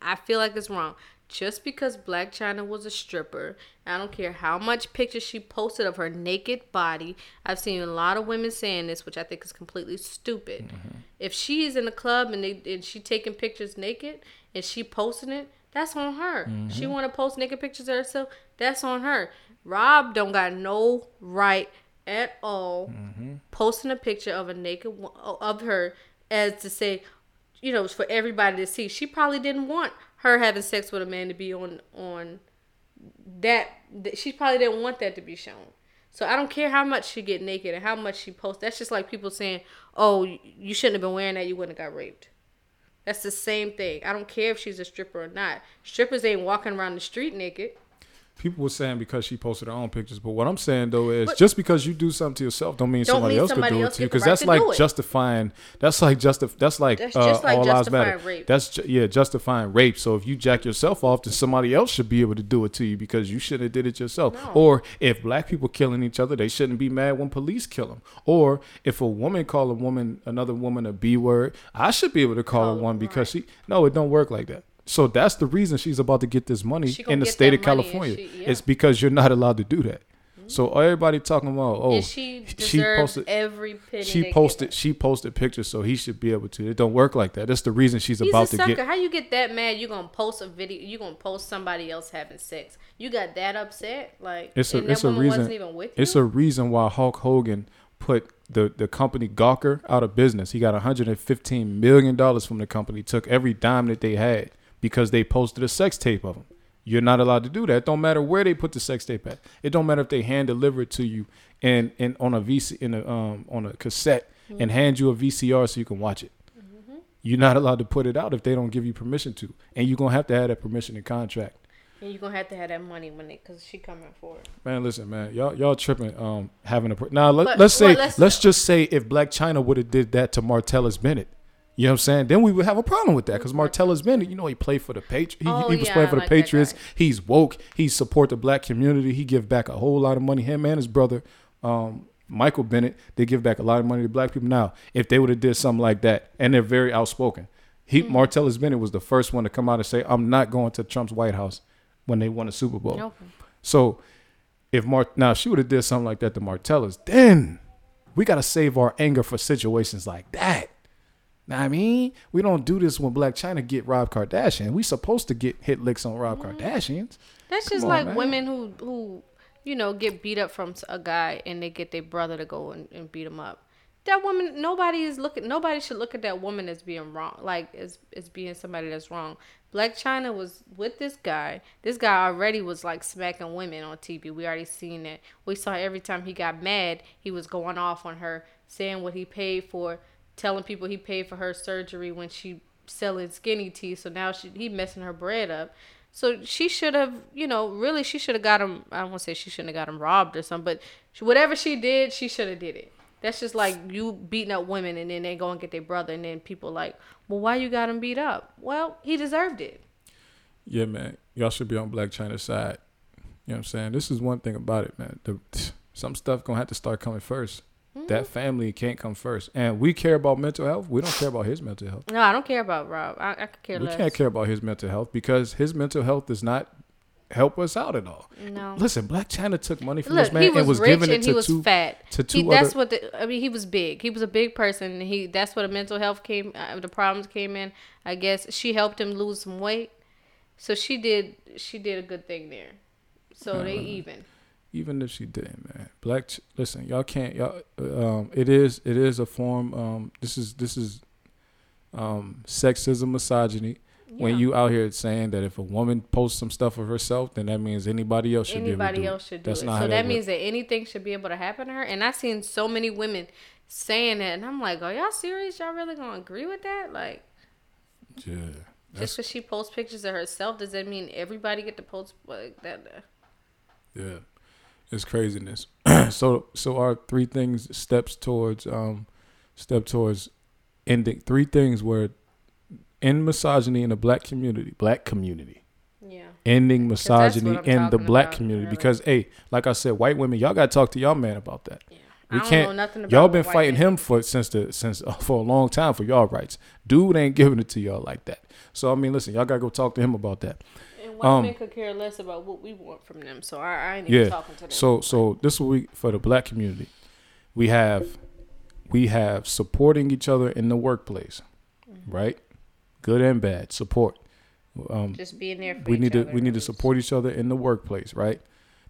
I feel like it's wrong just because Blac Chyna was a stripper, I don't care how much pictures she posted of her naked body. I've seen a lot of women saying this, which I think is completely stupid. Mm-hmm. If she's in the club and they and she taking pictures naked and she posting it, that's on her. Mm-hmm. She want to post naked pictures of herself, that's on her. Rob don't got no right at all mm-hmm. posting a picture of a naked of her as to say, you know, it's for everybody to see. She probably didn't want her having sex with a man to be on on that, she probably didn't want that to be shown. So I don't care how much she get naked and how much she posts. That's just like people saying, "Oh, you shouldn't have been wearing that. You wouldn't have got raped." That's the same thing. I don't care if she's a stripper or not. Strippers ain't walking around the street naked. People were saying because she posted her own pictures, but what I'm saying though is But- just because you do something to yourself don't mean Don't somebody mean else somebody could do it to you because right that's like justifying. That's like justif. That's like That's uh, like all lives matter. rape. That's ju- yeah justifying rape. So if you jack yourself off, then somebody else should be able to do it to you because you shouldn't have did it yourself. No. Or if black people killing each other, they shouldn't be mad when police kill them. Or if a woman call a woman another woman a b word, I should be able to call her, one because right. she. No, it don't work like that. So that's the reason she's about to get this money in the state of California. she- yeah. It's because you're not allowed to do that. Mm-hmm. So everybody talking about oh and she deserves every penny. she posted she posted pictures so he should be able to. It don't work like that. That's the reason she's He's about to sucker. get. How you get that mad? You gonna post a video? You gonna post somebody else having sex? You got that upset? Like It's a it's a reason. wasn't even with you. It's a reason why Hulk Hogan put the the company Gawker out of business. He got 115 million dollars from the company. Took every dime that they had because they posted a sex tape of him. You're not allowed to do that. It don't matter where they put the sex tape at. It don't matter if they hand deliver it to you and and on a VC in a um on a cassette Mm-hmm. and hand you a VCR so you can watch it. You're not allowed to put it out if they don't give you permission to, and you're gonna have to have that permission in contract. and you're gonna have to have that money when it, cause she coming for it. Man, listen, man, y'all y'all tripping. Um, having a now let, let's say well, let's, let's- just say if Blac Chyna would have did that to Martellus Bennett, you know what I'm saying? Then we would have a problem with that because Martellus Bennett, you know, he played for the Patriots. He, Oh, he was yeah, playing for the like Patriots. He's woke. He support the black community. He give back a whole lot of money. Him and his brother, um, Michael Bennett, they give back a lot of money to black people. Now, if they would have did something like that, and they're very outspoken, he Mm-hmm. Martellus Bennett was the first one to come out and say, "I'm not going to Trump's White House when they won a Super Bowl." Nope. So if Mart now if she would have did something like that to Martellus, then we gotta save our anger for situations like that. I mean, we don't do this when Blac Chyna get Rob Kardashian. We supposed to get hit licks on Rob mm-hmm. Kardashians. That's Come just on, like man. women who who you know get beat up from a guy and they get their brother to go and, and beat him up. That woman, nobody is looking. Nobody should look at that woman as being wrong, like as as being somebody that's wrong. Blac Chyna was with this guy. This guy already was like smacking women on TV. We already seen it. We saw every time he got mad, he was going off on her, saying what he paid for, telling people he paid for her surgery when she selling skinny tea. So now she he messing her bread up. So she should have, you know, really she should have got him. I to say she shouldn't have got him robbed or something, but she, whatever she did, she should have did it. That's just like you beating up women and then they go and get their brother and then people like, well, why you got him beat up? Well, he deserved it. Yeah, man. Y'all should be on Blac Chyna's side. You know what I'm saying? This is one thing about it, man. The, some stuff gonna have to start coming 1st That family can't come first. And we care about mental health. We don't care about his mental health. No, I don't care about Rob. I, I could care We less. can't care about his mental health because his mental health does not help us out at all. No. Listen, Blac Chyna took money from Look, this man was, and was giving it to he was two fat. to two he, that's other- what the, I mean. He was big. He was a big person. He that's what the mental health came. Uh, the problems came in. I guess she helped him lose some weight, so she did. She did a good thing there. So they even. Even if she didn't, man. Black, ch- listen, y'all can't, y'all. uh, Um, it is, it is a form. Um, this is, this is, um, sexism, misogyny. When you out here saying that if a woman posts some stuff of herself, then that means anybody else should be able to anybody do else it. should do That's it. not So that means that anything should be able to happen to her. And I've seen so many women saying that, and I'm like, are y'all serious? Y'all really gonna agree with that? Like, Yeah, just because she posts pictures of herself, does that mean everybody get to post like that? yeah, it's craziness. so, so our three things steps towards, um, step towards ending three things where end misogyny in the black community, black community. Yeah. ending misogyny in the black community really. because hey like i said white women y'all gotta talk to y'all man about that Yeah. we I don't can't know nothing about y'all been fighting men- him for since the since uh, for a long time for y'all rights dude ain't giving it to y'all like that so i mean listen y'all gotta go talk to him about that white men could care less about what we want from them. So I, I ain't even yeah talking to them. so so this is what we for the black community we have we have supporting each other in the workplace Mm-hmm. right good and bad support um just being there for we need to we need to support each other in the workplace, right?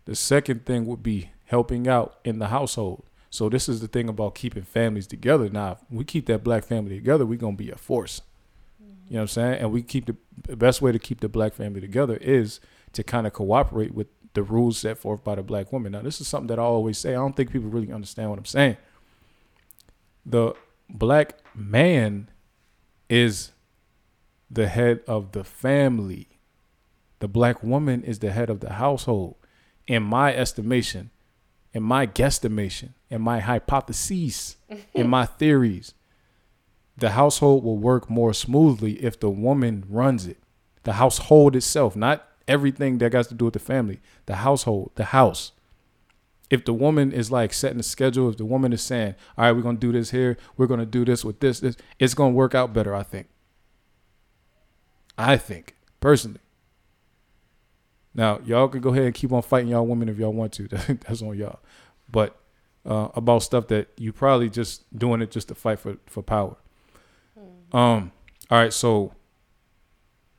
The second thing would be helping out in the household. So this is the thing about keeping families together. Now, if we keep that black family together, we're gonna be a force. You know what I'm saying? And we keep the, the best way to keep the black family together is to kind of cooperate with the rules set forth by the black woman. Now, this is something that I always say. I don't think people really understand what I'm saying. The black man is the head of the family. The black woman is the head of the household. In my estimation, in my guesstimation, in my hypotheses, in my theories, the household will work more smoothly if the woman runs it. The household itself, not everything that has to do with the family, the household, the house. If the woman is like setting a schedule, if the woman is saying, all right, we're going to do this here, we're going to do this with this, this, it's going to work out better, I think. I think, personally. Now, y'all can go ahead and keep on fighting y'all women if y'all want to. That's on y'all. But uh, about stuff that you probably just doing it just to fight for, for power. Um, all right, so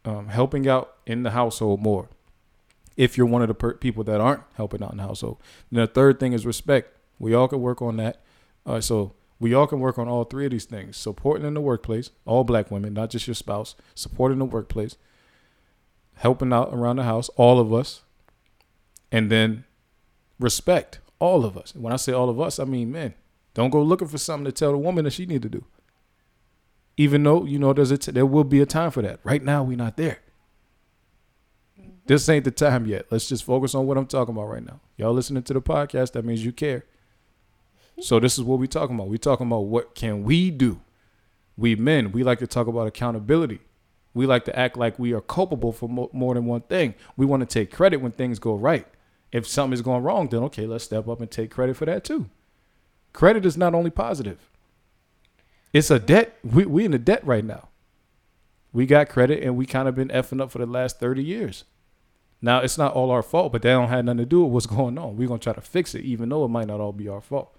um, helping out in the household more. If you're one of the per- people that aren't helping out in the household, then the third thing is respect. We all can work on that. All right, so we all can work on all three of these things: supporting in the workplace, all black women, not just your spouse, supporting the workplace, helping out around the house, all of us, and then respect, all of us. When I say all of us, I mean men. Don't go looking for something to tell the woman that she need to do even though you know there's a t- there will be a time for that. Right now, we're not there. Mm-hmm. This ain't the time yet. Let's just focus on what I'm talking about right now. Y'all listening to the podcast, that means you care. So this is what we talking about. We talking about what can we do. We men, we like to talk about accountability. We like to act like we are culpable for mo- more than one thing. We want to take credit when things go right. If something is going wrong, then okay, let's step up and take credit for that too. Credit is not only positive. It's a debt. We we in a debt right now. We got credit and we kind of been effing up for the last 30 years. Now it's not all our fault, but that don't have nothing to do with what's going on. We're gonna try to fix it, even though it might not all be our fault.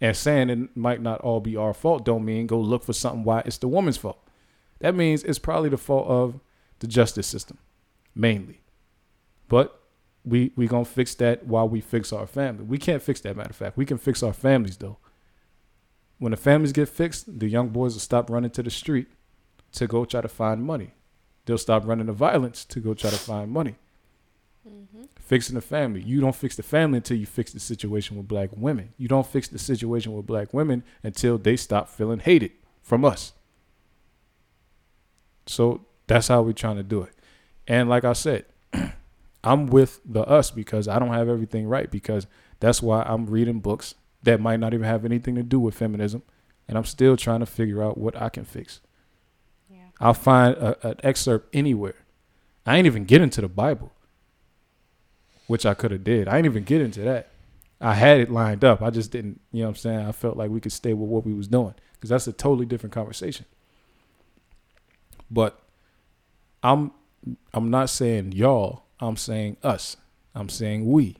And saying it might not all be our fault don't mean go look for something why it's the woman's fault. That means it's probably the fault of the justice system, mainly. But we we gonna fix that while we fix our family. We can't fix that matter of fact. We can fix our families though when the families get fixed, the young boys will stop running to the street to go try to find money. They'll stop running to violence to go try to find money. Mm-hmm. Fixing the family. You don't fix the family until you fix the situation with black women. You don't fix the situation with black women until they stop feeling hated from us. So that's how we're trying to do it. And like I said, I'm with the us because I don't have everything right because that's why I'm reading books that might not even have anything to do with feminism, and I'm still trying to figure out what I can fix. Yeah. I'll find a, an excerpt anywhere. I ain't even get into the Bible, which I could have did. I ain't even get into that. I had it lined up. I just didn't. You know what I'm saying? I felt like we could stay with what we was doing because that's a totally different conversation. But I'm I'm not saying y'all. I'm saying us. I'm saying we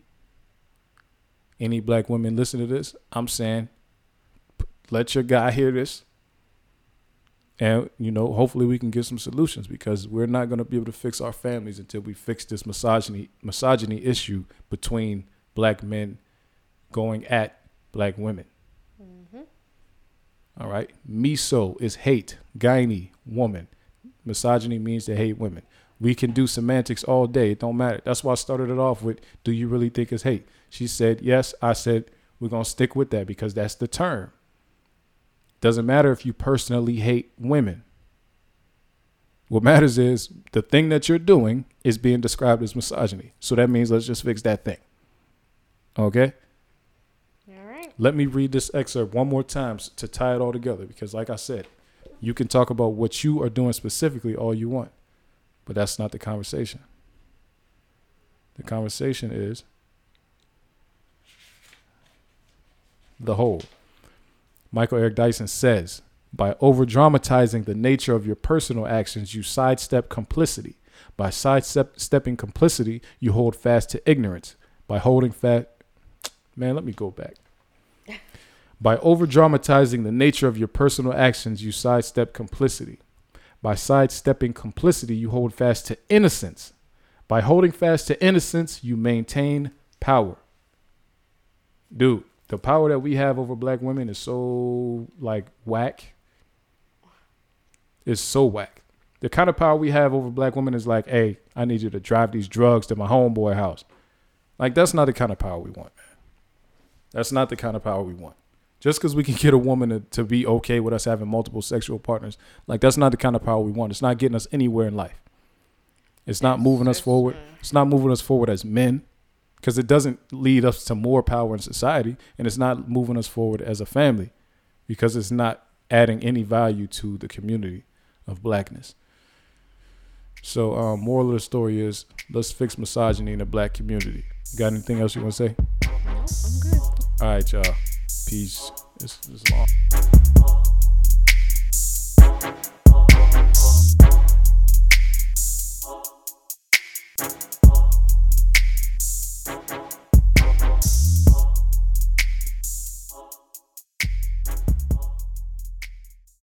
any black women listen to this, I'm saying let your guy hear this. And you know, hopefully we can get some solutions because we're not going to be able to fix our families until we fix this misogyny misogyny issue between black men going at black women. Mm-hmm. All right, miso is hate, gyne woman. Misogyny means to hate women. We can do semantics all day. It don't matter. That's why I started it off with, do you really think it's hate? She said, yes. I said, we're going to stick with that because that's the term. Doesn't matter if you personally hate women. What matters is the thing that you're doing is being described as misogyny. So that means let's just fix that thing. Okay? All right. Let me read this excerpt one more time to tie it all together because, like I said, you can talk about what you are doing specifically all you want. But that's not the conversation. The conversation is the whole. Michael Eric Dyson says, by over dramatizing the nature of your personal actions, you sidestep complicity. By sidestepping complicity, you hold fast to ignorance. By holding fast, man, let me go back. By over dramatizing the nature of your personal actions, you sidestep complicity. By sidestepping complicity, you hold fast to innocence. By holding fast to innocence, you maintain power. Dude, the power that we have over black women is so like whack. It's so whack. The kind of power we have over black women is like, hey, I need you to drive these drugs to my homeboy house. Like that's not the kind of power we want, man. That's not the kind of power we want. Just because we can get a woman to, to be okay with us having multiple sexual partners, like that's not the kind of power we want. It's not getting us anywhere in life. It's not moving us forward. It's not moving us forward as men because it doesn't lead us to more power in society and it's not moving us forward as a family because it's not adding any value to the community of blackness. So, um, moral of the story is let's fix misogyny in the black community. Got anything else you want to say? No, I'm good. All right, y'all. Peace. This is long.